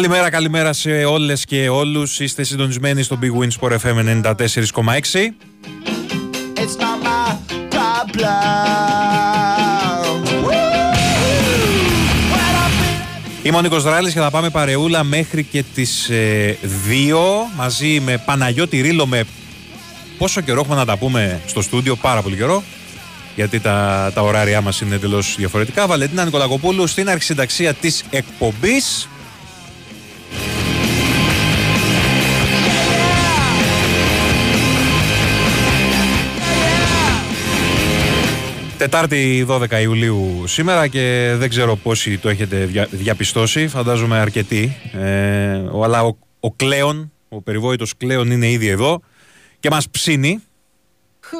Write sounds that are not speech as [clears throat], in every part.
Καλημέρα, καλημέρα σε όλες και όλους. Είστε συντονισμένοι στο Big Win Sport FM 94,6. It's not my problem. When I feel Είμαι ο Νίκος Δράλης και θα πάμε παρεούλα μέχρι και τις ε, 2 μαζί με Παναγιώτη Ρίλο με πόσο καιρό έχουμε να τα πούμε στο στούντιο, πάρα πολύ καιρό γιατί τα, τα ωράρια μας είναι εντελώς διαφορετικά. Βαλεντίνα Νικολακοπούλου στην αρχισυνταξία της εκπομπής. Τετάρτη 12 Ιουλίου σήμερα και δεν ξέρω πόσοι το έχετε δια- διαπιστώσει, φαντάζομαι αρκετοί. Ε, ο- αλλά ο, ο Κλέον, ο περιβόητος Κλέον είναι ήδη εδώ και μας ψήνει. Who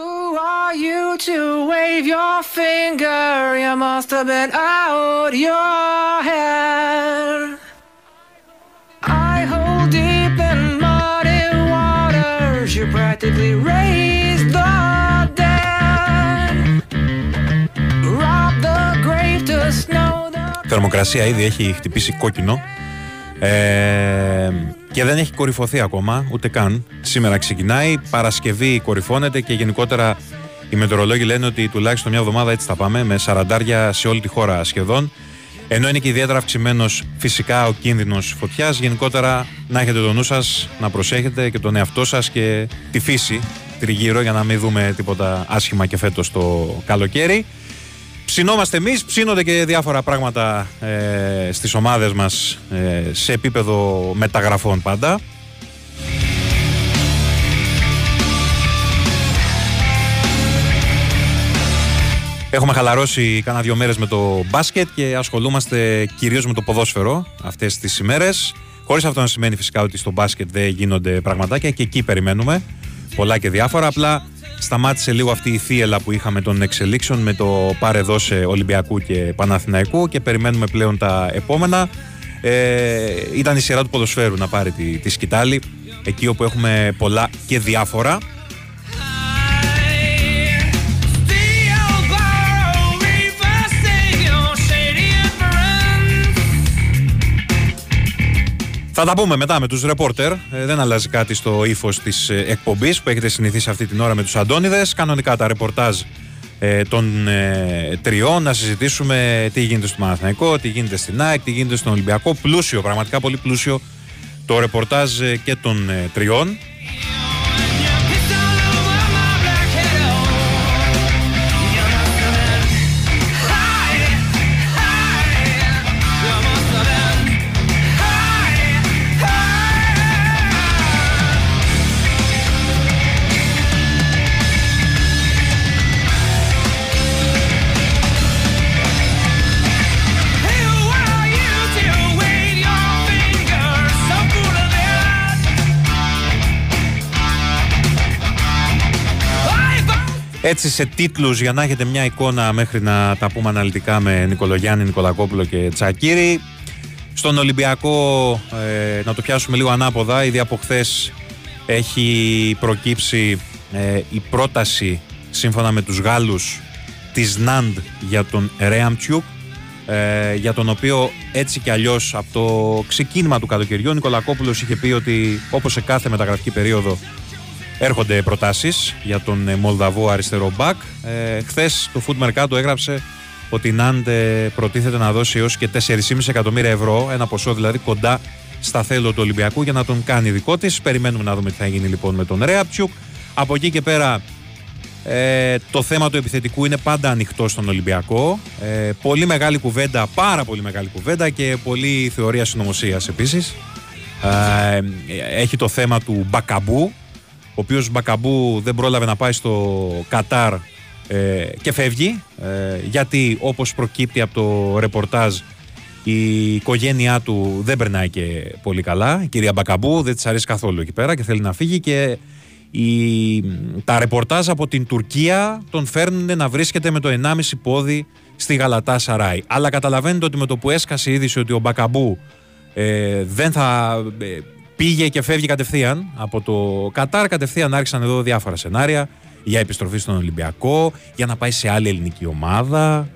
are you to wave your finger? You must have been out your head. Θερμοκρασία ήδη έχει χτυπήσει κόκκινο ε, και δεν έχει κορυφωθεί ακόμα, ούτε καν. Σήμερα ξεκινάει, Παρασκευή κορυφώνεται και γενικότερα οι μετεωρολόγοι λένε ότι τουλάχιστον μια εβδομάδα έτσι θα πάμε, με σαραντάρια σε όλη τη χώρα σχεδόν. Ενώ είναι και ιδιαίτερα αυξημένος φυσικά ο κίνδυνος φωτιάς, γενικότερα να έχετε το νου σας, να προσέχετε και τον εαυτό σας και τη φύση τριγύρω για να μην δούμε τίποτα άσχημα και φέτος το καλοκαίρι. Ψινόμαστε εμείς, ψήνονται και διάφορα πράγματα ε, στις ομάδες μας ε, σε επίπεδο μεταγραφών πάντα. Έχουμε χαλαρώσει κάνα δύο μέρες με το μπάσκετ και ασχολούμαστε κυρίως με το ποδόσφαιρο αυτές τις ημέρες. Χωρίς αυτό να σημαίνει φυσικά ότι στο μπάσκετ δεν γίνονται πραγματάκια και εκεί περιμένουμε πολλά και διάφορα. Απλά σταμάτησε λίγο αυτή η θύελα που είχαμε των εξελίξεων με το πάρε δώσε Ολυμπιακού και Παναθηναϊκού και περιμένουμε πλέον τα επόμενα. Ε, ήταν η σειρά του ποδοσφαίρου να πάρει τη, τη σκητάλη εκεί όπου έχουμε πολλά και διάφορα. Θα τα πούμε μετά με τους ρεπόρτερ. Ε, δεν αλλάζει κάτι στο ύφος της ε, εκπομπής που έχετε συνηθίσει αυτή την ώρα με τους Αντώνιδες. Κανονικά τα ρεπορτάζ ε, των ε, τριών να συζητήσουμε τι γίνεται στο Παναθηναϊκό, τι γίνεται στην ΑΕΚ, τι γίνεται στον Ολυμπιακό. Πλούσιο, πραγματικά πολύ πλούσιο το ρεπορτάζ ε, και των ε, τριών. Έτσι σε τίτλους για να έχετε μια εικόνα μέχρι να τα πούμε αναλυτικά με Νικολογιάννη, Νικολακόπουλο και Τσακύρη. Στον Ολυμπιακό ε, να το πιάσουμε λίγο ανάποδα. Ήδη από χθες έχει προκύψει ε, η πρόταση σύμφωνα με τους Γάλλους της ΝΑΝΔ για τον Ρέαμτσιουκ ε, για τον οποίο έτσι κι αλλιώς από το ξεκίνημα του καλοκαιριού ο Νικολακόπουλος είχε πει ότι όπως σε κάθε μεταγραφική περίοδο έρχονται προτάσεις για τον ε, Μολδαβό αριστερό μπακ. Ε, Χθες το Food Mercato έγραψε ότι η Νάντ ε, προτίθεται να δώσει έως και 4,5 εκατομμύρια ευρώ, ένα ποσό δηλαδή κοντά στα θέλω του Ολυμπιακού για να τον κάνει δικό της. Περιμένουμε να δούμε τι θα γίνει λοιπόν με τον Ρέαπτσιουκ. Από εκεί και πέρα ε, το θέμα του επιθετικού είναι πάντα ανοιχτό στον Ολυμπιακό. Ε, πολύ μεγάλη κουβέντα, πάρα πολύ μεγάλη κουβέντα και πολύ θεωρία συνωμοσίας επίσης. Ε, έχει το θέμα του Μπακαμπού, ο οποίος Μπακαμπού δεν πρόλαβε να πάει στο Κατάρ ε, και φεύγει ε, γιατί όπως προκύπτει από το ρεπορτάζ η οικογένειά του δεν περνάει και πολύ καλά. Η κυρία Μπακαμπού δεν της αρέσει καθόλου εκεί πέρα και θέλει να φύγει και η, τα ρεπορτάζ από την Τουρκία τον φέρνουν να βρίσκεται με το 1,5 πόδι στη Γαλατά Σαράι. Αλλά καταλαβαίνετε ότι με το που έσκασε η είδηση ότι ο Μπακαμπού ε, δεν θα ε, πήγε και φεύγει κατευθείαν από το Κατάρ, κατευθείαν άρχισαν εδώ διάφορα σενάρια για επιστροφή στον Ολυμπιακό, για να πάει σε άλλη ελληνική ομάδα.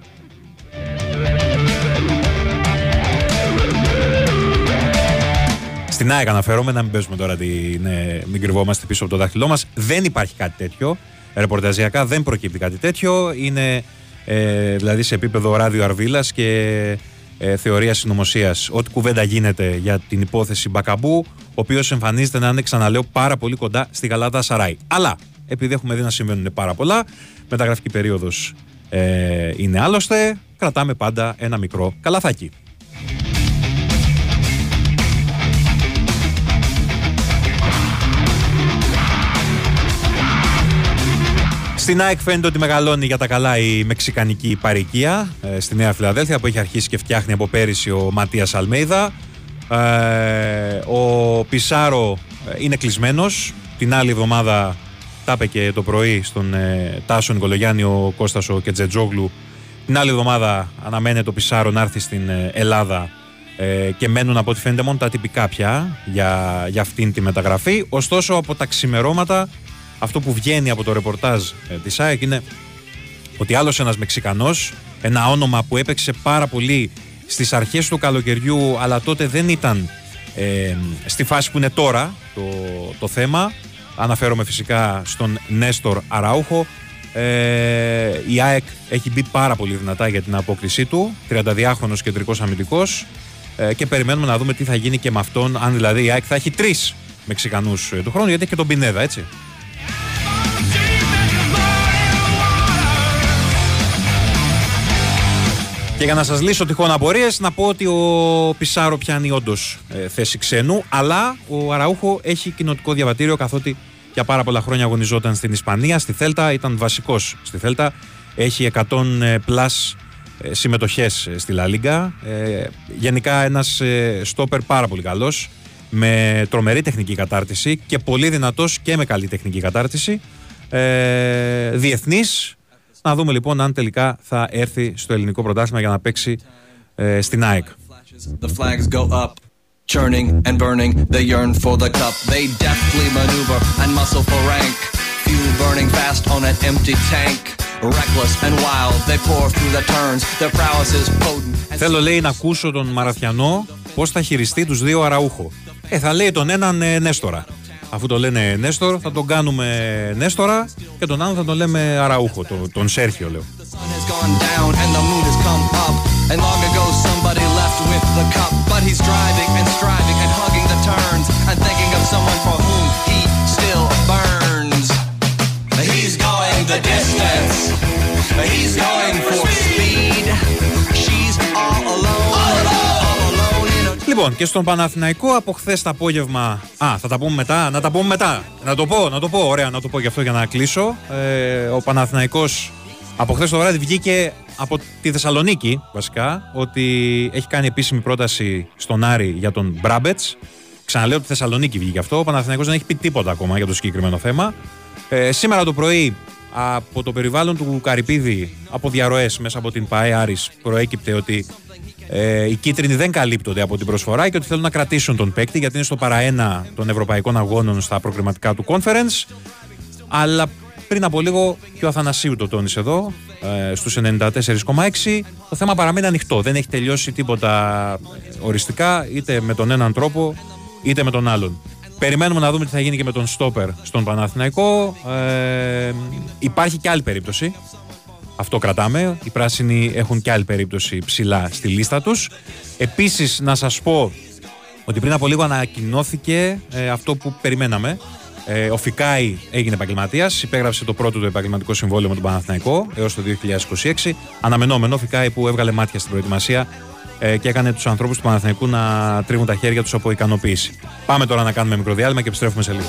Στην ΑΕΚ αναφέρομαι, να μην παίζουμε τώρα, τη, ναι, μην κρυβόμαστε πίσω από το δάχτυλό μας. Δεν υπάρχει κάτι τέτοιο. Ρεπορταζιακά δεν προκύπτει κάτι τέτοιο. Είναι ε, δηλαδή σε επίπεδο ράδιο Αρβίλας και ε, θεωρίας συνωμοσίας. Ό,τι κουβέντα γίνεται για την υπόθεση Μπακαμπού, ο οποίος εμφανίζεται να είναι, ξαναλέω, πάρα πολύ κοντά στη Γαλάτα Σαράι. Αλλά επειδή έχουμε δει να συμβαίνουν πάρα πολλά, μεταγραφική περίοδος ε, είναι άλλωστε, κρατάμε πάντα ένα μικρό καλαθάκι. Στην ΑΕΚ φαίνεται ότι μεγαλώνει για τα καλά η μεξικανική παροικία ε, στη Νέα Φιλαδέλφια που έχει αρχίσει και φτιάχνει από πέρυσι ο Ματίας Αλμέιδα. Ε, ο Πισάρο ε, είναι κλεισμένος. Την άλλη εβδομάδα τα είπε και το πρωί στον ε, Τάσο Νικολογιάννη ο Κώστας ο Κετζετζόγλου. Την άλλη εβδομάδα αναμένεται ο Πισάρο να έρθει στην ε, Ελλάδα ε, και μένουν από ό,τι φαίνεται μόνο τα τυπικά πια για, για αυτήν τη μεταγραφή. Ωστόσο από τα ξημερώματα αυτό που βγαίνει από το ρεπορτάζ ε, της ΑΕΚ είναι ότι άλλος ένας Μεξικανός, ένα όνομα που έπαιξε πάρα πολύ στις αρχές του καλοκαιριού αλλά τότε δεν ήταν ε, στη φάση που είναι τώρα το, το θέμα. Αναφέρομαι φυσικά στον Νέστορ Αραούχο. Ε, η ΑΕΚ έχει μπει πάρα πολύ δυνατά για την απόκρισή του. 32χρονος κεντρικός αμυντικός. Ε, και περιμένουμε να δούμε τι θα γίνει και με αυτόν. Αν δηλαδή η ΑΕΚ θα έχει τρεις Μεξικανούς ε, του χρόνου, γιατί έχει και τον Πινέδα, έτσι. Και για να σας λύσω τυχόν απορίες, να πω ότι ο Πισάρο πιάνει όντως ε, θέση ξένου, αλλά ο Αραούχο έχει κοινοτικό διαβατήριο καθότι για πάρα πολλά χρόνια αγωνιζόταν στην Ισπανία, στη Θέλτα, ήταν βασικός στη Θέλτα. Έχει 100 πλάς ε, συμμετοχές ε, στη Λα Λίγκα. Ε, γενικά ένας στόπερ πάρα πολύ καλός, με τρομερή τεχνική κατάρτιση και πολύ δυνατός και με καλή τεχνική κατάρτιση. Ε, διεθνής, να δούμε λοιπόν αν τελικά θα έρθει στο ελληνικό πρωτάθλημα για να παίξει ε, στην ΑΕΚ. The flags go up, churning and burning. They yearn for the cup. They deftly maneuver and muscle for rank. Fuel burning fast on an empty tank. Reckless and wild, they pour through the turns. Their prowess is potent. Θέλω λέει να ακούσω τον Μαραθιανό πώς θα χειριστεί τους δύο αραούχο. Ε, θα λέει τον έναν ε, Νέστορα. Αφού το λένε Νέστορ, θα τον κάνουμε Νέστορα και τον άλλο θα τον λέμε Αραούχο, τον, τον Σέρχιο λέω. He's going the distance. He's going for speed. Λοιπόν, και στον Παναθηναϊκό από χθες το απόγευμα. Α, θα τα πούμε μετά. Να τα πούμε μετά. Να το πω, να το πω. Ωραία, να το πω γι' αυτό για να κλείσω. Ε, ο Παναθηναϊκός από χθες το βράδυ βγήκε από τη Θεσσαλονίκη βασικά ότι έχει κάνει επίσημη πρόταση στον Άρη για τον Μπράμπετς. Ξαναλέω ότι Θεσσαλονίκη βγήκε αυτό. Ο Παναθηναϊκός δεν έχει πει τίποτα ακόμα για το συγκεκριμένο θέμα. Ε, σήμερα το πρωί από το περιβάλλον του Καρυπίδη, από διαρροές μέσα από την ΠαΕ Άρης, προέκυπτε ότι ε, οι κίτρινοι δεν καλύπτονται από την προσφορά και ότι θέλουν να κρατήσουν τον παίκτη γιατί είναι στο παραένα των ευρωπαϊκών αγώνων στα προκριματικά του conference. Αλλά πριν από λίγο και ο Αθανασίου το τόνισε εδώ, ε, στους 94,6. Το θέμα παραμένει ανοιχτό. Δεν έχει τελειώσει τίποτα οριστικά, είτε με τον έναν τρόπο, είτε με τον άλλον. Περιμένουμε να δούμε τι θα γίνει και με τον Στόπερ στον Παναθηναϊκό. Ε, υπάρχει και άλλη περίπτωση αυτό κρατάμε. Οι πράσινοι έχουν και άλλη περίπτωση ψηλά στη λίστα τους. Επίσης να σας πω ότι πριν από λίγο ανακοινώθηκε ε, αυτό που περιμέναμε. Ε, ο Φικάη έγινε επαγγελματίας, υπέγραψε το πρώτο του επαγγελματικό συμβόλαιο με τον Παναθηναϊκό έως το 2026. Αναμενόμενο, Φικάη που έβγαλε μάτια στην προετοιμασία ε, και έκανε τους ανθρώπους του Παναθηναϊκού να τρίβουν τα χέρια τους από ικανοποίηση. Πάμε τώρα να κάνουμε μικρό διάλειμμα και επιστρέφουμε σε λίγο.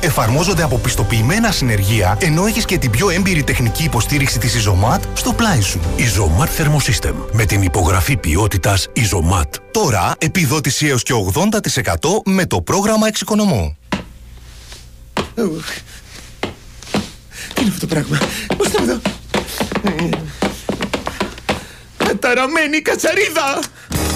Εφαρμόζονται από πιστοποιημένα συνεργεία, ενώ έχεις και την πιο έμπειρη τεχνική υποστήριξη της Isomat στο πλάι σου. Isomat Thermosystem με την υπογραφή ποιότητας Isomat. Τώρα επιδότηση έως και 80% με το πρόγραμμα Εξοικονομώ. Τι είναι αυτό το πράγμα. Πώς θα εδώ. Ε, Καταραμένη κατσαρίδα.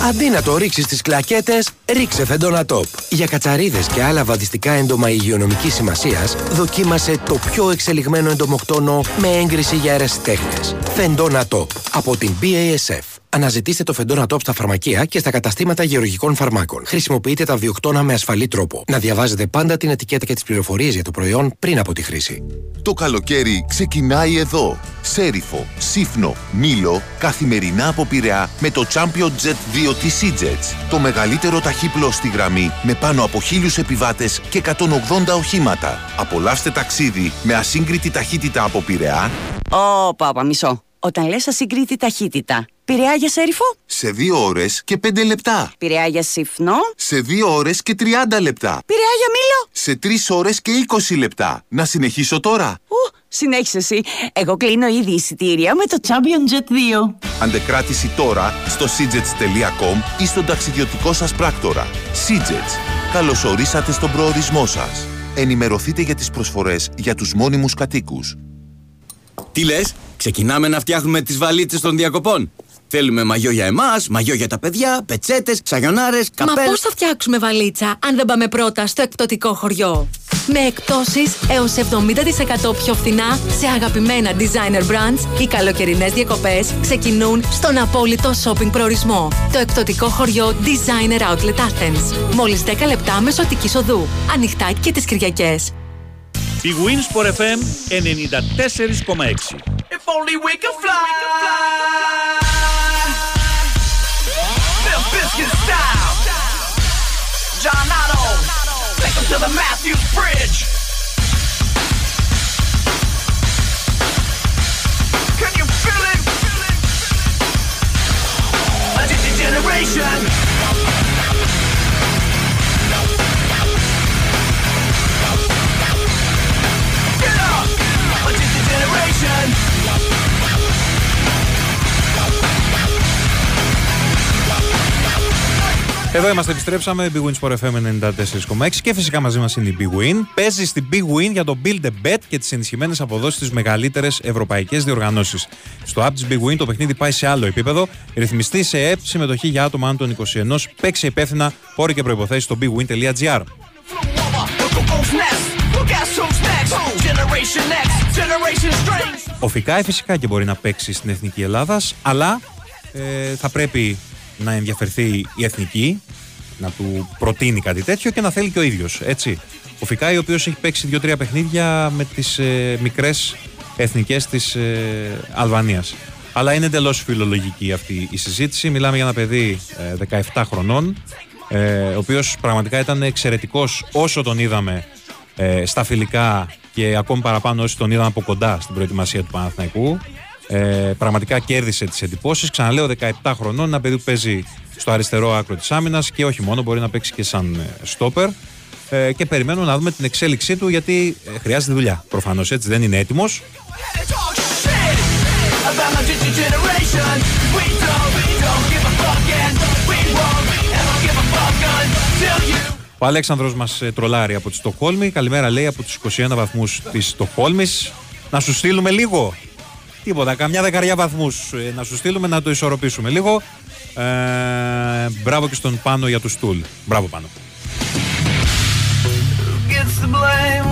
Αντί να το ρίξεις στις κλακέτες, ρίξε φεντόνα τόπ. Για κατσαρίδες και άλλα βαδιστικά έντομα υγειονομικής σημασίας, δοκίμασε το πιο εξελιγμένο εντομοκτόνο με έγκριση για αερασιτέχνε. Φεντόνα τόπ από την BASF. Αναζητήστε το φεντόνα τόπ στα φαρμακεία και στα καταστήματα γεωργικών φαρμάκων. Χρησιμοποιείτε τα βιοκτώνα με ασφαλή τρόπο. Να διαβάζετε πάντα την ετικέτα και τις πληροφορίες για το προϊόν πριν από τη χρήση. Το καλοκαίρι ξεκινάει εδώ. Σέριφο, Σύφνο, Μήλο, καθημερινά από Πειραιά με το Champion Jet 2 της EasyJets. Το μεγαλύτερο ταχύπλο στη γραμμή με πάνω από χίλιους επιβάτες και 180 οχήματα. Απολαύστε ταξίδι με ασύγκριτη ταχύτητα από Πειραιά Ω, πάπα, μισό. Όταν λες ασυγκρίτη ταχύτητα, πειραιά για σέριφο, σε 2 ώρες και 5 λεπτά. πειραιά για σύφνο, Σε 2 ώρες και 30 λεπτά. πειραιά για μήλο. Σε 3 ώρες και 20 λεπτά. Να συνεχίσω τώρα. Ου, συνέχισε εσύ. Εγώ κλείνω ήδη εισιτήρια με το Champion Jet 2. Αντεκράτηση τώρα στο seajets.com ή στον ταξιδιωτικό σας πράκτορα. Seajets. Καλωσορίσατε στον προορισμό σας. Ενημερωθείτε για τις προσφορές για τους μόνιμους κατοίκους. Τι λες, ξεκινάμε να φτιάχνουμε τις βαλίτσες των διακοπών; Θέλουμε μαγιό για εμάς, μαγιό για τα παιδιά, πετσέτες, σαγιονάρε, Μα καπέλ. πώς θα φτιάξουμε βαλίτσα αν δεν πάμε πρώτα στο εκπτωτικό χωριό; Με εκπτώσεις έως 70% πιο φθηνά σε αγαπημένα designer brands, οι καλοκαιρινές διακοπές ξεκινούν στον απόλυτο shopping προορισμό. Το εκπτωτικό χωριό Designer Outlet Athens. Μόλις 10 λεπτά μεσοτικής οδού. Ανοιχτά και τις Κυριακές. Η Winsport FM 94,6. If only we could fly. Limp Bizkit style. John Otto. Take 'em to the Matthews Bridge. Can you feel it? A generation. Εδώ είμαστε, επιστρέψαμε. Big Win Sport FM 94,6 και φυσικά μαζί μας είναι η Big Win. Παίζει στην Big Win για το Build a Bet και τις ενισχυμένες αποδόσεις τη μεγαλύτερες ευρωπαϊκές διοργανώσεις. Στο app της Big Win το παιχνίδι πάει σε άλλο επίπεδο. Ρυθμιστή σε ΕΠ, συμμετοχή για άτομα άνω των 21. Παίξει υπεύθυνα, όροι και προποθέσει στο bigwin.gr. Look who's next. Look at who's next. Generation X. Generation Strange. Ο Φικάη φυσικά και μπορεί να παίξει στην Εθνική Ελλάδας, αλλά ε, θα πρέπει να ενδιαφερθεί η Εθνική, να του προτείνει κάτι τέτοιο και να θέλει και ο ίδιος. Έτσι. Ο Φικάη, ο οποίος έχει παίξει δύο-τρία παιχνίδια με τις ε, μικρές εθνικές της ε, Αλβανίας. Αλλά είναι εντελώς φιλολογική αυτή η συζήτηση. Μιλάμε για ένα παιδί ε, 17 χρονών, ε, ο οποίος πραγματικά ήταν εξαιρετικός όσο τον είδαμε ε, στα φιλικά και ακόμη παραπάνω όσοι τον είδαν από κοντά στην προετοιμασία του Παναθηναϊκού. Ε, πραγματικά κέρδισε τις εντυπώσεις. Ξαναλέω 17 χρονών, ένα παιδί που παίζει στο αριστερό άκρο της άμυνας και όχι μόνο, μπορεί να παίξει και σαν ε, στόπερ. Ε, και περιμένουμε να δούμε την εξέλιξή του γιατί ε, χρειάζεται δουλειά. Προφανώς έτσι δεν είναι έτοιμος. Talk shit about my digital generation. We don't, we don't give a fuck and we won't ever give a fuck until you. Ο Αλέξανδρος μας ε, τρολάρει από τη Στοκχόλμη. Καλημέρα λέει από τους 21 βαθμούς της Στοκχόλμης. Να σου στείλουμε λίγο. Τίποτα, καμιά δεκαριά βαθμούς. ε, να σου στείλουμε να το ισορροπήσουμε λίγο. Ε, μπράβο και στον Πάνο για τους Στούλ. Μπράβο Πάνο. Gets the blame.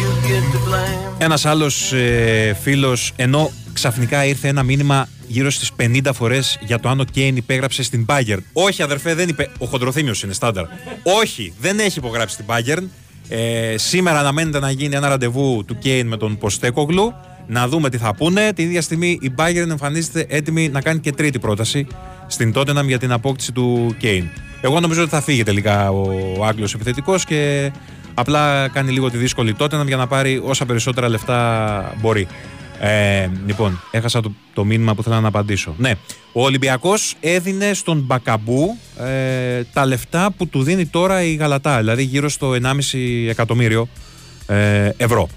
You get the blame. Ένας άλλος ε, φίλος, ενώ ξαφνικά ήρθε ένα μήνυμα γύρω στις 50 φορές για το αν ο Κέιν υπέγραψε στην Bayern. Όχι, αδερφέ, δεν είπε. Ο χοντροθύμιος είναι στάνταρ. Όχι, δεν έχει υπογράψει στην Bayern. Ε, σήμερα αναμένεται να γίνει ένα ραντεβού του Κέιν με τον Ποστέκογλου. Να δούμε τι θα πούνε. Την ίδια στιγμή η Bayern εμφανίζεται έτοιμη να κάνει και τρίτη πρόταση στην Tottenham για την απόκτηση του Κέιν. Εγώ νομίζω ότι θα φύγει τελικά ο Άγγλος επιθετικός και απλά κάνει λίγο τη δύσκολη Tottenham για να πάρει όσα περισσότερα λεφτά μπορεί. Ε, λοιπόν, έχασα το, το μήνυμα που θέλω να απαντήσω. Ναι, ο Ολυμπιακός έδινε στον Μπακαμπού ε, τα λεφτά που του δίνει τώρα η Γαλατά, δηλαδή γύρω στο 1,5 εκατομμύριο ε, ευρώ.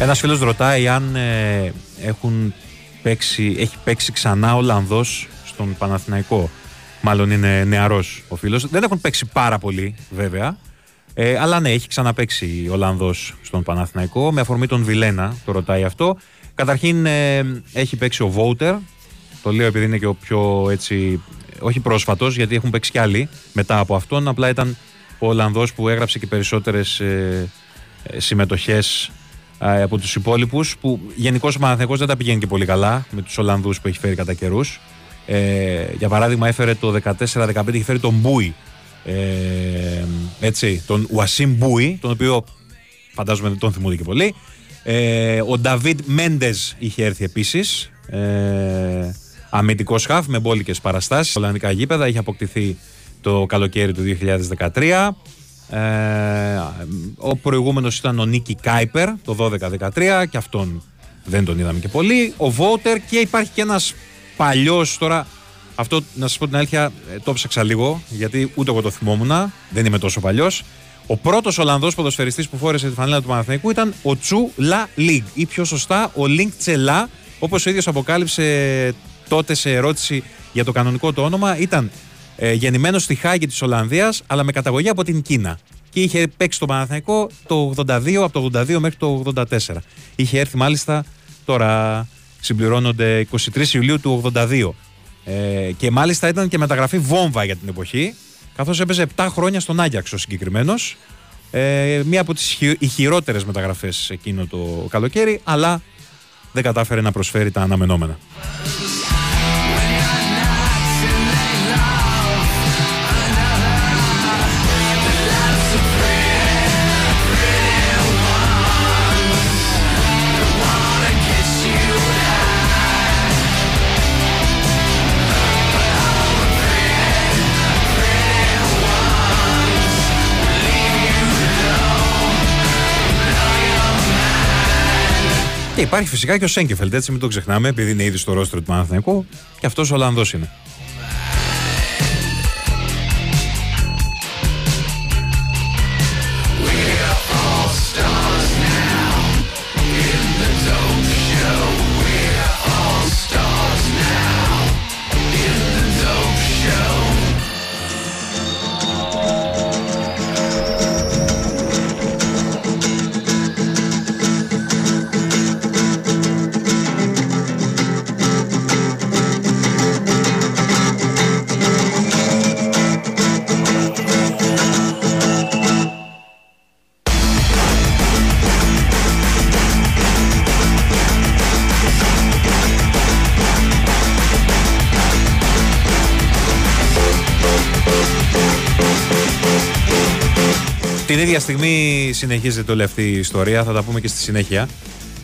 Ένας φίλος ρωτάει αν ε, έχουν παίξει, έχει παίξει ξανά ο Ολλανδός στον Παναθηναϊκό. Μάλλον είναι νεαρός ο φίλος. Δεν έχουν παίξει πάρα πολύ, βέβαια. Ε, αλλά ναι, έχει ξαναπαίξει ο Ολλανδός στον Παναθηναϊκό. Με αφορμή τον Βιλένα, το ρωτάει αυτό. Καταρχήν ε, έχει παίξει ο Βόουτερ. Το λέω επειδή είναι και ο πιο έτσι. Όχι πρόσφατος, γιατί έχουν παίξει κι άλλοι μετά από αυτόν. Απλά ήταν ο Ολλανδός που έγραψε και περισσότερες ε, ε, συμμετοχές ε, από τους υπόλοιπους. Που γενικώς ο Παναθηναϊκός δεν τα πηγαίνει και πολύ καλά με τους Ολλανδούς που έχει φέρει κατά καιρούς. Ε, για παράδειγμα, έφερε το 14-15 είχε φέρει τον Μπούι. Ε, έτσι, τον Ουασίμ Μπούι, τον οποίο φαντάζομαι δεν τον θυμούνται και πολύ. Ε, ο Νταβίτ Μέντες είχε έρθει επίσης. Ε, Αμυντικός χαφ με μπόλικες παραστάσεις. Ολλανδικά γήπεδα. Είχε αποκτηθεί το καλοκαίρι του 2013. Ε, ο προηγούμενος ήταν ο Νίκη Κάιπερ το 12-13 και αυτόν δεν τον είδαμε και πολύ. Ο Βότερ και υπάρχει και ένας παλιός τώρα αυτό να σας πω την αλήθεια ε, το ψάξα λίγο γιατί ούτε εγώ το θυμόμουν δεν είμαι τόσο παλιός ο πρώτος Ολλανδός ποδοσφαιριστής που φόρεσε τη φανέλα του Παναθηναϊκού ήταν ο Τσου Λα Λίγκ ή πιο σωστά ο Λίνκ Τσελά όπως ο ίδιος αποκάλυψε τότε σε ερώτηση για το κανονικό του όνομα ήταν ε, γεννημένος στη Χάγη της Ολλανδίας αλλά με καταγωγή από την Κίνα. Και είχε παίξει το Παναθηναϊκό το 82 από το 82 μέχρι το 84 είχε έρθει μάλιστα τώρα συμπληρώνονται 23 Ιουλίου του 82 ε, και μάλιστα ήταν και μεταγραφή βόμβα για την εποχή καθώς έπαιζε 7 χρόνια στον Άγιαξ ο συγκεκριμένος. Ε, μία από τις χει, οι χειρότερες μεταγραφές εκείνο το καλοκαίρι αλλά δεν κατάφερε να προσφέρει τα αναμενόμενα. Και υπάρχει φυσικά και ο Σέγκεφελτ, έτσι μην το ξεχνάμε, επειδή είναι ήδη στο ρόστρο του Παναθηναϊκού και αυτός ο Ολλανδός είναι. Την ίδια στιγμή συνεχίζεται όλη αυτή η ιστορία, θα τα πούμε και στη συνέχεια,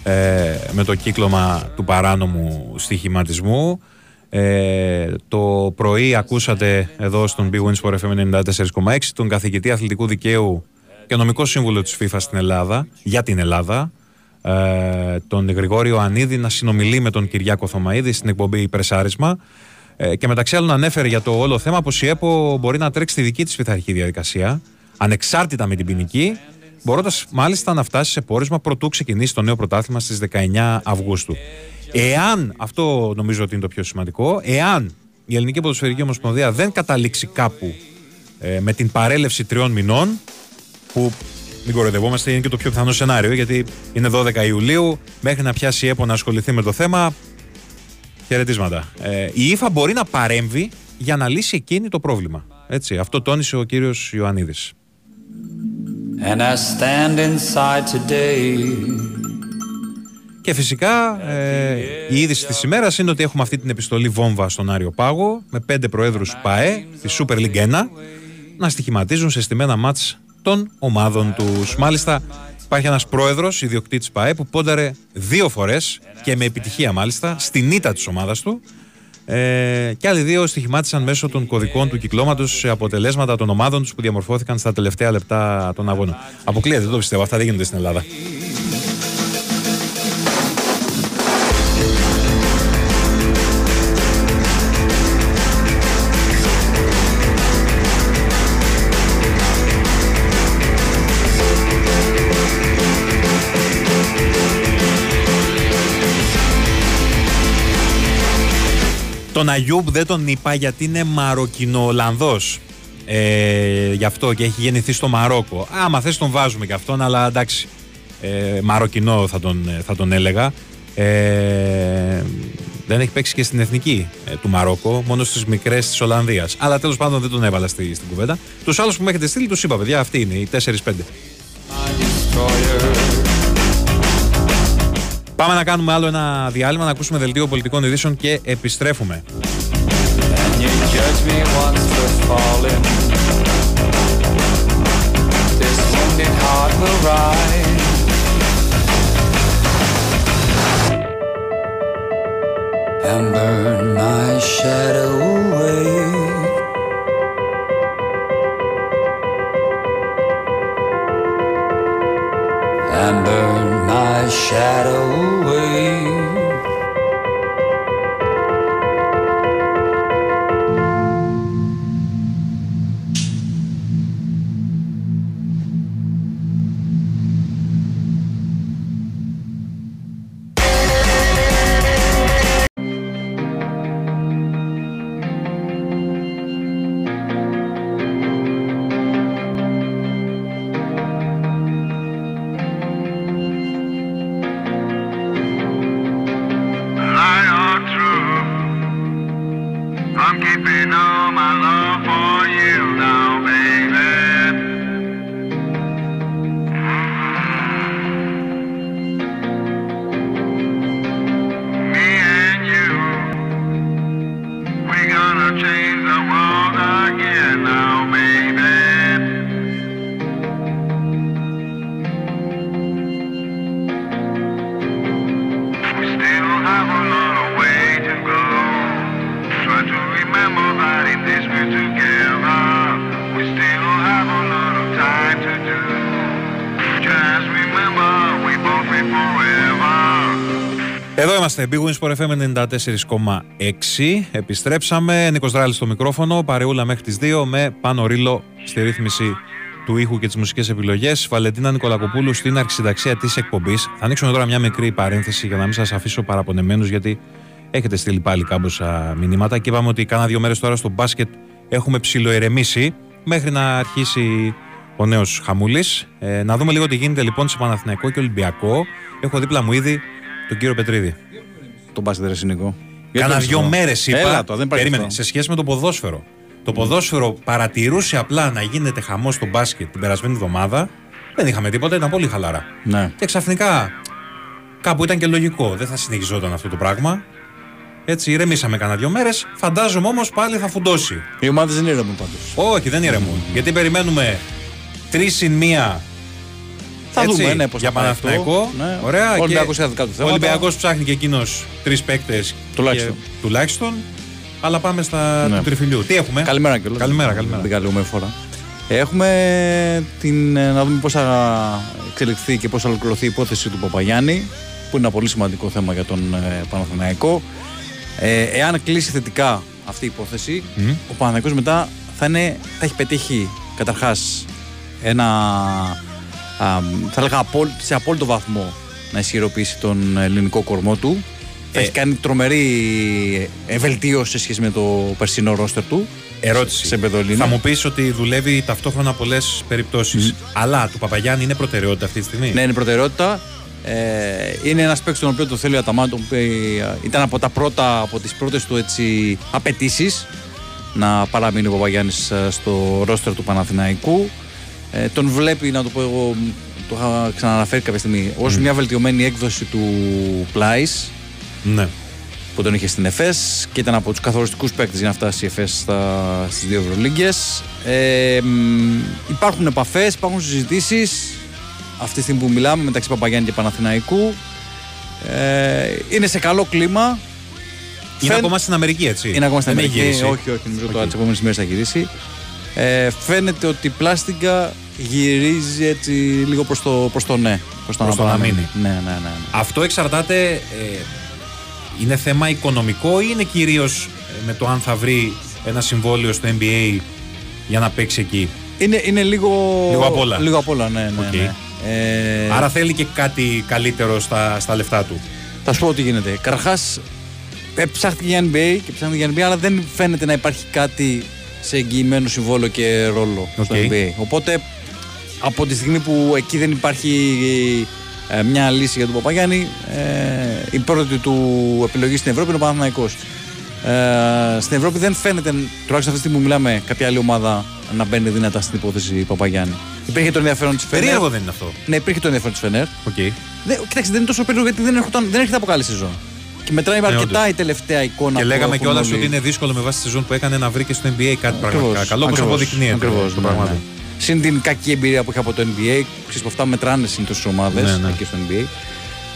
ε, με το κύκλωμα του παράνομου στοιχηματισμού. Ε, το πρωί ακούσατε εδώ στον Big Wins for FM 94,6 τον καθηγητή αθλητικού δικαίου και νομικό σύμβουλο της FIFA στην Ελλάδα, για την Ελλάδα, ε, τον Γρηγόριο Ανίδη να συνομιλεί με τον Κυριάκο Θωμαίδη στην εκπομπή Πρεσάρισμα. Ε, και μεταξύ άλλων ανέφερε για το όλο θέμα πως η ΕΠΟ μπορεί να τρέξει τη δική της πειθαρχική διαδικασία, ανεξάρτητα με την ποινική, μπορώντας μάλιστα να φτάσει σε πόρισμα πρωτού ξεκινήσει το νέο πρωτάθλημα στις 19 Αυγούστου. Εάν, αυτό νομίζω ότι είναι το πιο σημαντικό, εάν η Ελληνική Ποδοσφαιρική Ομοσπονδία δεν καταλήξει κάπου ε, με την παρέλευση τριών μηνών, που μην κοροϊδευόμαστε, είναι και το πιο πιθανό σενάριο, γιατί είναι 12 Ιουλίου, μέχρι να πιάσει η ΕΠΟ να ασχοληθεί με το θέμα. Χαιρετίσματα. Ε, η ΙΦΑ μπορεί να παρέμβει για να λύσει εκείνη το πρόβλημα. Έτσι, αυτό τόνισε ο κύριος Ιωαννίδης. And I stand inside today. Και φυσικά ε, η είδηση της ημέρας είναι ότι έχουμε αυτή την επιστολή βόμβα στον Άριο Πάγο με πέντε προέδρους ΠΑΕ της Super League 1 να στοιχηματίζουν σε στημένα μάτς των ομάδων τους. Μάλιστα υπάρχει ένας πρόεδρος ιδιοκτήτης ΠΑΕ που πόνταρε δύο φορές και με επιτυχία μάλιστα στην ήττα της ομάδας του ε, και άλλοι δύο στοιχημάτισαν μέσω των κωδικών του κυκλώματος σε αποτελέσματα των ομάδων τους που διαμορφώθηκαν στα τελευταία λεπτά των αγώνων. Αποκλείεται, δεν το πιστεύω. Αυτά δεν γίνονται στην Ελλάδα. Τον Αγιούμπ δεν τον είπα γιατί είναι Μαροκινο-Ολλανδός. Ε, γι' αυτό και έχει γεννηθεί στο Μαρόκο. Άμα θες τον βάζουμε και αυτόν, αλλά εντάξει. Ε, Μαροκινό θα τον, θα τον έλεγα. Ε, δεν έχει παίξει και στην εθνική ε, του Μαρόκο, μόνο στις μικρές της Ολλανδίας. Αλλά τέλος πάντων δεν τον έβαλα στη, στην κουβέντα. Τους άλλους που με έχετε στείλει τους είπα, παιδιά, αυτοί είναι οι 4-5. Πάμε να κάνουμε άλλο ένα διάλειμμα, να ακούσουμε δελτίο πολιτικών ειδήσεων και επιστρέφουμε. And you judge me once for falling. This wounded heart will rise. And burn my shadow away. And burn my shadow away. Είμαστε, Big Wins Sport FM 94,6. Επιστρέψαμε. Νίκος Δράλης στο μικρόφωνο. Παρεούλα μέχρι τις 2 με πάνω ρίλο στη ρύθμιση του ήχου και τις μουσικές επιλογές. Βαλεντίνα Νικολακοπούλου στην αρχισυνταξία της εκπομπής. Θα ανοίξουμε τώρα μια μικρή παρένθεση για να μην σας αφήσω παραπονεμένους γιατί έχετε στείλει πάλι κάμποσα μηνύματα και είπαμε ότι κάνα δύο μέρες τώρα στο μπάσκετ έχουμε ψιλοερεμήσει μέχρι να αρχίσει ο νέος Χαμούλης. Ε, να δούμε λίγο τι γίνεται λοιπόν σε Παναθηναϊκό και Ολυμπιακό. Έχω δίπλα μου ήδη τον κύριο Πετρίδη. Τον μπάσκετ ρε Νικό. Κάνα δύο μέρες είπα. Έλα το, δεν υπάρχει περίμενε, αυτό. σε σχέση με το ποδόσφαιρο. Το ποδόσφαιρο παρατηρούσε απλά να γίνεται χαμός στο μπάσκετ την περασμένη εβδομάδα. Δεν είχαμε τίποτα, ήταν πολύ χαλαρά. Ναι. Και ξαφνικά κάπου ήταν και λογικό. Δεν θα συνεχιζόταν αυτό το πράγμα. Έτσι, ηρεμήσαμε κανένα δύο μέρες. Φαντάζομαι όμως πάλι θα φουντώσει. Οι ομάδες δεν ηρεμούν πάντως. Όχι, δεν ηρεμούν. Γιατί περιμένουμε τρεις συν μία. Θα έτσι, δούμε, ναι, πώς για θα πάει αυτό. Παναθηναϊκό. Ναι. Ωραία. Ο Ολυμπιακός έχει δικά του Ο θέματα. Ολυμπιακός ψάχνει και εκείνος τρεις παίκτες. Τουλάχιστον. Τουλάχιστον. Αλλά πάμε στα Ναι. του τριφυλιού. Τι έχουμε; Καλημέρα κιόλας. Καλημέρα, καλημέρα. Την καλούμε φορά. Έχουμε την, ε, να δούμε πώς θα εξελιχθεί και πώς θα ολοκληρωθεί η υπόθεση του Παπαγιάννη που είναι ένα πολύ σημαντικό θέμα για τον ε, Παναθηναϊκό. Ε, εάν κλείσει θετικά αυτή η υπόθεση, Μμ. ο Παναθηναϊκός μετά θα, είναι, θα έχει πετύχει καταρχάς ένα α, θα έλεγα απόλ- σε απόλυτο βαθμό να ισχυροποιήσει τον ελληνικό κορμό του. Θα Ε. έχει κάνει τρομερή ευελτίωση σε σχέση με το περσινό ρόστερ του. Ερώτηση. Σε επίπεδο Ελλήνων. Θα μου πεις ότι δουλεύει ταυτόχρονα πολλές περιπτώσεις. Αλλά του Παπαγιάννη είναι προτεραιότητα αυτή τη στιγμή; Ναι, είναι προτεραιότητα. Ε, είναι ένας παίκτης τον οποίο το θέλει ο Αταμάν, τον οποίο ε, ήταν από τα πρώτα, από τις πρώτες του έτσι, απαιτήσεις να παραμείνει ο Παπαγιάννης ε, στο ρόστερ του Παναθηναϊκού. Ε, τον βλέπει, να το πω εγώ, το είχα ξαναναφέρει κάποια στιγμή, ως μια βελτιωμένη έκδοση του Πλάις Ναι. που τον είχε στην ΕΦΕΣ και ήταν από τους καθοριστικούς παίκτες για να φτάσει η ΕΦΕΣ στα, στις δύο Ευρωλίγκες. Ε, μ, υπάρχουν επαφές, υπάρχουν συζητήσεις αυτή τη στιγμή που μιλάμε μεταξύ Παπαγιάννη και Παναθηναϊκού. Ε, είναι σε καλό κλίμα. Είναι Φαίν- ακόμα στην Αμερική, έτσι. Είναι ακόμα στην Δεν έχει Αμερική. γυρίσει. Όχι, όχι, νομίζω Οκ. το τι επόμενες μέρες θα γυρίσει. Ε, φαίνεται ότι η πλάστιγκα γυρίζει έτσι λίγο προς το, προς το ναι. Προς το, Προς το να μείνει. Ναι, ναι, ναι. ναι. Αυτό εξαρτάται. ε, είναι θέμα οικονομικό ή είναι κυρίως με το αν θα βρει ένα συμβόλαιο στο NBA για να παίξει εκεί; Είναι, είναι λίγο. Λίγο απ' όλα. Λίγο απ' όλα, ναι. ναι, Οκ. ναι. Ε, Άρα θέλει και κάτι καλύτερο στα, στα λεφτά του. Θα σου πω τι γίνεται. Καταρχάς, ψάχτηκε για NBA και ψάχνει για NBA, αλλά δεν φαίνεται να υπάρχει κάτι σε εγγυημένο συμβόλαιο και ρόλο στο Ok. NBA. Οπότε, από τη στιγμή που εκεί δεν υπάρχει ε, μια λύση για τον Παπαγιάννη, ε, η πρώτη του επιλογή στην Ευρώπη είναι ο Παναθηναϊκός. Ε, στην Ευρώπη δεν φαίνεται, τουλάχιστον αυτή τη στιγμή που μιλάμε, κάποια άλλη ομάδα να μπαίνει δυνατά στην υπόθεση Παπαγιάννη. Υπήρχε το ενδιαφέρον της Φενέρ. Περίεργο δεν είναι αυτό. Ναι, υπήρχε το ενδιαφέρον της Φενέρ. Okay. Δεν, κοιτάξτε, δεν είναι τόσο περίεργο γιατί δεν, έρχονταν, δεν έρχεται από καλή σεζόν. Και μετράει Ναι, αρκετά όντως. η τελευταία εικόνα Και που λέγαμε έχουν κιόλας όλοι. ότι είναι δύσκολο με βάση τη σεζόν που έκανε να βρει και στο NBA κάτι πραγματικά Ακριβώς, καλό, όπως ακριβώς, αποδεικνύεται ακριβώς, το ναι, πράγμα ναι. του. Συν την κακή εμπειρία που είχε από το NBA, ξέρεις που αυτά μετράνε συνήθως στις ομάδες Ναι, ναι. εκεί στο NBA.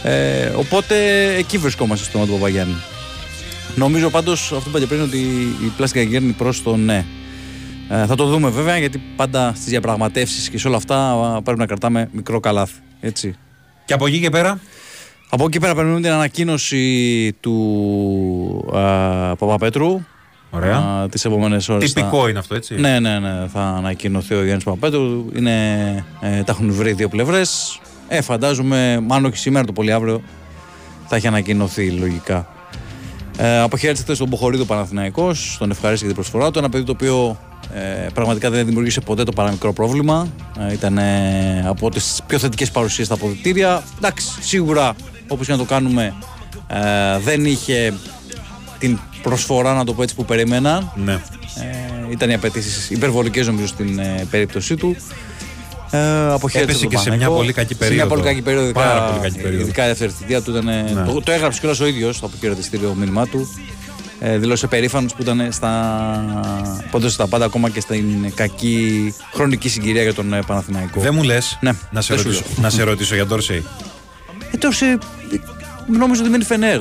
Ε, οπότε εκεί βρισκόμαστε στο όνομα του Παπαγιάννη. Νομίζω πάντως αυτό που είπατε πριν ότι η πλάστικα γέρνει προς το ναι. Ε, θα το δούμε βέβαια γιατί πάντα στις διαπραγματεύσεις και σε όλα αυτά α, πρέπει να κρατάμε μικρό καλάθι. Έτσι. Και από εκεί και πέρα; Από εκεί πέρα περιμένουμε την ανακοίνωση του α, Παπαπέτρου. Ωραία. Α, τις επόμενες ώρες Τυπικό θα- είναι αυτό, έτσι. Ναι, ναι, ναι. Θα ανακοινωθεί ο Γιάννης Παπαπέτρου. Είναι, ε, τα έχουν βρει δύο πλευρές. Ε, φαντάζομαι, μάλλον όχι σήμερα, το πολύ αύριο, θα έχει ανακοινωθεί λογικά. Ε, αποχαιρέτησε χθες τον Μποχορίδο Παναθηναϊκός, τον ευχαρίστησε για την προσφορά του. Ένα παιδί το οποίο ε, πραγματικά δεν δημιουργήσε ποτέ το παραμικρό πρόβλημα. Ε, ήταν ε, από τις πιο θετικές παρουσίες στα αποδητήρια. Εντάξει, σίγουρα όπως και να το κάνουμε, ε, δεν είχε την προσφορά, να το πω έτσι, που περίμεναν. Ναι. Ε, ήταν οι απαιτήσεις υπερβολικές νομίζω στην ε, περίπτωσή του. Ε, αποχαιρέτησε Έπεσε τον και σε μια Παναθηναϊκό. πολύ κακή Σε μια περίοδο. πολύ κακή περίοδο. ειδικά- Πάρα πολύ κακή περίοδο. Ειδικά η δεύτερη θητεία του ήταν. ε, Ναι. Το, το έγραψε κιόλας ο ίδιος στο αποχαιρετιστήριο μήνυμά του. Ε, δήλωσε περήφανος που ήταν στα. που έδωσε τα πάντα ακόμα και στην κακή χρονική συγκυρία για τον ε, Παναθηναϊκό. Δεν μου λες Ναι, να, σε δεν σου ρωτήσω, λέω. να σε ρωτήσω για Ντόρσεϊ; Ε, τόσο, ε, νόμιζα ότι μένει Φενέρ.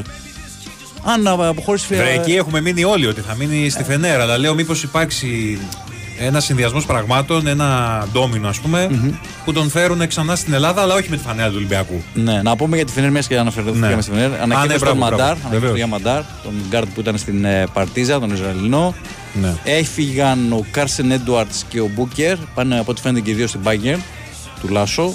Αν ε, αποχώρησε Βρε, εκεί έχουμε μείνει όλοι ότι θα μείνει στη Φενέρ. Αλλά λέω μήπως υπάρξει ένα συνδυασμός πραγμάτων, ένα ντόμινο ας πούμε, που τον φέρουν ξανά στην Ελλάδα, αλλά όχι με τη φανέλα του Ολυμπιακού. Ναι, να πούμε για τη Φενέρ, μιας και αναφερθήκαμε Ναι. στη Φενέρ. Α, Ανακοίνωσε ναι, τον μπράβο, Μαντάρ, μπράβο. ανακοίνωσε τον Βεβαίως. Γιαμ Μαντάρ, τον γκαρντ που ήταν στην ε, Παρτιζάν, τον Ισραηλινό. Ναι. Έφυγαν ο Κάρσεν Έντουαρτς και ο Μπούκερ. Πάνε από ό,τι φαίνεται και οι δύο στην Bayern του Λάσο.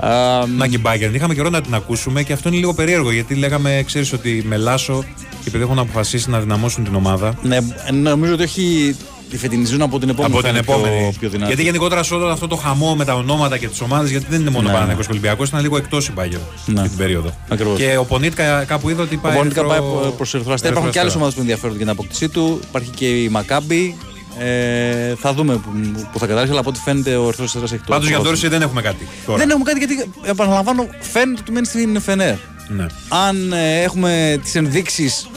Α, Να και Bayern. Είχαμε καιρό να την ακούσουμε και αυτό είναι λίγο περίεργο γιατί λέγαμε, ξέρεις ότι με Λάσο και επειδή έχουν αποφασίσει να δυναμώσουν την ομάδα. ναι, νομίζω ότι έχει τη φετινή ζώνη από την επόμενη. από θα την είναι πιο- επόμενη. Πιο, δυνατή. γιατί γενικότερα σε όλο αυτό το χαμό με τα ονόματα και τις ομάδες, γιατί δεν είναι μόνο Ναι. Παναθηναϊκός και Ολυμπιακός, ήταν λίγο εκτός η Bayern Ναι. αυτή την περίοδο. Ακριβώς. Και ο Πονίτκα κάπου είδα ότι πάει. Ο Μπόνικα πάει ερυθρό- προς Ερυθρό Αστέρι. Υπάρχουν και άλλες Ερυθρό ομάδες που ενδιαφέρονται για την αποκτησή του. Υπάρχει και η Μακάμπη. Ε, θα δούμε που, που θα καταλήξει, αλλά από ό,τι φαίνεται ο Ερυθρό Αστέρι έχει το. Πάντως για το- Ντόρση δεν έχουμε κάτι. Τώρα. Δεν έχουμε κάτι γιατί, επαναλαμβάνω, φαίνεται ότι μένει στην Φενέρ. Ναι. Αν ε, έχουμε τις ενδείξεις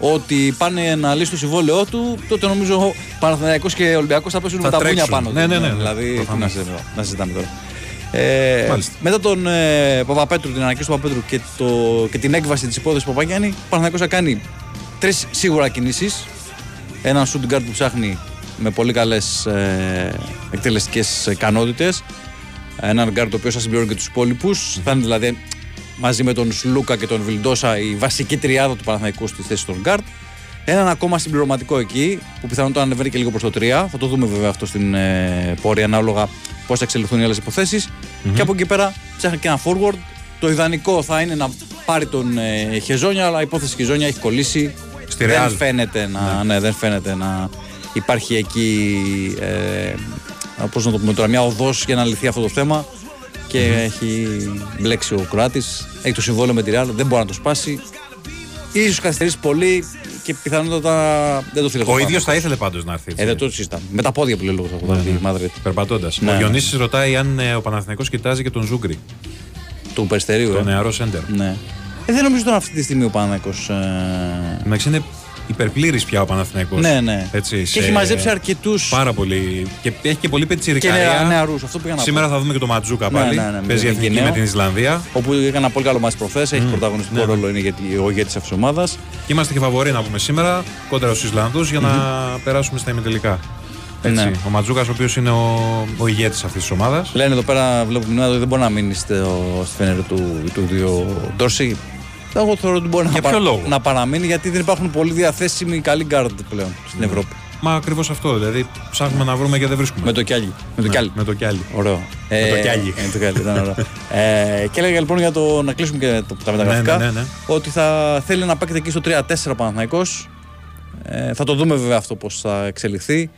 ότι πάνε να λύσει το συμβόλαιό του, τότε νομίζω ο Παναθηναϊκός και ο Ολυμπιακός θα πέσουν Θα με τα πούνια τρέξουν. πάνω. του. Ναι, ναι, ναι, ναι. Δηλαδή, τι Προφανώς. να, συζητάμε, να συζητάμε τώρα. Ε, Μάλιστα. μετά τον ε, Παπαπέτρου, την ανακοίνωση του Παπαπέτρου και, το, και την έκβαση της υπόθεσης Παπαγιάννη, ο Παναθηναϊκός θα κάνει τρεις σίγουρα κινήσεις. Έναν shooting guard που ψάχνει με πολύ καλές ε, εκτελεστικές ικανότητες. Έναν γκαρντ ο οποίος θα συμπληρώνει και τους υπόλοιπους. Θα είναι δηλαδή μαζί με τον Σλούκα και τον Βιλντόσα η βασική τριάδα του Παναθηναϊκού στη θέση των γκαρντ. Έναν ακόμα συμπληρωματικό εκεί, που πιθανότατα ανεβαίνει και λίγο προς το 3. Θα το δούμε βέβαια αυτό στην ε, πορεία ανάλογα πώς θα εξελιχθούν οι άλλες υποθέσεις. Και από εκεί πέρα ψάχνει και ένα forward. Το ιδανικό θα είναι να πάρει τον ε, Χεζόνια, αλλά η υπόθεση Χεζόνια έχει κολλήσει. Στη δεν, Real. φαίνεται να, ναι. δεν φαίνεται να υπάρχει εκεί. Ε, πώς να το πούμε τώρα, μια οδός για να λυθεί αυτό το θέμα. Και έχει μπλέξει ο Κροάτης. Έχει το συμβόλαιο με τη Real, δεν μπορεί να το σπάσει. Ίσως καθυστερήσει πολύ και πιθανότατα δεν το θέλει. Ο ίδιος θα ήθελε πάντως να έρθει. Ε, δεν το συζητάμε. Με τα πόδια που λέει λόγος από τη Μαδρίτη. Περπατώντας. Ναι. Ο Διονύσης ρωτάει αν ε, ο Παναθηναϊκός κοιτάζει και τον Ζούγκρι. Του Περιστερίου. Το ε. νεαρό σέντερ. Ναι. Ε, δεν νομίζω τώρα αυτή τη στιγμή ο Παναθηναϊκός Ε... Εντάξει, είναι υπερπλήρης πια ο Παναθηναϊκός. Ναι, ναι. Έτσι, Και σε- έχει μαζέψει αρκετούς- Πάρα πολύ. Και έχει και πολύ Και πετσιρικαρία. νεα- νεαρούς, αυτό πήγα να Σήμερα πω. θα δούμε και το Ματζούκα Ναι, πάλι. ναι, ναι, με Παίζει τον εθνική Γινέο. με την Ισλανδία. Όπου έκανε ένα πολύ καλό μάτι προχθές, έχει πρωταγωνιστικό ναι, ναι. ρόλο, είναι γιατί ο ηγέτης αυτής της ομάδας. Και είμαστε και φαβοροί να πούμε σήμερα κόντρα στους Ισλανδούς για να περάσουμε στα ημιτελικά. Έτσι. Ναι. Ο Μαντζούκας, ο οποίος είναι ο, ο ηγέτης αυτής της ομάδας. Λένε εδώ πέρα, βλέπω μηνύματα ότι δεν μπορεί να μείνει στο, στη Φενέρ του, του δύο Ντόρσεϊ. Εγώ θεωρώ ότι μπορεί να, ποιο λόγο; να παραμείνει γιατί δεν υπάρχουν πολύ διαθέσιμοι καλοί γκαρντ πλέον στην Ευρώπη. Μα ακριβώς αυτό. Δηλαδή ψάχνουμε να βρούμε και δεν βρίσκουμε. Με το κιάλι. Με το Ναι, κιάλι. Με το κιάλι. Ωραίο. Με το κιάλι. Ε, με το κιάλι, ήταν ωραίο. ε, και έλεγα λοιπόν για το να κλείσουμε και το, τα μεταγραφικά. ναι, ναι, ναι. Ότι θα θέλει να παίξει εκεί στο 3-4 Παναθηναϊκός. Ε, θα το δούμε βέβαια αυτό πώς θα εξελιχθεί.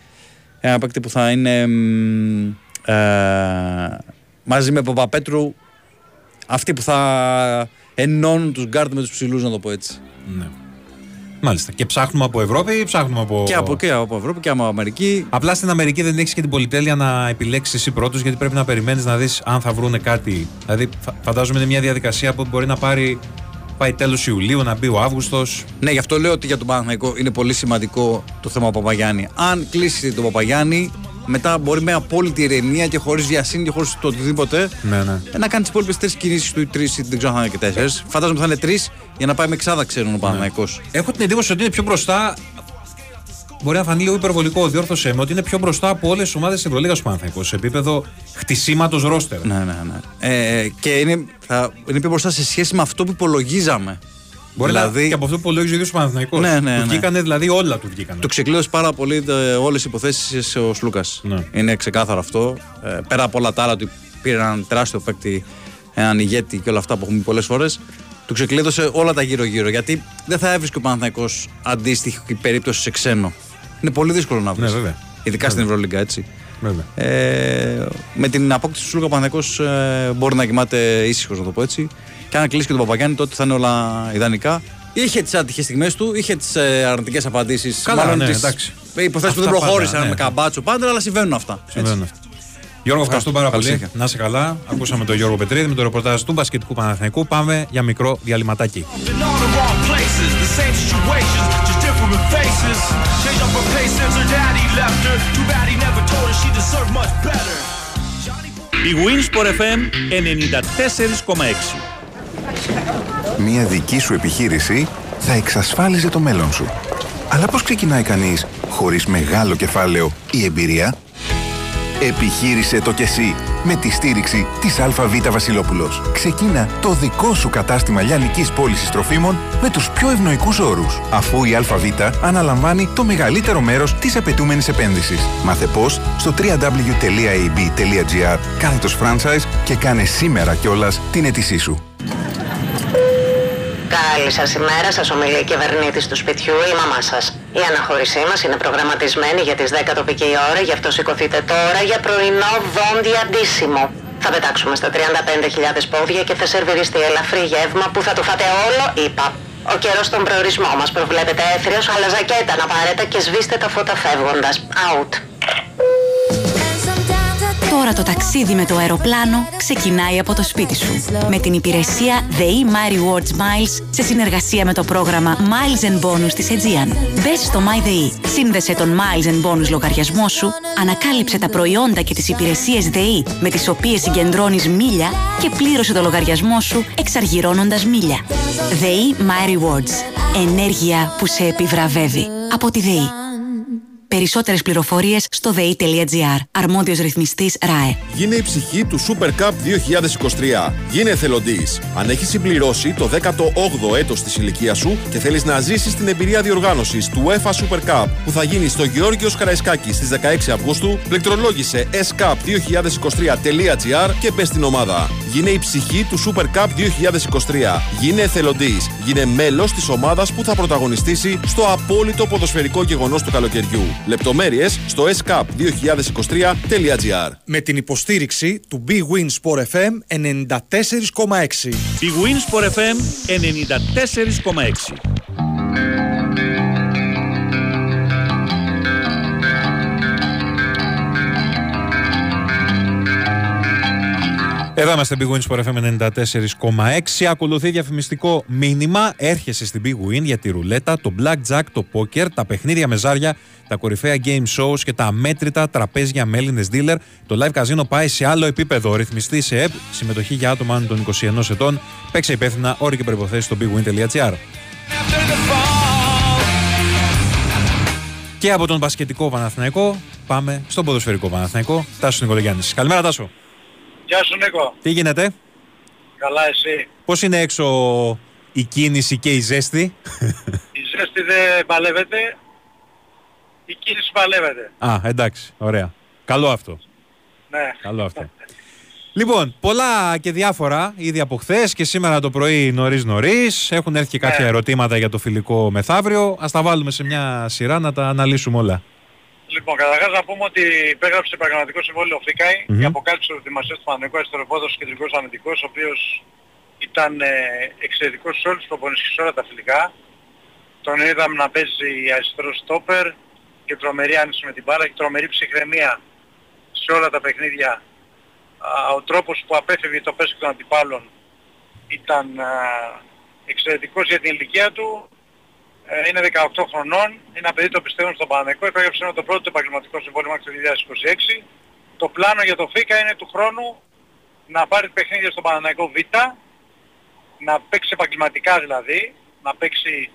Ένα παίκτη που θα είναι μ, ε, μαζί με Παπαπέτρου αυτοί που θα ενώνουν τους γκαρντ με τους ψηλούς να το πω έτσι. Ναι. Μάλιστα. Και ψάχνουμε από Ευρώπη ή ψάχνουμε από. Και από, και από Ευρώπη και από Αμερική. Απλά στην Αμερική δεν έχεις και την πολυτέλεια να επιλέξεις εσύ πρώτος, γιατί πρέπει να περιμένεις να δεις αν θα βρούνε κάτι. Δηλαδή, φα- φαντάζομαι είναι μια διαδικασία που μπορεί να πάρει. Πάει τέλος Ιουλίου, να μπει ο Αύγουστος. Ναι, γι' αυτό λέω ότι για τον Παναθηναϊκό είναι πολύ σημαντικό το θέμα Παπαγιάννη. Αν κλείσει τον Παπαγιάννη, μετά μπορεί με απόλυτη ηρεμία και χωρίς βιασύνη και χωρίς το οτιδήποτε Ναι, ναι. ε, να κάνει τις υπόλοιπες τρεις κινήσεις του ή τρεις, δεν ξέρω αν θα είναι και τέσσερις. Φαντάζομαι ότι θα είναι τρεις για να πάει με εξάδα, ξέρουν ο Παναθηναϊκός. Έχω την εντύπωση ότι είναι πιο μπροστά. Μπορεί να φανεί λίγο υπερβολικό, διόρθωσέ με, ότι είναι πιο μπροστά από όλες τι ομάδες τη Ευρωλίγας του Παναθηναϊκού σε επίπεδο χτισήματος ρόστερ. Ναι, ναι, ναι. Ε, και είναι, θα, είναι πιο μπροστά σε σχέση με αυτό που υπολογίζαμε. Μπορεί δηλαδή, να και από αυτό που υπολόγιζε ο ίδιο ο Παναθηναϊκός. Ναι, ναι, Του ναι. βγήκανε δηλαδή όλα του βγήκανε. Το ξεκλείωσε πάρα πολύ όλες οι υποθέσεις ο Σλούκας. Ναι. Είναι ξεκάθαρο αυτό. Ε, πέρα από όλα τα άλλα, ότι πήρε έναν τεράστιο παίκτη, έναν ηγέτη και όλα αυτά που έχουμε πει πολλές φορές. Του ξεκλείδωσε όλα τα γύρω-γύρω. Γιατί δεν θα έβρισκε ο Παναθηναϊκός αντίστοιχη περίπτωση σε ξένο. Είναι πολύ δύσκολο να βρεις. Ναι, βέβαια. Ειδικά στην Ευρωλίγκα, έτσι. Βέβαια. Ε, με την απόκτηση του Σλούκα ο Παναθηναϊκός ε, μπορεί να κοιμάται ήσυχος, να το πω έτσι. Και αν κλείσει και τον Παπαγιάννη, τότε θα είναι όλα ιδανικά. Είχε τις άτυχες στιγμές του, είχε τις ε, αρνητικές απαντήσεις. Καλά, ναι, εντάξει. Υποθέσεις που δεν Αυτά πάντα, προχώρησαν ναι. με καμπάτσο πάντα, αλλά συμβαίνουν αυτά. έτσι. Συμβαίνουν αυτά. Γιώργο, ευχαριστώ πάρα Καλή πολύ. συνέχεια. Να είσαι καλά. Ακούσαμε τον Γιώργο Πετρίδη με το ρεπορτάζ του μπασκετικού Παναθηναϊκού. Πάμε για μικρό διαλυματάκι. Been all the wrong places, the same situations, just different faces. Changed up her pace since her daddy left her. Too bad he never told her she deserved much better. Η Winsport FM 94,6. Μια δική σου επιχείρηση θα εξασφάλιζε το μέλλον σου. Αλλά πώς ξεκινάει κανείς χωρίς μεγάλο κεφάλαιο ή εμπειρία; Επιχείρησε το κι εσύ με τη στήριξη της ΑΒ Βασιλόπουλος. Ξεκίνα το δικό σου κατάστημα λιανικής πώλησης τροφίμων με τους πιο ευνοϊκούς όρους, αφού η ΑΒ αναλαμβάνει το μεγαλύτερο μέρος της απαιτούμενης επένδυσης. Μάθε πώς στο www.ab.gr κάθετος franchise και κάνε σήμερα κιόλας την αίτησή σου. Καλή σας ημέρα, σας ομιλεί η κυβερνήτη του σπιτιού, η μαμά σας. Η αναχώρησή μας είναι προγραμματισμένη για τις 10 τοπική ώρα, γι' αυτό σηκωθείτε τώρα για πρωινό δόντια ντύσιμο. Θα πετάξουμε στα 35.000 πόδια και θα σερβιριστεί ελαφρύ γεύμα που θα το φάτε όλο, είπα. Ο καιρός στον προορισμό μας προβλέπεται έθριος, αλλά ζακέτα να πάρετε και σβήστε τα φώτα φεύγοντας. Out. Τώρα το ταξίδι με το αεροπλάνο ξεκινάει από το σπίτι σου. Με την υπηρεσία The E My Rewards Miles σε συνεργασία με το πρόγραμμα Miles and Bonus της Aegean. Μπες στο My The E, σύνδεσε τον Miles and Bonus λογαριασμό σου, ανακάλυψε τα προϊόντα και τις υπηρεσίες The E με τις οποίες συγκεντρώνεις μίλια και πλήρωσε το λογαριασμό σου εξαργυρώνοντας μίλια. The E My Rewards. Ενέργεια που σε επιβραβεύει. Από τη The E. Περισσότερες πληροφορίες στο dei.gr. Αρμόδιος ρυθμιστής ΡΑΕ. Γίνε η ψυχή του Super Cup 2023. Γίνε εθελοντής. Αν έχεις συμπληρώσει το 18ο έτος της ηλικίας σου και θέλεις να ζήσεις την εμπειρία διοργάνωσης του UEFA Super Cup που θα γίνει στο Γεώργιος Καραϊσκάκη στις 16 Αυγούστου, πληκτρολόγησε scup2023.gr και μπες στην ομάδα. Γίνε η ψυχή του Super Cup 2023. Γίνε εθελοντής. Γίνε μέλος της ομάδας που θα πρωταγωνιστήσει στο απόλυτο ποδοσφαιρικό γεγονός του καλοκαιριού. Λεπτομέρειες στο scup2023.gr Με την υποστήριξη του Big Win Sport FM 94,6. Big Win Sport FM 94,6. Εδώ είμαστε Big Win Sport FM 94,6. Ακολουθεί διαφημιστικό μήνυμα. Έρχεσαι στην Big Win για τη ρουλέτα, το blackjack, το poker, τα παιχνίδια με ζάρια, τα κορυφαία game shows και τα αμέτρητα τραπέζια με Έλληνες dealer. Το live casino πάει σε άλλο επίπεδο. Ρυθμιστή σε ΕΠ, συμμετοχή για άτομα άνω των 21 ετών. Παίξε υπεύθυνα όροι και προποθέσει στο bigwin.gr. Και από τον μπασκετικό Παναθηναϊκό πάμε στον ποδοσφαιρικό Παναθηναϊκό. Τάσο Νικολογιάννης. Καλημέρα, Τάσο. Γεια σου Νίκο. Τι γίνεται, Καλά εσύ; Πώς είναι έξω η κίνηση και η ζέστη; Η ζέστη δεν παλεύεται. Η κίνηση παλεύεται. Α, εντάξει, ωραία. Καλό αυτό. Ναι. Καλό αυτό. Λοιπόν, πολλά και διάφορα ήδη από χθες και σήμερα το πρωί νωρίς νωρίς. Έχουν έρθει και κάποια ερωτήματα για το φιλικό μεθαύριο. Α τα βάλουμε σε μια σειρά να τα αναλύσουμε όλα. Λοιπόν, καταρχάς να πούμε ότι υπέγραψε επαγγελματικό συμβόλαιο ο Φίκαη Μμμ. για αποκάλυψη του ετοιμασίας του Παναγικού αριστεροπόδος κεντρικός αμυντικός, ο οποίος ήταν ε, εξαιρετικός σε όλους τους προπονήσεις και σε όλα τα φιλικά. Τον είδαμε να παίζει αριστερό στόπερ και τρομερή άνοιξη με την μπάλα και τρομερή ψυχραιμία σε όλα τα παιχνίδια. Α, ο τρόπος που απέφευγε το πέσο των αντιπάλων ήταν α, εξαιρετικός για την ηλικία του. Ε, είναι 18 χρονών, είναι ένα παιδί το πιστεύουν στον Παναγενικό, υπέγραψε το πρώτο του επαγγελματικό συμβόλαιο μέχρι το 2026. Το πλάνο για το ΦΙΚΑ είναι του χρόνου να πάρει παιχνίδια στον Παναναϊκό Β, να παίξει επαγγελματικά δηλαδή, να παίξει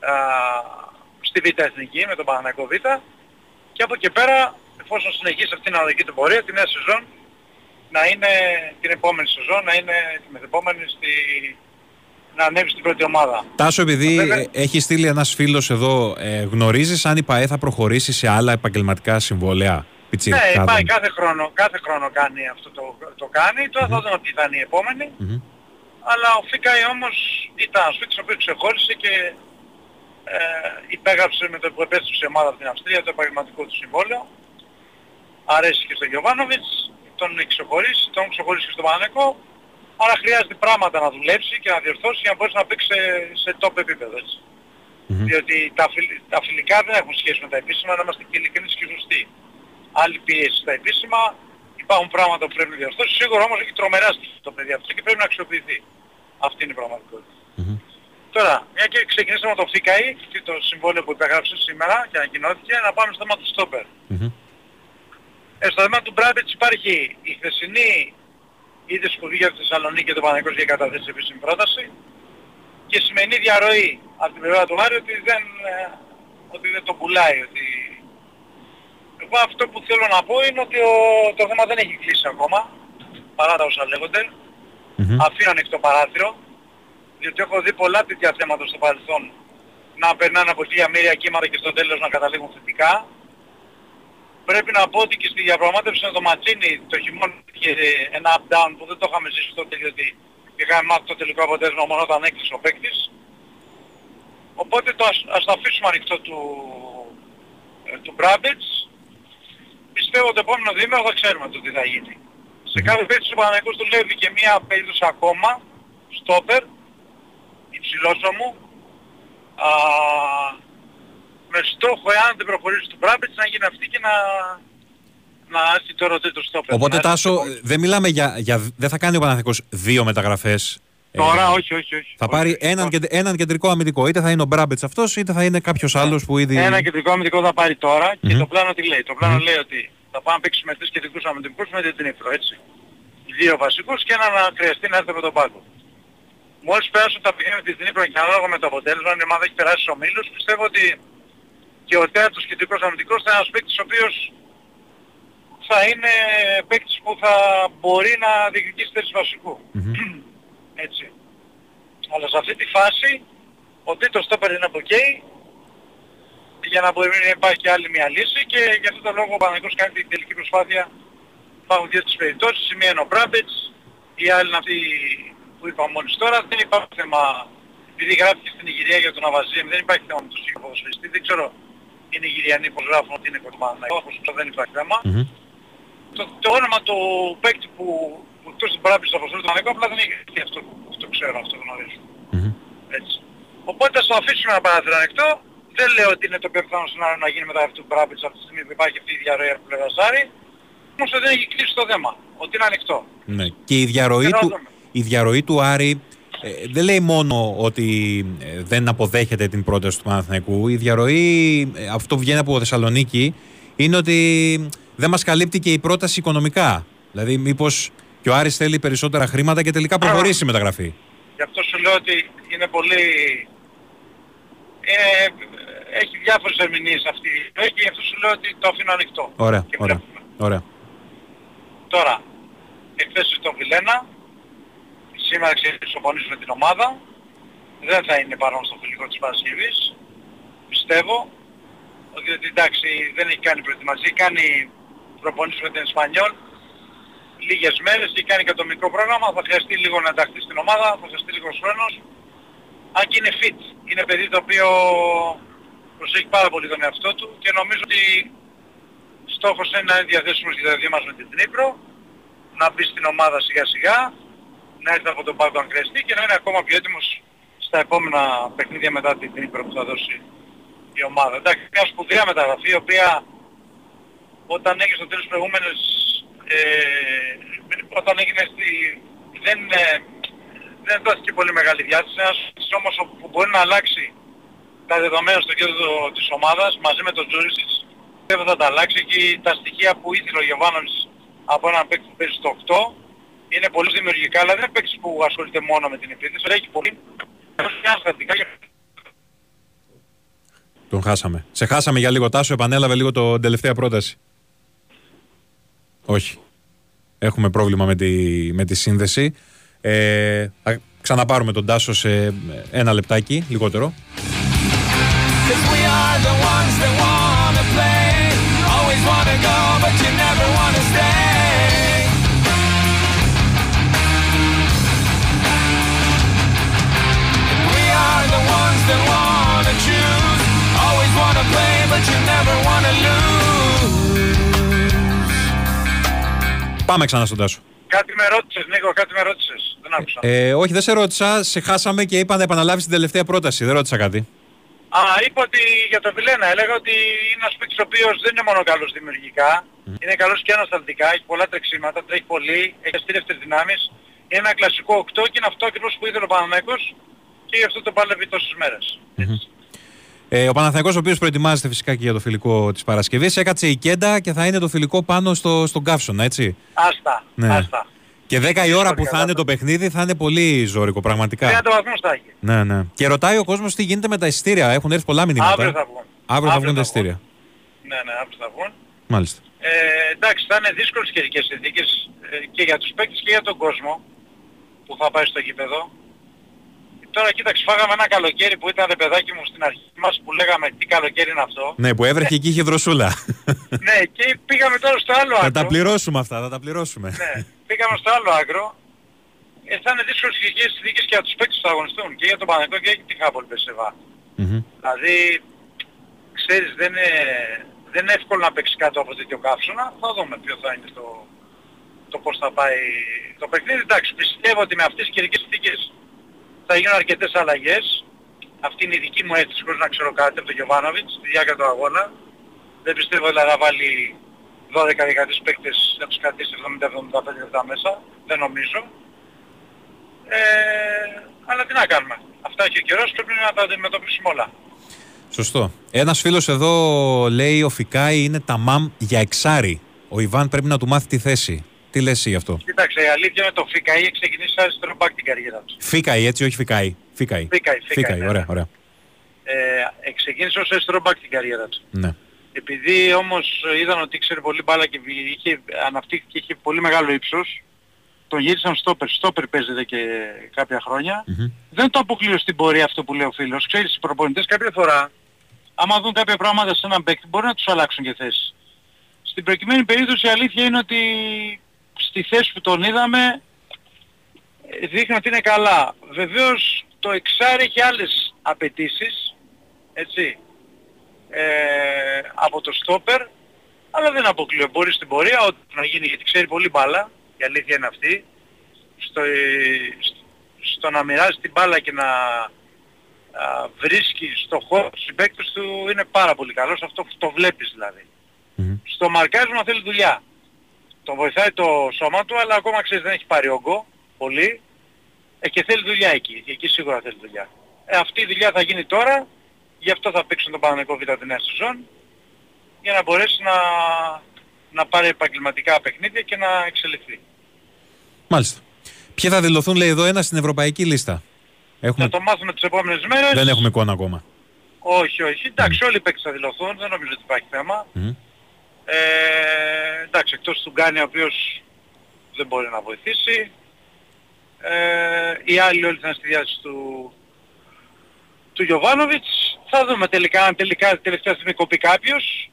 α, στη Β Εθνική με τον Παναναϊκό Β και από εκεί πέρα, εφόσον συνεχίσει αυτή την αναλογική του πορεία, τη νέα σεζόν, να είναι την επόμενη σεζόν, να είναι τη μεθεπόμενη στη, να ανέβει στην πρώτη ομάδα. Τάσο, επειδή Βέβαια. ε, έχει στείλει ένας φίλος εδώ, ε, γνωρίζεις αν η ΠαΕ θα προχωρήσει σε άλλα επαγγελματικά συμβόλαια. Ναι, πιτσιρικάδων. πάει κάθε χρόνο, κάθε χρόνο κάνει αυτό το, το κάνει. Τώρα θα δούμε ποιοι θα είναι οι επόμενοι. Μμμ. Αλλά ο Φίκαη όμως ήταν ένας Φίκης ο οποίος ξεχώρισε και ε, υπέγραψε με το που επέστρεψε η ομάδα από την Αυστρία το επαγγελματικό του συμβόλαιο. Αρέσει και στον Γιωβάνοβιτς, τον έχει ξεχωρίσει, τον έχει ξεχωρίσει και στον Παναγενικό. Άρα χρειάζεται πράγματα να δουλέψει και να διορθώσει για να μπορέσει να παίξει σε, σε top επίπεδο. Έτσι. Διότι τα, φιλ- τα φιλικά δεν έχουν σχέση με τα επίσημα, να είμαστε και ειλικρινείς και σωστοί. Άλλη πίεση στα επίσημα, υπάρχουν πράγματα που πρέπει να διορθώσει. Σίγουρα όμως έχει τρομερά στοιχεία το παιδί αυτό και πρέπει να αξιοποιηθεί. Αυτή είναι η πραγματικότητα. Τώρα, μια και ξεκινήσαμε με το ΦΙΚΑΗ και το συμβόλαιο που υπεγράψε σήμερα και ανακοινώθηκε, να πάμε στο θέμα του Στόπερ. Ε, στο θέμα του Μπράμπετς υπάρχει η χθεσινή είδηση που βγήκε από τη Θεσσαλονίκη και το Παναγικός για καταθέσεις επίσημη πρόταση και σημαίνει διαρροή από την πλευρά του Άρη ότι δεν, ε, ότι δεν το πουλάει. Ότι... Εγώ αυτό που θέλω να πω είναι ότι ο, το θέμα δεν έχει κλείσει ακόμα, παρά τα όσα λέγονται. Αφήνω ανοιχτό παράθυρο, διότι έχω δει πολλά τέτοια θέματα στο παρελθόν να περνάνε από χίλια μοίρια κύματα και στο τέλος να καταλήγουν θετικά. Πρέπει να πω ότι και στη διαπραγμάτευση με το Ματσίνη το χειμώνα είχε ένα up-down που δεν το είχαμε ζήσει τότε γιατί είχαμε μάθει το τελικό αποτέλεσμα μόνο όταν έκλεισε ο παίκτης. Οπότε το ας, ας το αφήσουμε ανοιχτό του, ε, του Μπράμπετς. Πιστεύω ότι το επόμενο διήμερο θα ξέρουμε το τι θα γίνει. Σε κάθε περίπτωση ο Παναγικός δουλεύει και μία περίπτωση ακόμα, στόπερ, υψηλόσωμου, α, με στόχο εάν δεν προχωρήσει του Μπράμπετς να γίνει αυτή και να, να έρθει το ρωτή του στόπερ. Οπότε, Να έρθει Τάσο, στο- δεν μιλάμε για, για. Δεν θα κάνει ο Παναθηναϊκός δύο μεταγραφές. Ε, Τώρα όχι, όχι, όχι. θα πάρει έναν, κεντ- έναν κεντρικό αμυντικό. Είτε θα είναι ο Μπράμπετς αυτός, είτε θα είναι κάποιος άλλος που ήδη. Ένα κεντρικό αμυντικό θα πάρει τώρα και Μμμ. το πλάνο τι λέει; Το πλάνο λέει ότι θα πάμε να παίξουμε με τρεις κεντρικούς αμυντικούς με την Ήπειρο, έτσι. Οι δύο βασικούς και ένα να χρειαστεί να έρθει με τον πάγκο. Μόλις περάσουν τα παιχνίδια με την Ήπειρο και ανάλογα με το αποτέλεσμα, αν η ομάδα έχει περάσει στους ομίλους, πιστεύω ότι και ο τέταρτος κεντρικός αμυντικός θα είναι ένας παίκτης ο οποίος θα είναι παίκτης που θα μπορεί να διεκδικήσει θέση βασικού. [clears throat] Έτσι. Αλλά σε αυτή τη φάση ο τρίτος στόπερ είναι από εκεί για να μπορεί να υπάρχει και άλλη μια λύση και γι' αυτό το λόγο ο Παναγικός κάνει την τελική προσπάθεια. Υπάρχουν δύο τις περιπτώσεις, η μία είναι ο Μπράμπετς, η άλλη είναι αυτή που είπα μόλις τώρα. Δεν υπάρχει θέμα, επειδή γράφει στην Ιγυρία για τον Αβαζίμ, δεν υπάρχει θέμα με τον σύγχρονο Δεν ξέρω, οι Νιγηριανοί πως γράφουν ότι είναι κομμάτι. Εγώ δεν υπάρχει θέμα. Το, το όνομα του παίκτη που, που εκτός την παράπτυξη του αποστολή του Παναγικού απλά δεν έχει γραφτεί αυτό, αυτό ξέρω, αυτό γνωρίζω. Έτσι. Οπότε θα το αφήσουμε ένα παράθυρο ανοιχτό. Δεν λέω ότι είναι το πιο πιθανό σενάριο να γίνει μετά αυτού του Μπράμπιτς αυτή τη στιγμή που υπάρχει αυτή η διαρροή από πλευρά Ζάρη. Όμως δεν έχει κλείσει το θέμα. Ότι είναι ανοιχτό. Ναι. Και η διαρροή, Και να του, δούμε. η διαρροή του Άρη ε, δεν λέει μόνο ότι ε, δεν αποδέχεται την πρόταση του Παναθηναϊκού. Η διαρροή, ε, αυτό που βγαίνει από Θεσσαλονίκη, είναι ότι δεν μας καλύπτει και η πρόταση οικονομικά. Δηλαδή, μήπως και ο Άρης θέλει περισσότερα χρήματα και τελικά προχωρήσει η μεταγραφή. Γι' αυτό σου λέω ότι είναι πολύ... Είναι, έχει διάφορες ερμηνείες αυτή η διαρροή και γι' αυτό σου λέω ότι το αφήνω ανοιχτό. Ωραία, ωραία, ωραία. Τώρα, εκθέσεις τον Βιλένα, σήμερα ξεσοπονίζουμε την ομάδα, δεν θα είναι παρόν στο φιλικό της Παρασκευής, πιστεύω, ότι εντάξει δεν έχει κάνει προετοιμασία, έχει κάνει προπονήσεις με την Ισπανιόλ, λίγες μέρες. Και κάνει και το μικρό πρόγραμμα, θα χρειαστεί λίγο να ενταχθεί στην ομάδα, θα χρειαστεί λίγος χρόνος, αν και είναι fit, είναι παιδί το οποίο προσέχει πάρα πολύ τον εαυτό του και νομίζω ότι στόχος είναι να είναι διαθέσιμος για τα δύο μας με την Νύπρο, να μπει στην ομάδα σιγά σιγά, να έρθει από τον πάγκο αν χρειαστεί και να είναι ακόμα πιο έτοιμος στα επόμενα παιχνίδια μετά την Νύπρο που θα δώσει η ομάδα. Εντάξει, μια σπουδαία μεταγραφή η οποία όταν έγινε στο τέλος προηγούμενες ε, όταν έγινε στη, δεν, ε, δεν δόθηκε πολύ μεγάλη διάθεση. Ένας παίκτης όμως που μπορεί να αλλάξει τα δεδομένα στο κέντρο της ομάδας μαζί με τον Τζούρισιτς δεν θα τα αλλάξει και τα στοιχεία που ήθελε ο Γιωβάνοβιτς από έναν παίκτη που παίζει στο 8 είναι πολύ δημιουργικά, αλλά δεν είναι παίκτης που ασχολείται μόνο με την επίθεση, αλλά έχει πολύ στατικά και Τον χάσαμε. Σε χάσαμε για λίγο τάσο, επανέλαβε λίγο το τελευταία πρόταση. Όχι. Έχουμε πρόβλημα με τη, με τη σύνδεση. Ε, θα ξαναπάρουμε τον Τάσο σε ένα λεπτάκι, λιγότερο. Cause we are the ones that wanna play. Always wanna go, but you never Πάμε ξανά στον Τάσο. Κάτι με ρώτησες, Νίκο, κάτι με ρώτησες. Δεν άκουσα. Ε, όχι, δεν σε ρώτησα. Σε χάσαμε και είπα να επαναλάβεις την τελευταία πρόταση. Δεν ρώτησα κάτι. Α, είπα ότι για τον Βιλένα έλεγα ότι είναι ένας παίκτης ο οποίος δεν είναι μόνο καλός δημιουργικά, είναι καλός και ανασταλτικά, έχει πολλά τρεξίματα, τρέχει πολύ, έχει αστήρευτες δυνάμεις, είναι ένα κλασικό 8 και είναι αυτό ακριβώς που ήθελε ο Παναμαϊκός και γι' αυτό το πάλευε τόσες μέρες. Ε, ο Παναθηναϊκός ο οποίος προετοιμάζεται φυσικά και για το φιλικό της Παρασκευής έκατσε η Κέντα και θα είναι το φιλικό πάνω στο, στον Καύσωνα, έτσι; Άστα, Ναι. άστα. Και 10 η ώρα που θα είναι το παιχνίδι θα είναι πολύ ζώρικο, πραγματικά. 30 βαθμούς θα έχει. Ναι, ναι. Και ρωτάει ο κόσμος τι γίνεται με τα εισιτήρια. Έχουν έρθει πολλά μηνύματα. Αύριο ε; θα βγουν. Αύριο θα Αύριο βγουν τα θα βγουν. εισιτήρια. Ναι, ναι, αύριο θα βγουν. Μάλιστα. Ε, εντάξει, θα είναι δύσκολες καιρικές συνθήκες ε, και για τους παίκτες και για τον κόσμο που θα πάει στο γήπεδο. Τώρα κοίταξε, φάγαμε ένα καλοκαίρι που ήταν ρε παιδάκι μου στην αρχή μας που λέγαμε τι καλοκαίρι είναι αυτό. Ναι, που έβρεχε και είχε δροσούλα. [laughs] ναι, και πήγαμε τώρα στο άλλο θα άκρο. τα πληρώσουμε αυτά, θα τα πληρώσουμε. Ναι, πήγαμε στο άλλο άκρο. Ε, θα είναι δύσκολες καιρικές συνθήκες και για τους παίκτες που θα αγωνιστούν και για τον Παναγικό και για τη Χάπολ Πεσεβά. Δηλαδή, ξέρεις, δεν είναι, δεν είναι εύκολο να παίξει κάτω από τέτοιο καύσωνα. Θα δούμε ποιο θα είναι το, το πώς θα πάει το παιχνίδι. Εντάξει, πιστεύω ότι με αυτές τις καιρικές συνθήκες θα γίνουν αρκετές αλλαγές. Αυτή είναι η δική μου αίσθηση χωρίς να ξέρω κάτι από τον Γιωβάνοβιτς στη διάρκεια του αγώνα. Δεν πιστεύω δηλαδή να βάλει 12-13 παίκτες να τους κρατήσει 70-75 λεπτά μέσα. Δεν νομίζω. Ε, αλλά τι να κάνουμε. Αυτά έχει ο καιρός, πρέπει να τα αντιμετωπίσουμε όλα. Σωστό. Ένας φίλος εδώ λέει ο Φικάη είναι τα μαμ για εξάρι. Ο Ιβάν πρέπει να του μάθει τη θέση. Τι λες εσύ γι' αυτό; Κοίταξε, η αλήθεια είναι το ΦΙΚΑ έχει ξεκινήσει σαν αριστερό μπακ την καριέρα του. Φίκαη, έτσι, όχι Φικάη. Φίκαη. Φίκαη, Φίκαη, ναι. ωραία, ωραία. Ε, Ε, ξεκίνησε ως αριστερό back την καριέρα του. Ναι. Επειδή όμως είδαν ότι ξέρει πολύ μπάλα και είχε, αναπτύχθηκε και είχε πολύ μεγάλο ύψος, τον γύρισαν στόπερ. Στόπερ παίζεται και κάποια χρόνια. Δεν το αποκλείω στην πορεία αυτό που λέει ο φίλος. Ξέρεις, οι προπονητές κάποια φορά, άμα δουν κάποια πράγματα σε έναν παίκτη, μπορεί να τους αλλάξουν και θέση. Στην προκειμένη περίπτωση η αλήθεια είναι ότι στη θέση που τον είδαμε ε, δείχνει ότι είναι καλά. Βεβαίως το εξάρι έχει άλλες απαιτήσεις, έτσι, ε, από το στόπερ, αλλά δεν αποκλείω. Μπορεί στην πορεία ό,τι να γίνει, γιατί ξέρει πολύ μπάλα, η αλήθεια είναι αυτή, στο, ε, στο να μοιράζει την μπάλα και να α, βρίσκει στο χώρο τους συμπαίκτες του είναι πάρα πολύ καλός, αυτό το βλέπεις δηλαδή. Στο μαρκάρισμα θέλει δουλειά. Το βοηθάει το σώμα του, αλλά ακόμα ξέρεις δεν έχει πάρει όγκο, πολύ, ε, και θέλει δουλειά εκεί. Εκεί σίγουρα θέλει δουλειά. Ε, αυτή η δουλειά θα γίνει τώρα, γι' αυτό θα παίξουν τον Παναγενικό Β' την νέα σεζόν, για να μπορέσει να, να πάρει επαγγελματικά παιχνίδια και να εξελιχθεί. Μάλιστα. Ποιοι θα δηλωθούν, λέει εδώ, ένας στην ευρωπαϊκή λίστα; Έχουμε... Θα το μάθουμε τις επόμενες μέρες. Δεν έχουμε εικόνα ακόμα. Όχι, όχι. Εντάξει, όλοι οι παίκτες θα δηλωθούν, δεν νομίζω ότι υπάρχει θέμα. Μμ. Ε, εντάξει, εκτός του Γκάνη ο οποίος δεν μπορεί να βοηθήσει. Ε, οι άλλοι όλοι θα είναι στη διάθεση του, του Γιωβάνοβιτς. Θα δούμε τελικά αν τελικά τελευταία στιγμή κοπεί κάποιος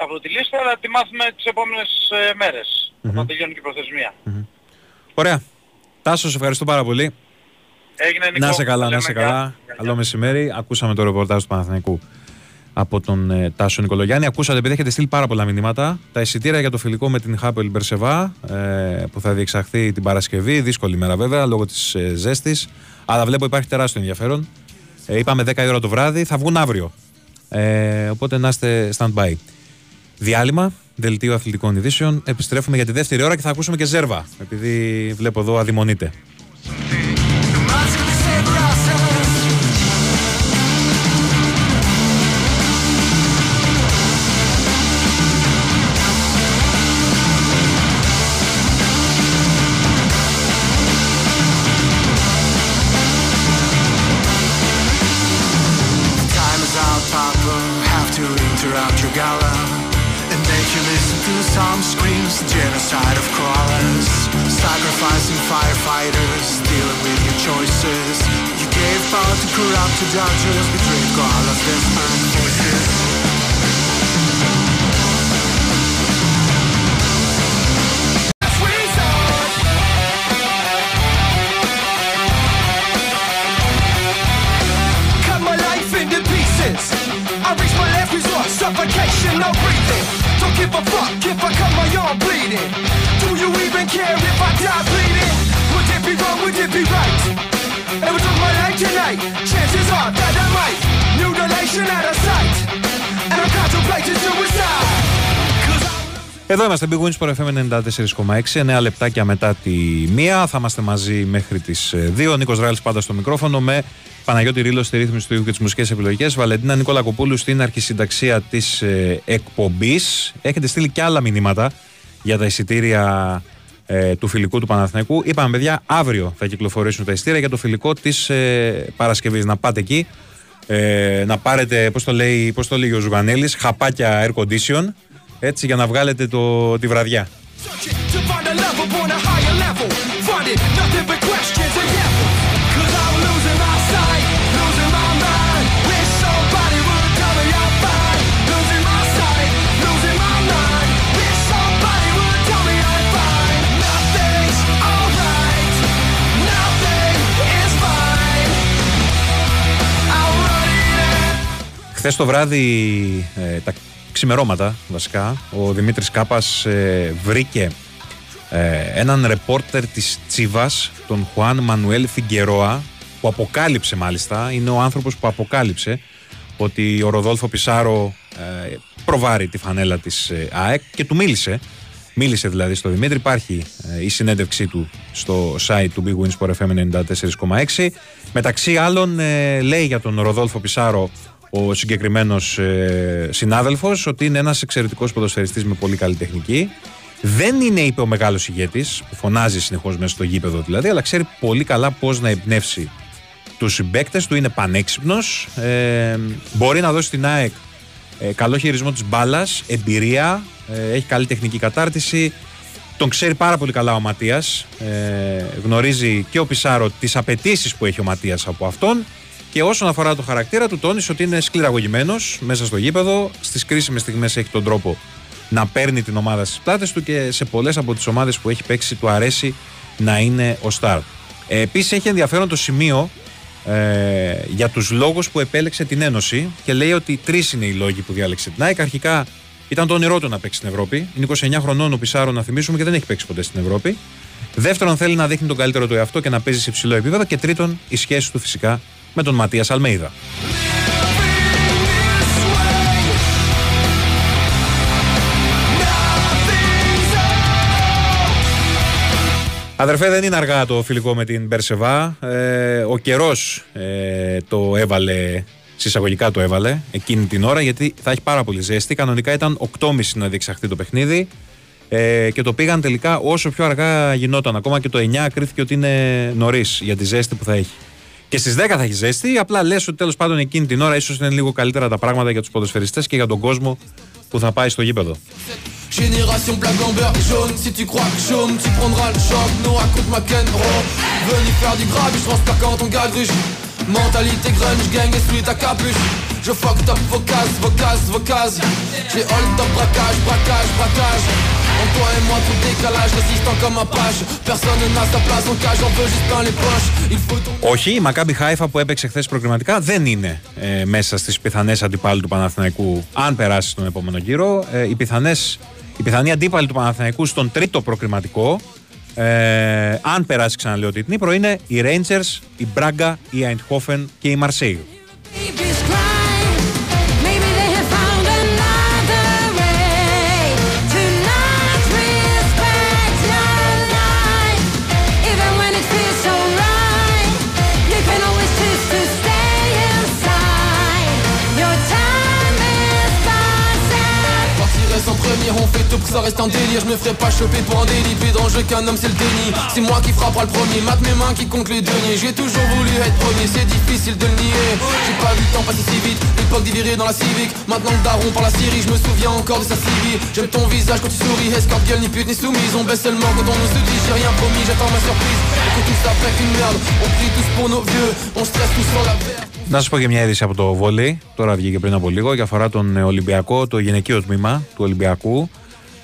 από τη λίστα, αλλά τη μάθουμε τις επόμενες ε, μέρες. Όταν τελειώνει και η προθεσμία. Ωραία. Τάσο, σε ευχαριστώ πάρα πολύ. Έγινε Νικό. Να σε καλά, να Λέμε σε γεια. καλά. Καλό μεσημέρι. Ακούσαμε το ρεπορτάζ του Παναθηναϊκού από τον ε, Τάσο Νικολογιάννη. Ακούσατε, επειδή έχετε στείλει πάρα πολλά μηνύματα, τα εισιτήρια για το φιλικό με την Χάπελ Μπερσεβά ε, που θα διεξαχθεί την Παρασκευή. Δύσκολη μέρα βέβαια λόγω της ε, ζέστης. Αλλά βλέπω υπάρχει τεράστιο ενδιαφέρον. Ε, είπαμε 10 η ώρα το βράδυ, θα βγουν αύριο. Ε, οπότε να είστε stand-by. Διάλειμμα, δελτίο αθλητικών ειδήσεων. Επιστρέφουμε για τη δεύτερη ώρα και θα ακούσουμε και Ζέρβα. Επειδή βλέπω εδώ αδειμονείτε. Εδώ είμαστε, Big Wins Sport FM 94,6. 9 λεπτάκια μετά τη μία. Θα είμαστε μαζί μέχρι τις 2. Ο Νίκος Ράλης πάντα στο μικρόφωνο με Παναγιώτη Ρήλο στη ρύθμιση του ήχου και τις μουσικές επιλογές. Βαλεντίνα Νικόλα Κοπούλου στην αρχισυνταξία της ε, εκπομπής. Έχετε στείλει και άλλα μηνύματα για τα εισιτήρια ε, του φιλικού του Παναθηναϊκού. Είπαμε, παιδιά, αύριο θα κυκλοφορήσουν τα εισιτήρια για το φιλικό της ε, Παρασκευής. Να πάτε εκεί. Ε, να πάρετε, πώς το, λέει, πώς το λέει ο Ζουγανέλης, χαπάκια air condition. Έτσι για να βγάλετε το τη βραδιά. Χθες το βράδυ ε, τα ξημερώματα βασικά, ο Δημήτρης Κάπας ε, βρήκε ε, έναν ρεπόρτερ της Τσίβας, τον Χουάν Μανουέλ Φιγκερόα, που αποκάλυψε μάλιστα, είναι ο άνθρωπος που αποκάλυψε ότι ο Ροδόλφο Πισάρο ε, προβάρει τη φανέλα της ε, ΑΕΚ και του μίλησε. Μίλησε δηλαδή στο Δημήτρη. Υπάρχει ε, η συνέντευξή του στο site του Big Wins Sport FM 94,6. Μεταξύ άλλων ε, λέει για τον Ροδόλφο Πισάρο ο συγκεκριμένος ε, συνάδελφος ότι είναι ένας εξαιρετικός ποδοσφαιριστής με πολύ καλή τεχνική. Δεν είναι, είπε ο μεγάλος ηγέτης, που φωνάζει συνεχώς μέσα στο γήπεδο δηλαδή, αλλά ξέρει πολύ καλά πώς να εμπνεύσει τους συμπαίκτες του, είναι πανέξυπνος. Ε, μπορεί να δώσει στην ΑΕΚ ε, καλό χειρισμό της μπάλας, εμπειρία, ε, έχει καλή τεχνική κατάρτιση. Τον ξέρει πάρα πολύ καλά ο Ματίας. Ε, γνωρίζει και ο Πισάρο τις απαιτήσεις που έχει ο Ματίας από αυτόν. Και όσον αφορά το χαρακτήρα του, τόνισε ότι είναι σκληραγωγημένος μέσα στο γήπεδο. Στις κρίσιμες στιγμές έχει τον τρόπο να παίρνει την ομάδα στις πλάτες του και σε πολλές από τις ομάδες που έχει παίξει του αρέσει να είναι ο Σταρ. Ε, Επίσης έχει ενδιαφέρον το σημείο ε, για τους λόγους που επέλεξε την Ένωση και λέει ότι τρεις είναι οι λόγοι που διάλεξε την ΑΕΚ. Αρχικά ήταν το όνειρό του να παίξει στην Ευρώπη. Είναι 29 χρονών ο Πισάρο να θυμίσουμε και δεν έχει παίξει ποτέ στην Ευρώπη. Δεύτερον, θέλει να δείχνει τον καλύτερο του εαυτό και να παίζει σε υψηλό επίπεδο. Και τρίτον, η σχέση του φυσικά με τον Ματίας Αλμέιδα. Αδερφέ, δεν είναι αργά το φιλικό με την Μπερσεβά. Ε, ο καιρός ε, το έβαλε, συσσαγωγικά το έβαλε εκείνη την ώρα, γιατί θα έχει πάρα πολύ ζέστη. Κανονικά ήταν 8.30 να διεξαχθεί το παιχνίδι ε, και το πήγαν τελικά όσο πιο αργά γινόταν. Ακόμα και το 9 κρίθηκε ότι είναι νωρίς για τη ζέστη που θα έχει. Και στις 10 θα έχεις ζέστη. Απλά λες ότι τέλος πάντων εκείνη την ώρα ίσως είναι λίγο καλύτερα τα πράγματα για τους ποδοσφαιριστές και για τον κόσμο που θα πάει στο γήπεδο. Génération black en beurre jaune Si tu crois que chaume tu prendras le choc Nous raconte ma Kenro Venu faire du grave je transpire quand on gagruche Mentalité grunge gang et celui ta capuche Je fuck top vocas, vocas, vocas J'ai hold up braquage, braquage, braquage En toi et moi tout décalage Résistant comme un page Personne n'a sa place en cage On veut juste plein les poches Il faut ton Όχι, η Μακάμπι Χάιφα που έπαιξε χθε προκριματικά δεν είναι ε, μέσα στι πιθανέ αντιπάλου του Παναθηναϊκού αν περάσει στον επόμενο γύρο. Ε, οι, πιθανές, οι πιθανοί αντίπαλοι του Παναθηναϊκού στον τρίτο προκριματικό, ε, αν περάσει ξαναλέω την Νύπρο, είναι οι Rangers, η Μπράγκα, η Eindhoven και η Marseille. premier, on fait tout pour que ça reste un délire. Je me ferai pas choper pour un délit. Plus dangereux qu'un homme, c'est le déni. C'est moi qui frappera le premier. Mate mes mains qui compte les deniers. J'ai toujours voulu être premier, c'est difficile de le nier. J'ai pas vu le temps passer si vite. L'époque des virés dans la civique. Maintenant le daron par la Syrie, je me souviens encore de sa civile. J'aime ton visage quand tu souris. Escorte gueule, ni pute ni soumise. On baisse seulement quand on nous se dit. J'ai rien promis, j'attends ma surprise. Et que tout ça fait qu'une merde. On prie tous pour nos vieux. On stresse tous sur la verre. Να σα πω και μια είδηση από το βόλεϊ. Τώρα βγήκε πριν από λίγο και αφορά τον ε, Ολυμπιακό, το γυναικείο τμήμα του Ολυμπιακού.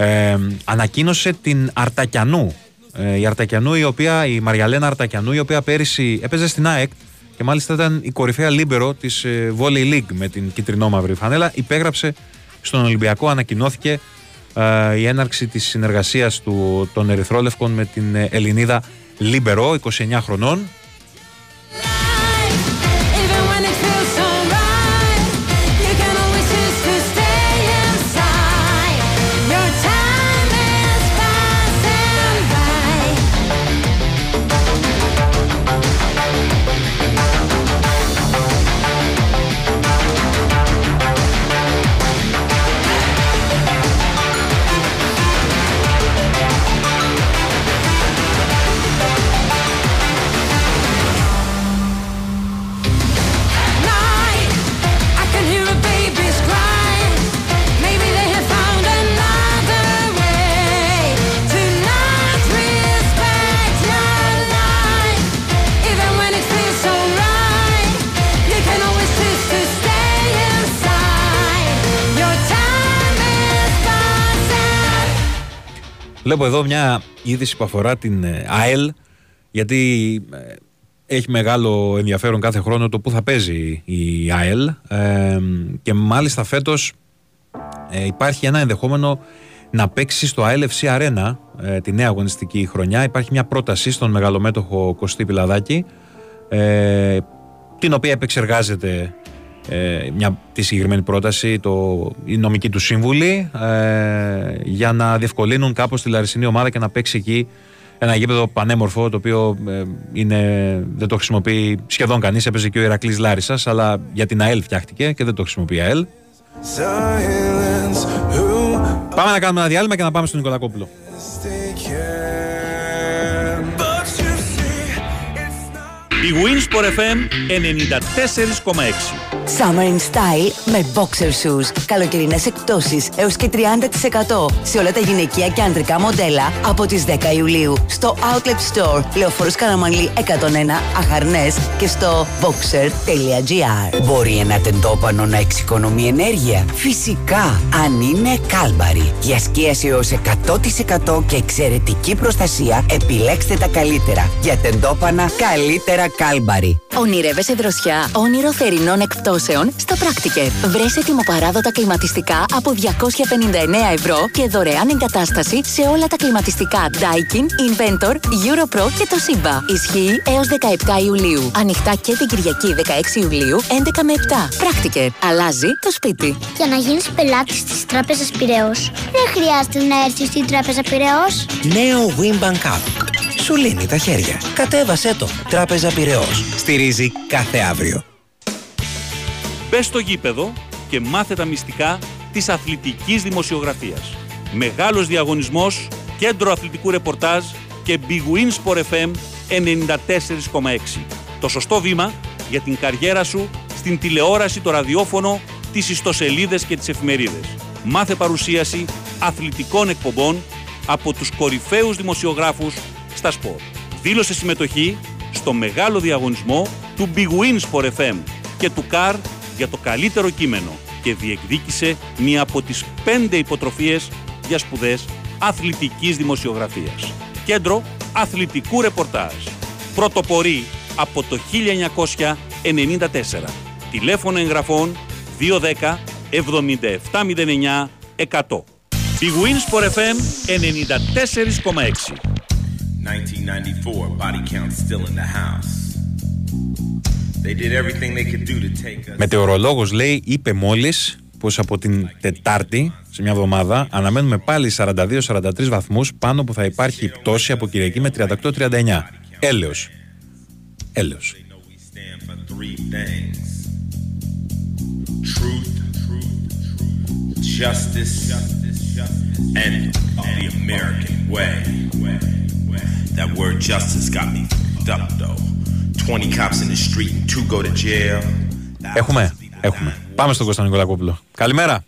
Ε, ανακοίνωσε την Αρτακιανού. Ε, η Αρτακιανού, η οποία, η Μαριαλένα Αρτακιανού, η οποία πέρυσι έπαιζε στην ΑΕΚ και μάλιστα ήταν η κορυφαία λίμπερο της ε, Volley League με την κιτρινόμαυρη φανέλα. Υπέγραψε στον Ολυμπιακό, ανακοινώθηκε ε, η έναρξη της συνεργασίας του, των Ερυθρόλευκων με την ε, Ελληνίδα λίμπερο, 29 χρονών, Βλέπω εδώ μια είδηση που αφορά την ε, ΑΕΛ, γιατί ε, έχει μεγάλο ενδιαφέρον κάθε χρόνο το που θα παίζει η ΑΕΛ ε, και μάλιστα φέτος ε, υπάρχει ένα ενδεχόμενο να παίξει στο ALFC Arena ε, τη νέα αγωνιστική χρονιά. Υπάρχει μια πρόταση στον μεγαλομέτωχο Κωστή Πιλαδάκη ε, την οποία επεξεργάζεται ε, μια, τη συγκεκριμένη πρόταση το, η νομική του σύμβουλη ε, για να διευκολύνουν κάπως τη Λαρισινή ομάδα και να παίξει εκεί ένα γήπεδο πανέμορφο το οποίο ε, είναι, δεν το χρησιμοποιεί σχεδόν κανείς έπαιζε και ο Ηρακλής Λάρισας αλλά για την ΑΕΛ φτιάχτηκε και δεν το χρησιμοποιεί η ΑΕΛ Silence, who Πάμε να κάνουμε ένα διάλειμμα και να πάμε στον Νικολακόπουλο they can. But you see, it's not. Η Winsport FM 94,6. Summer in Style με boxer shoes. Καλοκαιρινές εκπτώσεις έως και 30% σε όλα τα γυναικεία και ανδρικά μοντέλα από τις 10 Ιουλίου στο Outlet Store Λεωφόρος Καραμαλή 101 Αχαρνές και στο boxer.gr Μπορεί ένα τεντόπανο να εξοικονομεί ενέργεια; Φυσικά, αν είναι κάλμπαρη. Για σκίαση έως 100% και εξαιρετική προστασία, επιλέξτε τα καλύτερα. Για τεντόπανα, καλύτερα κάλμπαρη. Ονειρεύεσαι δροσιά, όνειρο θερινών εκπτώσεων; Στο Practiker. Βρες ετοιμοπαράδοτα κλιματιστικά από 259 ευρώ και δωρεάν εγκατάσταση σε όλα τα κλιματιστικά Daikin, Inventor, Europro και το Simba. Ισχύει έως 17 Ιουλίου. Ανοιχτά και την Κυριακή 16 Ιουλίου 11 με 7. Practiker. Αλλάζει το σπίτι. Για να γίνεις πελάτης της Τράπεζας Πειραιώς, δεν χρειάζεται να έρθεις στην Τράπεζα Πειραιώς. Νέο Wimbank App. Σου λύνει τα χέρια. Κατέβασέ το. Τράπεζα Πειραιώς. Στηρίζει κάθε αύριο. Μπες στο γήπεδο και μάθε τα μυστικά της αθλητικής δημοσιογραφίας. Μεγάλος διαγωνισμός, κέντρο αθλητικού ρεπορτάζ και Big Win Sport FM 94,6. Το σωστό βήμα για την καριέρα σου στην τηλεόραση, το ραδιόφωνο, τις ιστοσελίδες και τις εφημερίδες. Μάθε παρουσίαση αθλητικών εκπομπών από τους κορυφαίους δημοσιογράφους στα σπορ. Δήλωσε συμμετοχή στο μεγάλο διαγωνισμό του Big Win Sport FM και του CAR για το καλύτερο κείμενο και διεκδίκησε μία από τις πέντε υποτροφίες για σπουδές αθλητικής δημοσιογραφίας. Κέντρο αθλητικού ρεπορτάζ. Πρωτοπορεί από το 1994. Τηλέφωνο εγγραφών 210 7709 100. Big Win Sport FM 94,6. 1994, body count still in the house. They did everything they could do to take us. Μετεωρολόγος λέει, είπε μόλις πως από την Τετάρτη, σε μια εβδομάδα, αναμένουμε πάλι 42-43 βαθμούς πάνω που θα υπάρχει πτώση από Κυριακή με 38-39. Έλεος. Έλεος. Three things truth, justice, and the American way. That word justice got me f***ed up though. 20 cops in the street and two go to jail. Έχουμε, έχουμε. Πάμε στον Κώστα Νικολακόπουλο. Καλημέρα.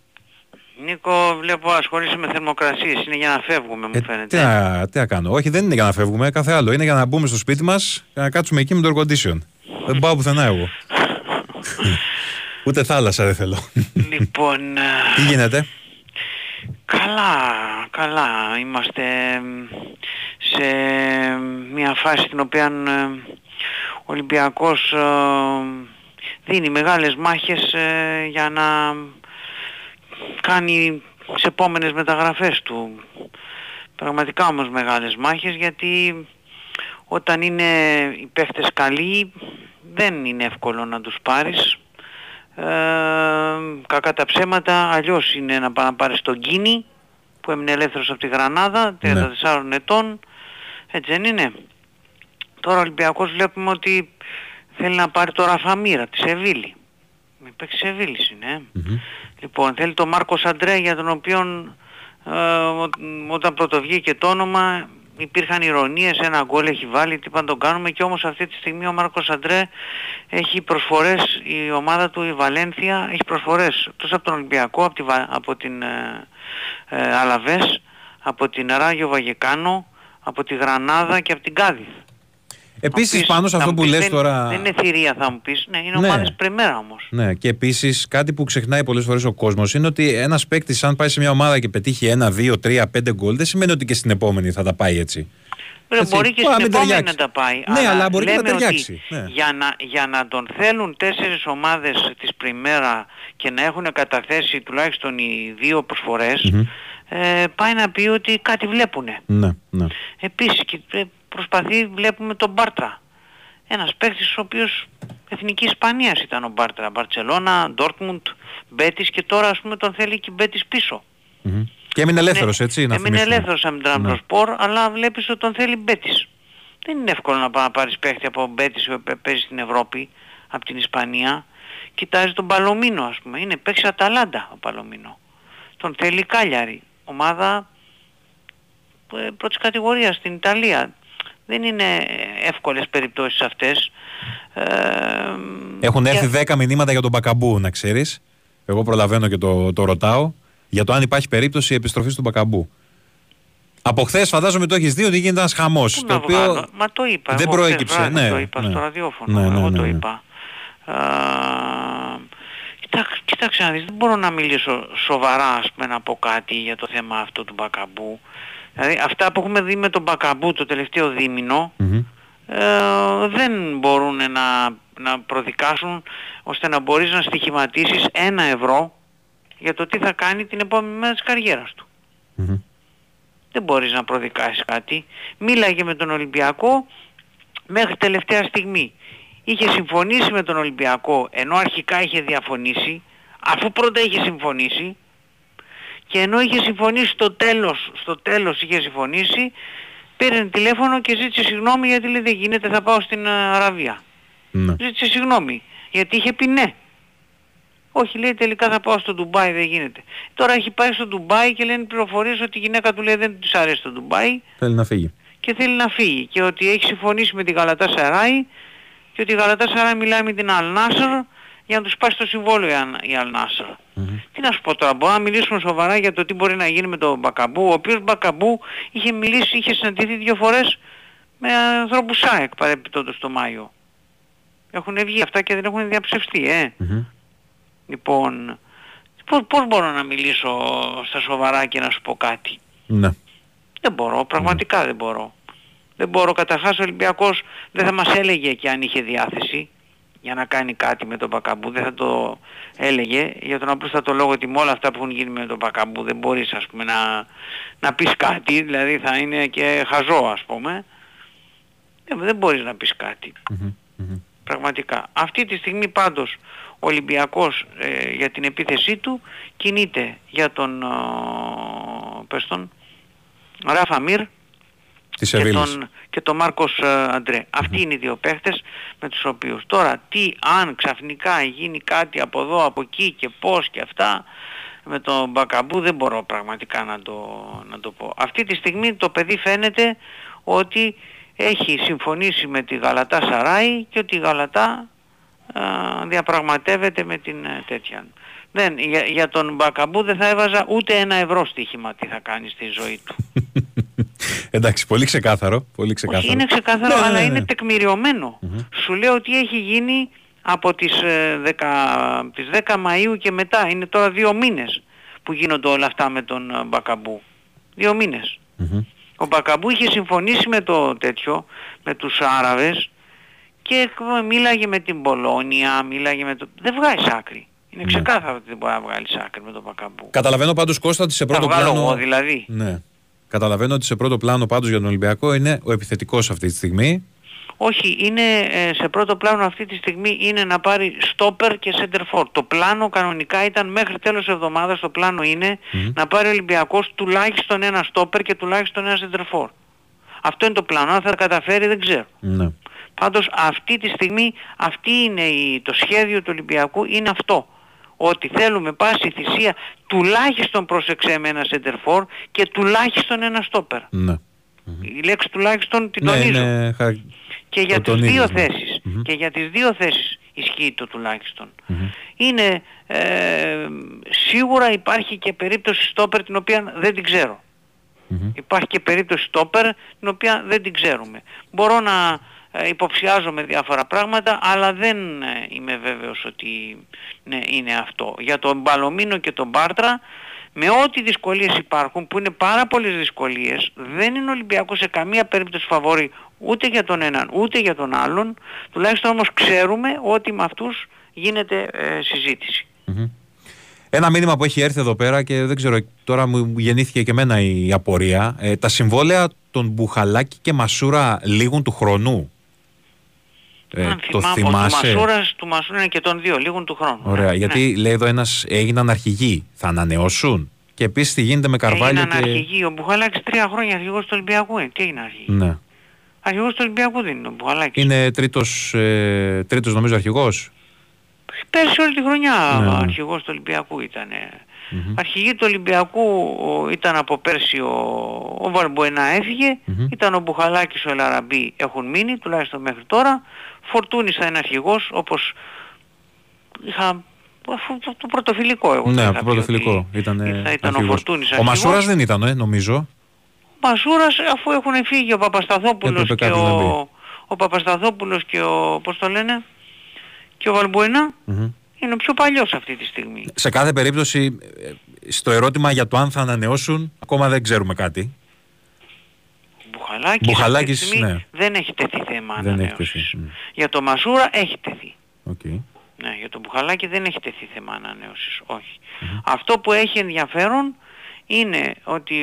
Νίκο, βλέπω ασχολείσαι με θερμοκρασίες. Είναι για να φεύγουμε, μου Τι φαίνεται. να, τι να κάνω. Όχι, δεν είναι για να φεύγουμε. Κάθε άλλο. Είναι για να μπούμε στο σπίτι μας και να κάτσουμε εκεί με το air condition. δεν πάω πουθενά εγώ. [laughs] Ούτε θάλασσα δεν θέλω. Λοιπόν, ε, τι γίνεται; καλά, καλά. Είμαστε εμ, σε μια φάση στην οποία ε, ο Ολυμπιακός ε, δίνει μεγάλες μάχες ε, για να κάνει τις επόμενες μεταγραφές του. Πραγματικά όμως μεγάλες μάχες γιατί όταν είναι οι παίχτες καλοί δεν είναι εύκολο να τους πάρεις. Ε, κακά τα ψέματα, αλλιώς είναι να πά- να πάρεις τον Κίνη που έμεινε ελεύθερος από τη Γρανάδα, 34 ετών, έτσι δεν είναι. Τώρα ο Ολυμπιακός βλέπουμε ότι θέλει να πάρει το Ραφαμίρα, τη Σεβίλη. Με παίξει Σεβίλης είναι. ε. Λοιπόν, θέλει τον Μάρκος Αντρέ για τον οποίο ε, ο- όταν πρωτοβγήκε το όνομα υπήρχαν ηρωνίες, ένα γκολ έχει βάλει, τι πάνε τον κάνουμε και όμως αυτή τη στιγμή ο Μάρκος Αντρέ έχει προσφορές, η ομάδα του η Βαλένθια έχει προσφορές τόσο από τον Ολυμπιακό, από, τη, Βα- από την ε, ε, Αλαβές, από την Ράγιο Βαγεκάνο, από τη Γρανάδα και από την Κάδιθ. Επίσης, πάνω σε Θα αυτό μου που πεις, λες δεν, τώρα. Δεν είναι θηρία θα μου πεις, ναι, είναι Ναι. ομάδες πρεμέρα όμως. Ναι, και επίσης κάτι που ξεχνάει πολλές φορές ο κόσμος είναι ότι ένας παίκτης, αν πάει σε μια ομάδα και πετύχει ένα, δύο, τρία, πέντε γκολ, δεν σημαίνει ότι και στην επόμενη θα τα πάει έτσι. Ρε, Έτσι, μπορεί και μπορεί να στην μην επόμενη ταιριάξει. να τα πάει. Ναι, αλλά μπορεί και να λέμε ταιριάξει. Ότι Ναι. για, να, για να τον θέλουν τέσσερις ομάδες της Πριμέρα και να έχουν καταθέσει τουλάχιστον οι δύο προσφορές, Μμμ. Ε, πάει να πει ότι κάτι βλέπουνε. Ναι, ναι. Επίσης και, ε, προσπαθεί, βλέπουμε τον Μπάρτρα. Ένας παίκτης ο οποίος εθνικής Ισπανίας ήταν ο Μπάρτρα. Μπαρτσελώνα, Ντόρτμουντ, Μπέτης και τώρα ας πούμε τον θέλει και η Μπέτης πίσω. Μμμ. Και έμεινε ελεύθερος, έτσι. Να Έμεινε θυμίσουμε. ελεύθερος από την Ναι. Τραμπροσπορ, αλλά βλέπεις ότι τον θέλει Μπέτης. Δεν είναι εύκολο να πάει να πάρεις παίχτη από Μπέτης που παι- παίζει στην Ευρώπη, από την Ισπανία. Κοιτάζει τον Παλομίνο ας πούμε. Είναι παίξει Αταλάντα ο Παλομίνο. Τον θέλει η Κάλιαρη. Ομάδα ε, πρώτης κατηγορίας στην Ιταλία. Δεν είναι εύκολες περιπτώσεις αυτές. Ε, Έχουν και- έρθει 10 μηνύματα για τον Μπακαμπού, να ξέρεις. Εγώ προλαβαίνω και το, το ρωτάω. Για το αν υπάρχει περίπτωση επιστροφής του Μπακαμπού. Από χθες φαντάζομαι το έχεις δει ότι γίνεται ένας χαμός. Πού Το να οποίο βγάλω; Μα το είπα. δεν εγώ χθες προέκυψε. βράδυ Ναι, το είπα ναι. στο ραδιόφωνο. Ναι, ναι, εγώ ναι, το ναι. είπα. Α, κοιτά- Κοίταξε να δεις, δεν μπορώ να μιλήσω σοβαρά ας πούμε να πω κάτι για το θέμα αυτό του Μπακαμπού. Δηλαδή αυτά που έχουμε δει με τον Μπακαμπού το τελευταίο δίμηνο ε, δεν μπορούν να, να προδικάσουν ώστε να μπορείς να στοιχηματίσεις ένα ευρώ για το τι θα κάνει την επόμενη μέρα της καριέρας του. Δεν μπορείς να προδικάσεις κάτι. Μίλαγε με τον Ολυμπιακό μέχρι τελευταία στιγμή. Είχε συμφωνήσει με τον Ολυμπιακό ενώ αρχικά είχε διαφωνήσει, αφού πρώτα είχε συμφωνήσει και ενώ είχε συμφωνήσει στο τέλος, στο τέλος είχε συμφωνήσει, πήρε τηλέφωνο και ζήτησε συγγνώμη γιατί λέει δεν γίνεται θα πάω στην ε, Αραβία. Ναι. Ζήτησε συγγνώμη γιατί είχε πει ναι. Όχι λέει τελικά θα πάω στο Ντουμπάι δεν γίνεται. Τώρα έχει πάει στο Ντουμπάι και λένε πληροφορίες ότι η γυναίκα του λέει δεν της αρέσει το Ντουμπάι Θέλει να φύγει. και θέλει να φύγει και ότι έχει συμφωνήσει με την Γαλατά Σαράι και ότι η Γαλατά Σαράι μιλάει με την Αλνάσερ για να τους πάει στο συμβόλαιο η Αλ- η Αλνάσερ. Τι να σου πω τώρα, μπορούμε να μιλήσουμε σοβαρά για το τι μπορεί να γίνει με τον Μπακαμπού, ο οποίος Μπακαμπού είχε μιλήσει, είχε συναντηθεί δύο φορές με ανθρώπους ΣΑΕΚ παρεπιπτόντως το Μάιο. Έχουν βγει αυτά και δεν έχουν διαψευστεί, ε. Λοιπόν, πώς, πώς μπορώ να μιλήσω στα σοβαρά και να σου πω κάτι; Ναι. Δεν μπορώ, πραγματικά δεν μπορώ. Δεν μπορώ. Καταρχάς ο Ολυμπιακός δεν θα μας έλεγε και αν είχε διάθεση για να κάνει κάτι με τον Πακαμπού. Δεν θα το έλεγε για τον απλούστατο λόγο ότι με όλα αυτά που έχουν γίνει με τον Πακαμπού δεν μπορείς ας πούμε να, να πεις κάτι. Δηλαδή θα είναι και χαζό ας πούμε. Δεν, δεν μπορείς να πεις κάτι. Πραγματικά. Αυτή τη στιγμή πάντως ο Ολυμπιακός ε, για την επίθεσή του κινείται για τον, ε, πες τον, Ράφα Μύρ Της και Σεβίλη. τον, και τον Μάρκος ε, Αντρέ. Αυτοί είναι οι δύο παίχτες με τους οποίους. Τώρα τι αν ξαφνικά γίνει κάτι από εδώ, από εκεί και πώς και αυτά με τον Μπακαμπού δεν μπορώ πραγματικά να το, να το πω. Αυτή τη στιγμή το παιδί φαίνεται ότι έχει συμφωνήσει με τη Γαλατά Σαράι και ότι η Γαλατά α, διαπραγματεύεται με την ε, τέτοια. Δεν, για, για τον Μπακαμπού δεν θα έβαζα ούτε ένα ευρώ στοίχημα τι θα κάνει στη ζωή του. [laughs] Εντάξει, πολύ ξεκάθαρο. Πολύ ξεκάθαρο. Όχι, είναι ξεκάθαρο, Ναι, ναι, αλλά ναι. είναι τεκμηριωμένο. Σου λέω ότι έχει γίνει από τις, ε, 10, τις 10 Μαΐου και μετά. Είναι τώρα δύο μήνες που γίνονται όλα αυτά με τον ε, Μπακαμπού. Δύο μήνες. Ο Μπακαμπού είχε συμφωνήσει με το τέτοιο, με τους Άραβες και μίλαγε με την Πολώνια, μίλαγε με το... Δεν βγάζεις άκρη. Είναι ξεκάθαρο ότι δεν μπορεί να βγάλεις άκρη με τον Μπακαμπού. Καταλαβαίνω πάντως Κώστα ότι σε πρώτο βγάλω πλάνο. εγώ, δηλαδή. Ναι. Καταλαβαίνω ότι σε πρώτο πλάνο πάντως για τον Ολυμπιακό είναι ο επιθετικός αυτή τη στιγμή. Όχι, είναι ε, σε πρώτο πλάνο αυτή τη στιγμή είναι να πάρει στόπερ και center Το πλάνο κανονικά ήταν μέχρι τέλος εβδομάδας, το πλάνο είναι να πάρει ο Ολυμπιακός τουλάχιστον ένα στόπερ και τουλάχιστον ένα center Αυτό είναι το πλάνο, αν θα τα καταφέρει δεν ξέρω. Ναι. Πάντως αυτή τη στιγμή αυτή είναι η, το σχέδιο του Ολυμπιακού είναι αυτό. Ότι θέλουμε πάση θυσία τουλάχιστον προσεξέ με ένα center και τουλάχιστον ένα στόπερ. Ναι. Η λέξη τουλάχιστον την Ναι, τονίζω. είναι χα- Και για το τις δύο τονίζεις, ναι. θέσεις. Και για τις δύο θέσεις ισχύει το τουλάχιστον. Είναι ε, σίγουρα υπάρχει και περίπτωση στόπερ την οποία δεν την ξέρω. Υπάρχει και περίπτωση στόπερ την οποία δεν την ξέρουμε. Μπορώ να ε, υποψιάζομαι διάφορα πράγματα αλλά δεν ε, είμαι βέβαιος ότι ναι, είναι αυτό. Για τον Μπαλομίνο και τον Μπάρτρα με ό,τι δυσκολίες υπάρχουν που είναι πάρα πολλές δυσκολίες δεν είναι ο Ολυμπιακός σε καμία περίπτωση φαβόρη ούτε για τον έναν ούτε για τον άλλον τουλάχιστον όμως ξέρουμε ότι με αυτούς γίνεται ε, συζήτηση. Ένα μήνυμα που έχει έρθει εδώ πέρα και δεν ξέρω, τώρα μου γεννήθηκε και εμένα η απορία. Ε, τα συμβόλαια των Μπουχαλάκη και Μασούρα λίγουν του χρονού. Ε, Αν το θυμάμαι, θυμάσαι. Ο του Μασούρας, του Μασούρα είναι και των δύο, λίγων του χρόνου. Ωραία, Ναι, γιατί λέει εδώ ένας έγιναν αρχηγοί. Θα ανανεώσουν; Και επίσης τι γίνεται με Καρβάλιο Έγιναν και. αρχηγοί. Ο Μπουχαλάκης τρία χρόνια αρχηγός του Ολυμπιακού είναι. Τι έγινε αρχηγή. Ναι. Αρχηγός του Ολυμπιακού δεν είναι ο Μπουχαλάκης. Είναι τρίτος ε, τρίτος, νομίζω αρχηγός; Πέρσι όλη τη χρονιά Ναι, ναι. αρχηγός του Ολυμπιακού ήταν. Αρχηγή του Ολυμπιακού ο- ήταν από πέρσι ο, ο Βαρμποενά έφυγε, ήταν ο Μπουχαλάκης ο Ελαραμπή έχουν μείνει τουλάχιστον μέχρι τώρα. Φορτούνης θα είναι αρχηγός όπως είχα αφού το, το πρωτοφιλικό εγώ Ναι, θα από είχα το πει πρωτοφιλικό ήταν. θα ήταν ο Φορτούνης Ο αρχηγός. Μασούρας δεν ήταν, ε, νομίζω. Ο Μασούρας αφού έχουν φύγει ο Παπασταθόπουλος Έπρεπε και κάποιος να μπει. ο, ο Παπασταθόπουλος και ο, πώς το λένε, και ο Βαλμπουενά Μμμ. είναι ο πιο παλιός αυτή τη στιγμή. Σε κάθε περίπτωση, ε, στο ερώτημα για το αν θα ανανεώσουν, ακόμα δεν ξέρουμε κάτι. Μπουχαλάκης, Μπουχαλάκης, αυτή τη στιγμή ναι. δεν έχει τεθεί θέμα Δεν έχει ανανέωσης. τεθεί. Μμ. Για το Μασούρα έχει τεθεί. Οκ. Ναι, για το Μπουχαλάκι δεν έχει τεθεί θέμα ανανέωσης, όχι. Αυτό που έχει ενδιαφέρον είναι ότι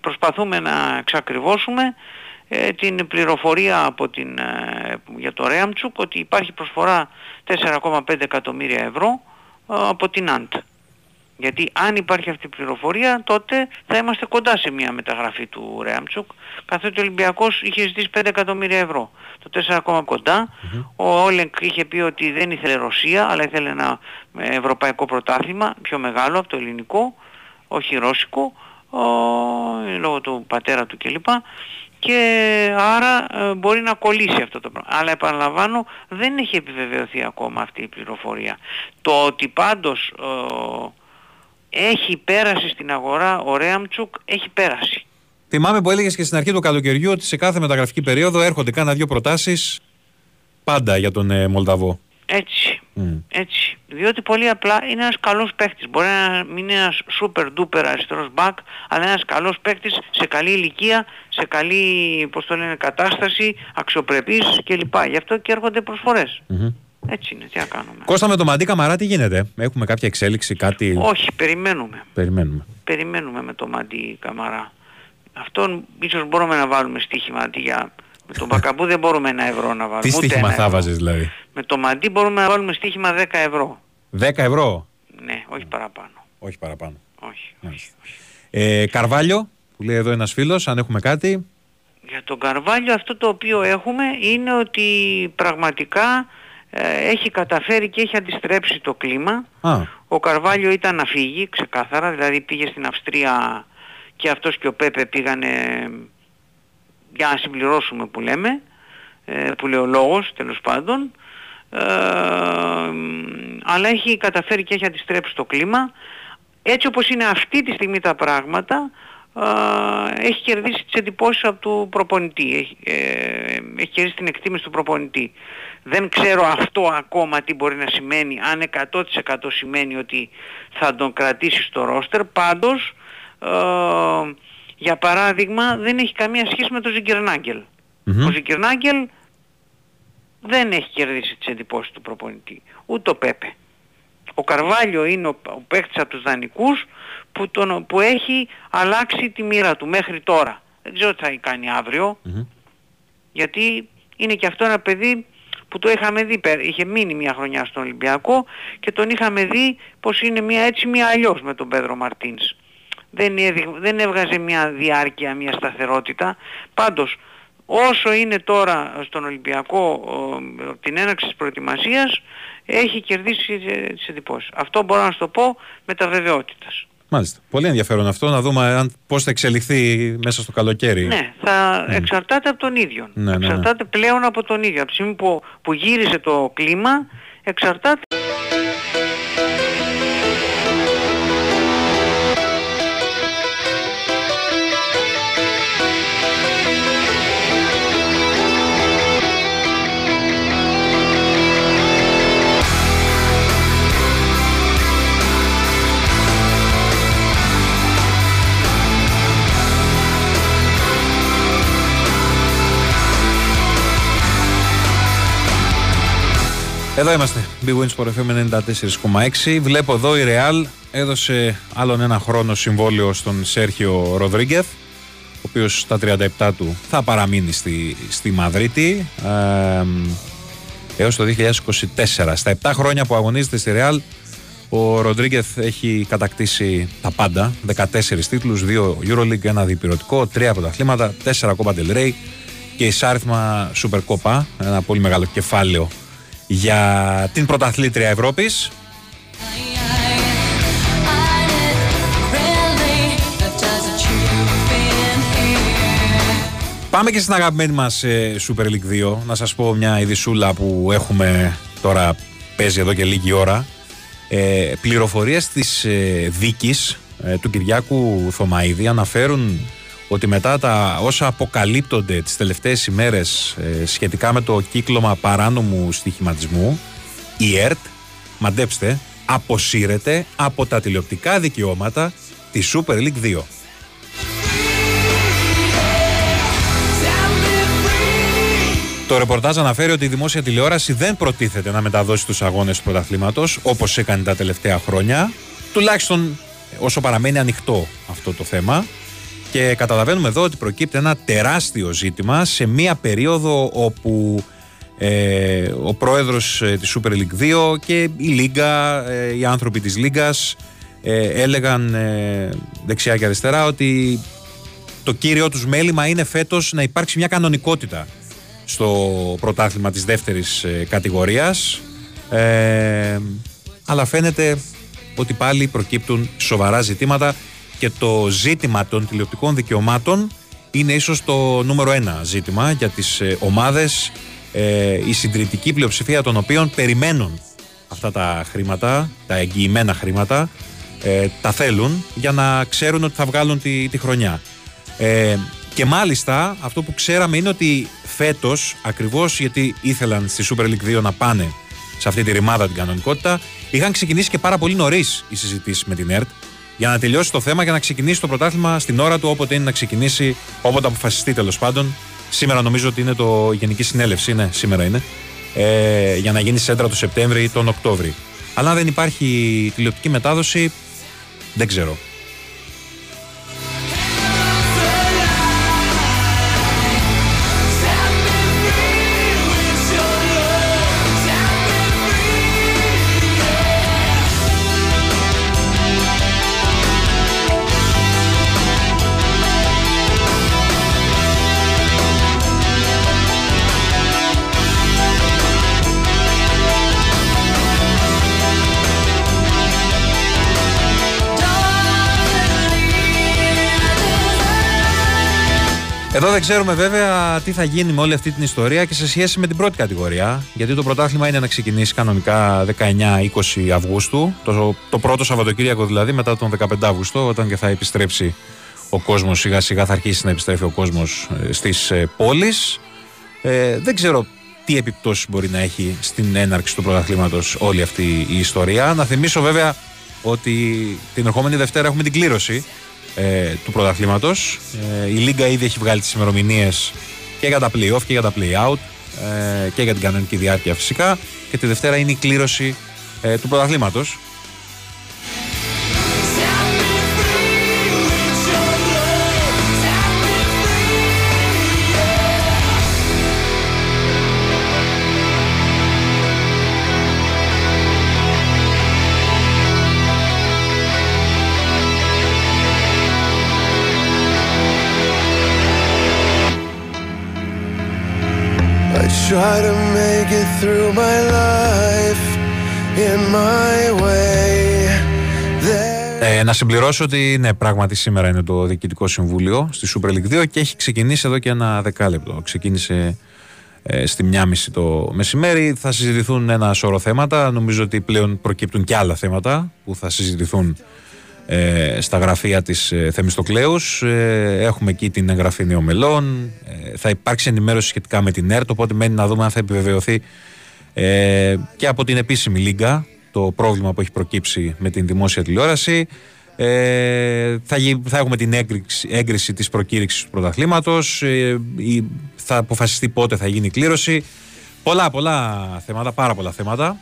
προσπαθούμε να εξακριβώσουμε ε, την πληροφορία από την, ε, για το Ρέαμτσουκ ότι υπάρχει προσφορά 4,5 εκατομμύρια ευρώ ε, από την ΑΝΤ. Γιατί αν υπάρχει αυτή η πληροφορία τότε θα είμαστε κοντά σε μια μεταγραφή του Ρέαμτσουκ καθότι ο Ολυμπιακός είχε ζητήσει 5 εκατομμύρια ευρώ. Το 4 κοντα Ο Όλεγκ είχε πει ότι δεν ήθελε Ρωσία αλλά ήθελε ένα ε, ευρωπαϊκό πρωτάθλημα πιο μεγάλο από το ελληνικό, όχι ρώσικο, ο, λόγω του πατέρα του κλπ. Και άρα ε, μπορεί να κολλήσει αυτό το πράγμα. Αλλά επαναλαμβάνω δεν έχει επιβεβαιωθεί ακόμα αυτή η πληροφορία. Το ότι πάντως ε, έχει πέρασει στην αγορά ο Ρέαμτσουκ έχει πέρασει. Θυμάμαι που έλεγες και στην αρχή του καλοκαιριού ότι σε κάθε μεταγραφική περίοδο έρχονται κάνα δύο προτάσεις πάντα για τον ε, Μολδαβό. Έτσι. Μμ. Έτσι. Διότι πολύ απλά είναι ένας καλός παίκτης. Μπορεί να μην είναι ένας super duper αριστερός back, αλλά ένας καλός παίκτης σε καλή ηλικία, σε καλή πώς το λένε, κατάσταση, αξιοπρεπής κλπ. Γι' αυτό και έρχονται προσφορές. Μμμ. Έτσι είναι. Τι να κάνουμε. Κώστα με το Μαντί Καμαρά τι γίνεται, έχουμε κάποια εξέλιξη, κάτι; Όχι, περιμένουμε. Περιμένουμε. Περιμένουμε με το Μαντί Καμαρά. Αυτόν ίσως μπορούμε να βάλουμε στοίχημα αντί για... Με τον Μπακαμπού δεν μπορούμε ένα ευρώ να βάλουμε. Τι ούτε στοίχημα ένα θα ευρώ. βάζεις δηλαδή; Με το Μαντί μπορούμε να βάλουμε στοίχημα 10 ευρώ. 10 ευρώ; Ναι, όχι παραπάνω. Όχι παραπάνω. Όχι. Μάλιστα. Ε, Καρβάλιο, που λέει εδώ ένας φίλος, αν έχουμε κάτι. Για τον Καρβάλιο αυτό το οποίο έχουμε είναι ότι πραγματικά ε, έχει καταφέρει και έχει αντιστρέψει το κλίμα. Α, Ο Καρβάλιο ήταν να φύγει ξεκάθαρα, δηλαδή πήγε στην Αυστρία και αυτός και ο Πέπε πήγανε για να συμπληρώσουμε που λέμε, ε, που λέει ο λόγος τέλος πάντων. Ε, αλλά έχει καταφέρει και έχει αντιστρέψει το κλίμα. Έτσι όπως είναι αυτή τη στιγμή τα πράγματα, ε, έχει κερδίσει τις εντυπώσεις από του προπονητή. Έχει, ε, έχει κερδίσει την εκτίμηση του προπονητή. Δεν ξέρω αυτό ακόμα τι μπορεί να σημαίνει, αν 100% σημαίνει ότι θα τον κρατήσει στο ρόστερ. Πάντως, ε, για παράδειγμα, δεν έχει καμία σχέση με τον Ζιγκερνάγκελ. Ο Ζιγκερνάγκελ δεν έχει κερδίσει τις εντυπώσεις του προπονητή. Ούτε ο Πέπε. Ο Καρβάλιο είναι ο, ο παίκτης από τους δανεικούς που, τον, που έχει αλλάξει τη μοίρα του μέχρι τώρα. Δεν ξέρω τι θα κάνει αύριο, γιατί είναι και αυτό ένα παιδί που το είχαμε δει, πέρα- είχε μείνει μια χρονιά στον Ολυμπιακό και τον είχαμε δει πως είναι μια έτσι μια αλλιώς με τον Πέδρο Μαρτίνς. Δεν, έδει- δεν έβγαζε μια διάρκεια, μια σταθερότητα. Πάντως, όσο είναι τώρα στον Ολυμπιακό ο, την έναρξη της προετοιμασίας, έχει κερδίσει ε, τις εντυπώσεις. Αυτό μπορώ να σου το πω με τα βεβαιότητας. Μάλιστα. Πολύ ενδιαφέρον αυτό να δούμε αν, πώς θα εξελιχθεί μέσα στο καλοκαίρι. Ναι, θα εξαρτάται από τον ίδιο. Ναι, ναι, ναι. Εξαρτάται πλέον από τον ίδιο. Από τη στιγμή που, που γύρισε το κλίμα, εξαρτάται... Εδώ είμαστε. Big Wins Sport FM 94,6. Βλέπω εδώ η Real έδωσε άλλον ένα χρόνο συμβόλαιο στον Σέρχιο Ροδρίγκεθ, ο οποίος στα 37 του θα παραμείνει στη, στη Μαδρίτη ε, έως το 2024. Στα 7 χρόνια που αγωνίζεται στη Real, ο Ροντρίγκεθ έχει κατακτήσει τα πάντα. 14 τίτλους, 2 Euroleague, ένα διπυρωτικό, 3 πρωταθλήματα, 4 Copa del Rey και εισάριθμα Super Copa, ένα πολύ μεγάλο κεφάλαιο για την πρωταθλήτρια Ευρώπης. Πάμε και στην αγαπημένη μας ε, Super League 2. Να σας πω μια ειδισούλα που έχουμε τώρα παίζει εδώ και λίγη ώρα. Ε, πληροφορίες της ε, δίκης ε, του Κυριάκου Θωμαίδη αναφέρουν ότι μετά τα όσα αποκαλύπτονται τις τελευταίες ημέρες ε, σχετικά με το κύκλωμα παράνομου στοιχηματισμού η ΕΡΤ, μαντέψτε, αποσύρεται από τα τηλεοπτικά δικαιώματα της Super League 2. Το ρεπορτάζ αναφέρει ότι η δημόσια τηλεόραση δεν προτίθεται να μεταδώσει τους αγώνες του πρωταθλήματος όπως έκανε τα τελευταία χρόνια, τουλάχιστον όσο παραμένει ανοιχτό αυτό το θέμα. Και καταλαβαίνουμε εδώ ότι προκύπτει ένα τεράστιο ζήτημα σε μία περίοδο όπου ε, ο πρόεδρος ε, της Super League 2 και η Λίγκα, ε, οι άνθρωποι της Λίγκας ε, έλεγαν ε, δεξιά και αριστερά ότι το κύριο τους μέλημα είναι φέτος να υπάρξει μια κανονικότητα στο πρωτάθλημα της δεύτερης ε, κατηγορίας. Ε, αλλά φαίνεται ότι πάλι προκύπτουν σοβαρά ζητήματα και το ζήτημα των τηλεοπτικών δικαιωμάτων είναι ίσως το νούμερο ένα ζήτημα για τις ε, ομάδες ε, η συντριπτική πλειοψηφία των οποίων περιμένουν αυτά τα χρήματα, τα εγγυημένα χρήματα ε, τα θέλουν για να ξέρουν ότι θα βγάλουν τη, τη χρονιά. Ε, και μάλιστα αυτό που ξέραμε είναι ότι φέτος ακριβώς γιατί ήθελαν στη Super League 2 να πάνε σε αυτή τη ρημάδα την κανονικότητα είχαν ξεκινήσει και πάρα πολύ νωρίς οι συζητήσεις με την ΕΡΤ για να τελειώσει το θέμα και να ξεκινήσει το πρωτάθλημα στην ώρα του όποτε είναι να ξεκινήσει, όποτε αποφασιστεί τέλος πάντων. Σήμερα νομίζω ότι είναι το η Γενική Συνέλευση, ναι, σήμερα είναι. Ε, για να γίνει σέντρα το Σεπτέμβρη ή τον Οκτώβρη. Αλλά αν δεν υπάρχει τηλεοπτική μετάδοση, δεν ξέρω. Εδώ δεν ξέρουμε βέβαια τι θα γίνει με όλη αυτή την ιστορία και σε σχέση με την πρώτη κατηγορία. Γιατί το πρωτάθλημα είναι να ξεκινήσει κανονικά 19-20 Αυγούστου. Το, το πρώτο Σαββατοκύριακο δηλαδή μετά τον 15 Αύγουστο, όταν και θα επιστρέψει ο κόσμος σιγά σιγά θα αρχίσει να επιστρέφει ο κόσμος στις πόλεις. Ε, δεν ξέρω τι επιπτώσεις μπορεί να έχει στην έναρξη του πρωταθλήματος όλη αυτή η ιστορία. Να θυμίσω βέβαια ότι την ερχόμενη Δευτέρα έχουμε την κλήρωση ε, του πρωταθλήματος. Ε, η Λίγκα ήδη έχει βγάλει τις ημερομηνίες και για τα play-off και για τα play-out ε, και για την κανονική διάρκεια φυσικά. Και τη Δευτέρα είναι η κλήρωση ε, του πρωταθλήματος. Through my life in my way. Ε, να συμπληρώσω ότι ναι, πράγματι σήμερα είναι το Διοικητικό Συμβούλιο στη Super League 2 και έχει ξεκινήσει εδώ και ένα δεκάλεπτο. Ξεκίνησε ε, στη μία μισή το μεσημέρι. Θα συζητηθούν ένα σώρο θέματα. Νομίζω ότι πλέον προκύπτουν και άλλα θέματα που θα συζητηθούν ε, στα γραφεία της ε, Θεμιστοκλέους. Ε, έχουμε εκεί την εγγραφή νέων μελών. Ε, θα υπάρξει ενημέρωση σχετικά με την ΕΡΤ, οπότε μένει να δούμε αν θα επιβεβαιωθεί ε, και από την επίσημη λίγκα το πρόβλημα που έχει προκύψει με την δημόσια τηλεόραση. Ε, θα, γι- θα έχουμε την έγκριση, έγκριση της προκήρυξης του πρωταθλήματος. Ε, η- θα αποφασιστεί πότε θα γίνει η κλήρωση. Πολλά, πολλά θέματα, πάρα πολλά θέματα.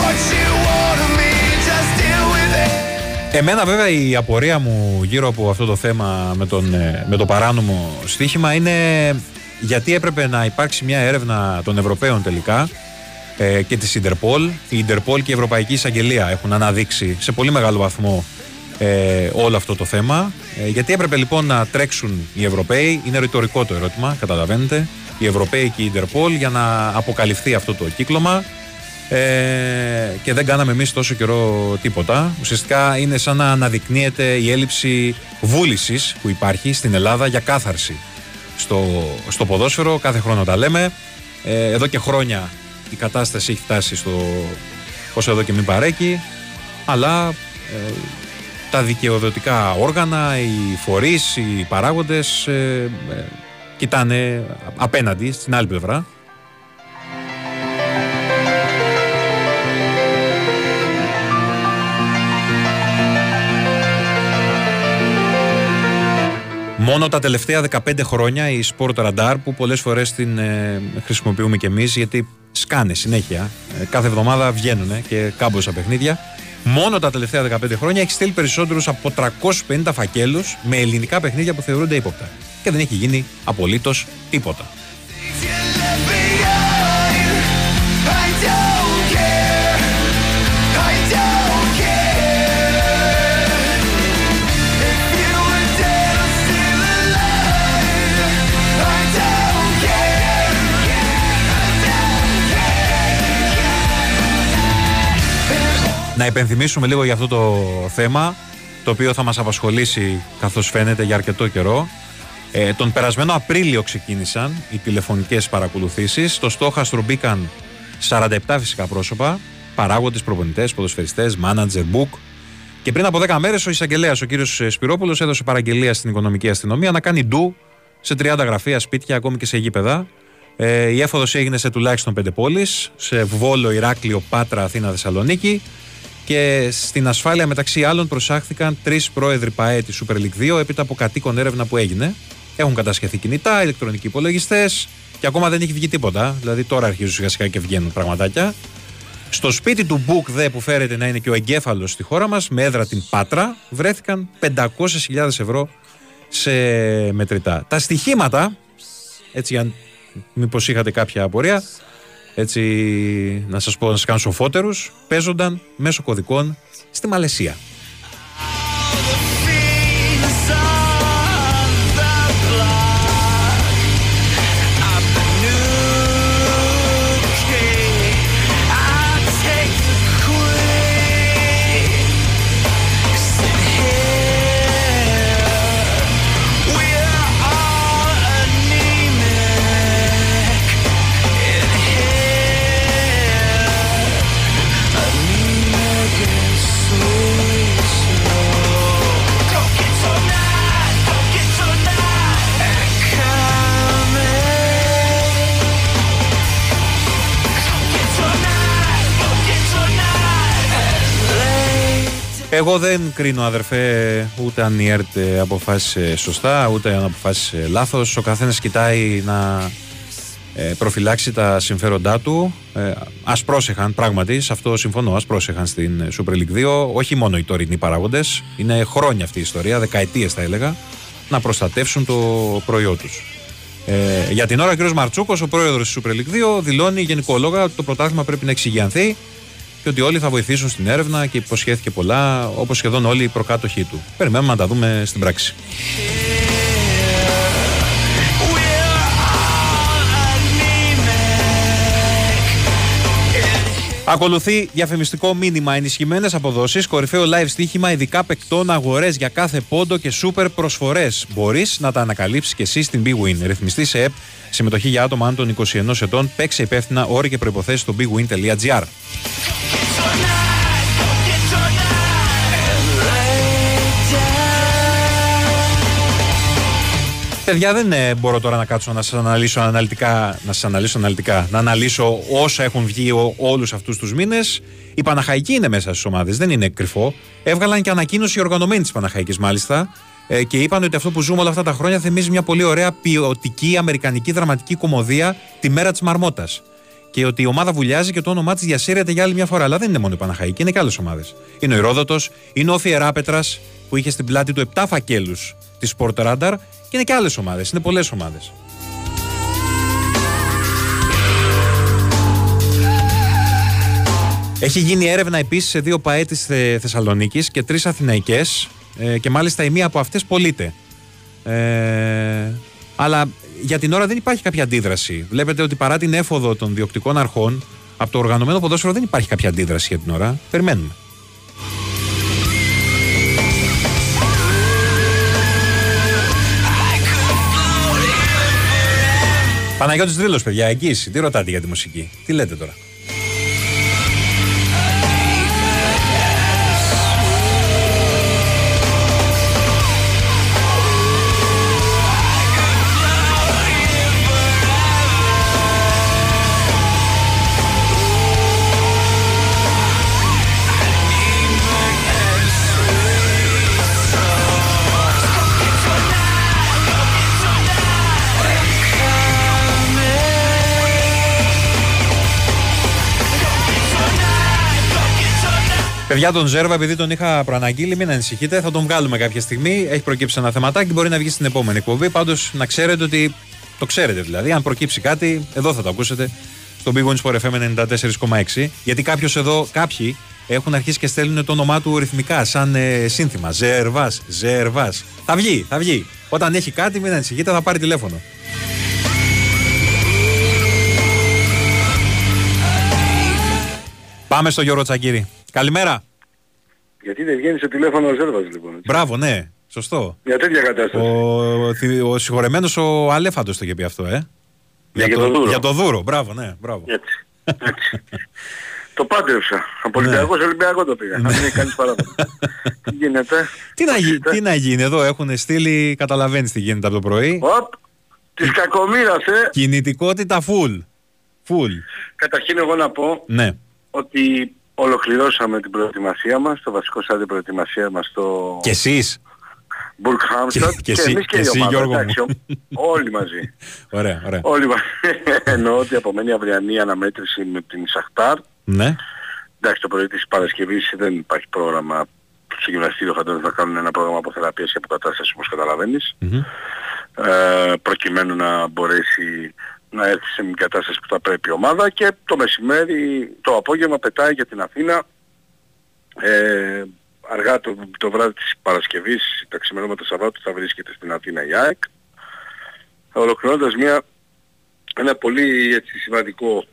What you want of me, just deal with it. Εμένα βέβαια η απορία μου γύρω από αυτό το θέμα με, τον, ε, με το παράνομο στοίχημα είναι γιατί έπρεπε να υπάρξει μια έρευνα των Ευρωπαίων τελικά ε, και της Ιντερπολ. Η Ιντερπολ και η Ευρωπαϊκή Εισαγγελία έχουν αναδείξει σε πολύ μεγάλο βαθμό ε, όλο αυτό το θέμα. Ε, γιατί έπρεπε λοιπόν να τρέξουν οι Ευρωπαίοι, είναι ρητορικό το ερώτημα, καταλαβαίνετε, οι Ευρωπαίοι και η Ιντερπολ για να αποκαλυφθεί αυτό το κύκλωμα ε, και δεν κάναμε εμείς τόσο καιρό τίποτα. Ουσιαστικά είναι σαν να αναδεικνύεται η έλλειψη βούλησης που υπάρχει στην Ελλάδα για κάθαρση στο, στο ποδόσφαιρο. Κάθε χρόνο τα λέμε. Ε, εδώ και χρόνια η κατάσταση έχει φτάσει στο όσο εδώ και μην παρέκει. Αλλά ε, τα δικαιοδοτικά όργανα, οι φορείς, οι παράγοντες ε, ε, κοιτάνε απέναντι στην άλλη πλευρά. Μόνο τα τελευταία 15 χρόνια η Sport Radar που πολλές φορές την ε, χρησιμοποιούμε και εμείς γιατί σκάνε συνέχεια. Ε, κάθε εβδομάδα βγαίνουν και κάμποσα παιχνίδια. Μόνο τα τελευταία 15 χρόνια έχει στείλει περισσότερους από 350 φακέλους με ελληνικά παιχνίδια που θεωρούνται ύποπτα. Και δεν έχει γίνει απολύτως τίποτα. I don't care. I don't care. If you were dead or still alive, I don't care. Να υπενθυμίσουμε λίγο για αυτό το θέμα, το οποίο θα μας απασχολήσει καθώς φαίνεται για αρκετό καιρό. Ε, τον περασμένο Απρίλιο ξεκίνησαν οι τηλεφωνικές παρακολουθήσεις. Στο στόχαστρο μπήκαν 47 φυσικά πρόσωπα, παράγοντες, προπονητές, ποδοσφαιριστές, manager, book. Και πριν από 10 μέρες ο εισαγγελέας, ο κύριος Σπυρόπουλος, έδωσε παραγγελία στην οικονομική αστυνομία να κάνει ντου σε 30 γραφεία, σπίτια, ακόμη και σε γήπεδα. Ε, η έφοδος έγινε σε τουλάχιστον 5 πόλεις, σε Βόλο, Ηράκλειο, Πάτρα, Αθήνα, Θεσσαλονίκη. Και στην ασφάλεια μεταξύ άλλων προσάχθηκαν τρεις πρόεδροι ΠαΕ της Super League 2 έπειτα από κατοίκον έρευνα που έγινε. Έχουν κατασχεθεί κινητά, ηλεκτρονικοί υπολογιστές και ακόμα δεν έχει βγει τίποτα. Δηλαδή τώρα αρχίζουν σιγά σιγά και βγαίνουν πραγματάκια. Στο σπίτι του Μπουκ δε που φέρεται να είναι και ο εγκέφαλος στη χώρα μας, με έδρα την Πάτρα, βρέθηκαν 500.000 ευρώ σε μετρητά. Τα στοιχήματα, έτσι αν μήπως είχατε κάποια απορία, έτσι να σας πω να σας κάνω σοφότερους, παίζονταν μέσω κωδικών στη Μαλαισία. Εγώ δεν κρίνω αδερφέ ούτε αν η ΕΡΤ ε, αποφάσισε σωστά ούτε αν αποφάσισε λάθος. Ο καθένας κοιτάει να ε, προφυλάξει τα συμφέροντά του. Ε, ας πρόσεχαν πράγματι, σε αυτό συμφωνώ, ας πρόσεχαν στην Super League 2. Όχι μόνο οι τωρινοί παράγοντες, είναι χρόνια αυτή η ιστορία, δεκαετίες θα έλεγα, να προστατεύσουν το προϊόν τους. Ε, για την ώρα ο κ. Μαρτσούκος, ο πρόεδρος της Super League 2, δηλώνει γενικόλογα ότι το πρωτάθλημα πρέπει να εξηγιανθεί και ότι όλοι θα βοηθήσουν στην έρευνα και υποσχέθηκε πολλά, όπως σχεδόν όλοι οι προκάτοχοί του. Περιμένουμε να τα δούμε στην πράξη. Ακολουθεί διαφημιστικό μήνυμα. Ενισχυμένες αποδόσεις, κορυφαίο live στοίχημα, ειδικά παικτών, αγορές για κάθε πόντο και σούπερ προσφορές. Μπορείς να τα ανακαλύψεις και εσύ στην Big Win. Ρυθμιστή σε ΕΠ, συμμετοχή για άτομα άνω των 21 ετών. Παίξε υπεύθυνα όροι και προποθέσει στο bigwin.gr. Παιδιά, δεν ε, μπορώ τώρα να κάτσω να σας αναλύσω αναλυτικά, να σας αναλύσω αναλυτικά, να αναλύσω όσα έχουν βγει όλους αυτούς τους μήνες. Η Παναχαϊκή είναι μέσα στις ομάδες, δεν είναι κρυφό. Έβγαλαν και ανακοίνωση οργανωμένης τη Παναχαϊκής μάλιστα ε, και είπαν ότι αυτό που ζούμε όλα αυτά τα χρόνια θυμίζει μια πολύ ωραία ποιοτική αμερικανική δραματική κομμωδία τη μέρα της Μαρμότας. και ότι η ομάδα βουλιάζει και το όνομά της διασύρεται για άλλη μια φορά. Αλλά δεν είναι μόνο η Παναχαϊκή, είναι και άλλες ομάδες. Είναι ο Ηρόδοτος, είναι ο Φιεράπετρας που είχε στην πλάτη του 7 φακέλους τη Sport Radar και είναι και άλλες ομάδες. Είναι πολλές ομάδες. Έχει γίνει έρευνα επίσης σε δύο ΠαΕ της Θεσσαλονίκης και τρεις Αθηναϊκές ε, και μάλιστα η μία από αυτές πωλείται. Ε, αλλά για την ώρα δεν υπάρχει κάποια αντίδραση. Βλέπετε ότι παρά την έφοδο των διοκτικών αρχών από το οργανωμένο ποδόσφαιρο δεν υπάρχει κάποια αντίδραση για την ώρα. Περιμένουμε. Παναγιώτης Δρύλος, παιδιά, εγγύηση. Τι ρωτάτε για τη μουσική; Τι λέτε τώρα; Παιδιά, τον Ζέρβα, επειδή τον είχα προαναγγείλει, μην ανησυχείτε, θα τον βγάλουμε κάποια στιγμή. Έχει προκύψει ένα θεματάκι, μπορεί να βγει στην επόμενη εκπομπή. Πάντως να ξέρετε ότι. Το ξέρετε δηλαδή. Αν προκύψει κάτι, εδώ θα το ακούσετε. Στο Big Wings for FM 94,6. Γιατί κάποιος εδώ, κάποιοι έχουν αρχίσει και στέλνουν το όνομά του ρυθμικά, σαν ε, σύνθημα. Ζερβά, Ζερβά. Θα βγει, θα βγει. Όταν έχει κάτι, μην ανησυχείτε, θα πάρει τηλέφωνο. Πάμε στο Γιώργο Τσακύρη. Καλημέρα. Γιατί δεν βγαίνει στο τηλέφωνο ο Ζέρβας λοιπόν. Μπράβο, ναι. Σωστό. Μια τέτοια κατάσταση. Ο, θη- ο συγχωρεμένος ο Αλέφαντος το είχε πει αυτό, ε. Για το δούρο. Για το δούρο, μπράβο, ναι, μπράβο. Έτσι. Έτσι. το πάντρεψα. Από Ολυμπιακός Ολυμπιακό το πήγα. Αν δεν έχει κανείς παράπονος. Τι γίνεται; Τι να, γι- τι να γίνει εδώ, έχουν στείλει, καταλαβαίνεις τι γίνεται από το πρωί. Οπ. Της κακομήρας, ε. Κινητικότητα full. Full. Καταρχήν εγώ να πω Ναι. ότι ολοκληρώσαμε την προετοιμασία μας, το βασικό στάδιο προετοιμασίας μας στο Και εσείς. Μπουργκ Χάμστατ Και- και και, εσύ- εμείς και, και η εσύ, ομάδα. Γιώργο μου. εντάξει, ο- όλοι μαζί. [laughs] Ωραία, ωραία. όλοι μαζί. [laughs] Εννοώ ότι απομένει αυριανή αναμέτρηση με την Σαχτάρ. Ναι. Εντάξει, το πρωί της Παρασκευής δεν υπάρχει πρόγραμμα. Στο γυμναστήριο φαντάζομαι θα κάνουν ένα πρόγραμμα αποθεραπείας και αποκατάστασης όπως καταλαβαίνεις. Ε, προκειμένου να μπορέσει να έρθει σε μια κατάσταση που θα πρέπει η ομάδα και το μεσημέρι, το απόγευμα πετάει για την Αθήνα ε, αργά το, το βράδυ της Παρασκευής, τα ξημερώματα Σαββάτου θα βρίσκεται στην Αθήνα η ΑΕΚ ολοκληρώνοντας μια, ένα πολύ έτσι, σημαντικό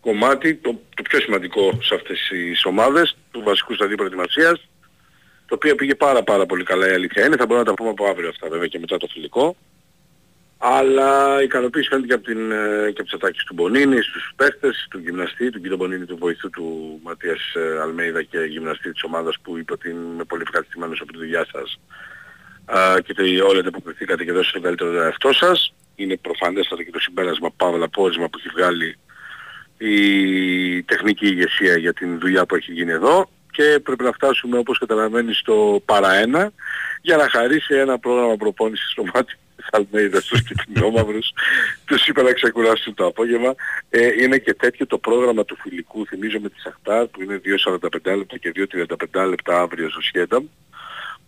κομμάτι, το, το πιο σημαντικό σε αυτές τις ομάδες, του βασικού σταδίου προετοιμασίας, το οποίο πήγε πάρα πάρα πολύ καλά η αλήθεια είναι, θα μπορούμε να τα πούμε από αύριο αυτά βέβαια και μετά το φιλικό. Αλλά η ικανοποίηση φαίνεται και από, την, ε, και από τις ατάκες του Μπονίνη, στους παίχτες, του γυμναστή, του κύριο Μπονίνη, του βοηθού του Ματίας ε, Αλμέιδα και γυμναστή της ομάδας που είπε ότι είμαι πολύ ευχαριστημένος από τη δουλειά σας Α, και ότι όλοι ανταποκριθήκατε και δώσατε το καλύτερο εαυτό σας. Είναι προφανέστατα και το συμπέρασμα παύλα πόρισμα που έχει βγάλει η τεχνική ηγεσία για την δουλειά που έχει γίνει εδώ και πρέπει να φτάσουμε όπως καταλαβαίνεις στο παρά ένα για να χαρίσει ένα πρόγραμμα προπόνησης στο μάτι της Αλμέιδας στους κυτρινόμαυρους τους είπε να ξεκουράσουν το απόγευμα ε, είναι και τέτοιο το πρόγραμμα του φιλικού θυμίζω με τη Σαχτάρ που είναι 2.45 λεπτά και 2.35 λεπτά αύριο στο Σχένταμ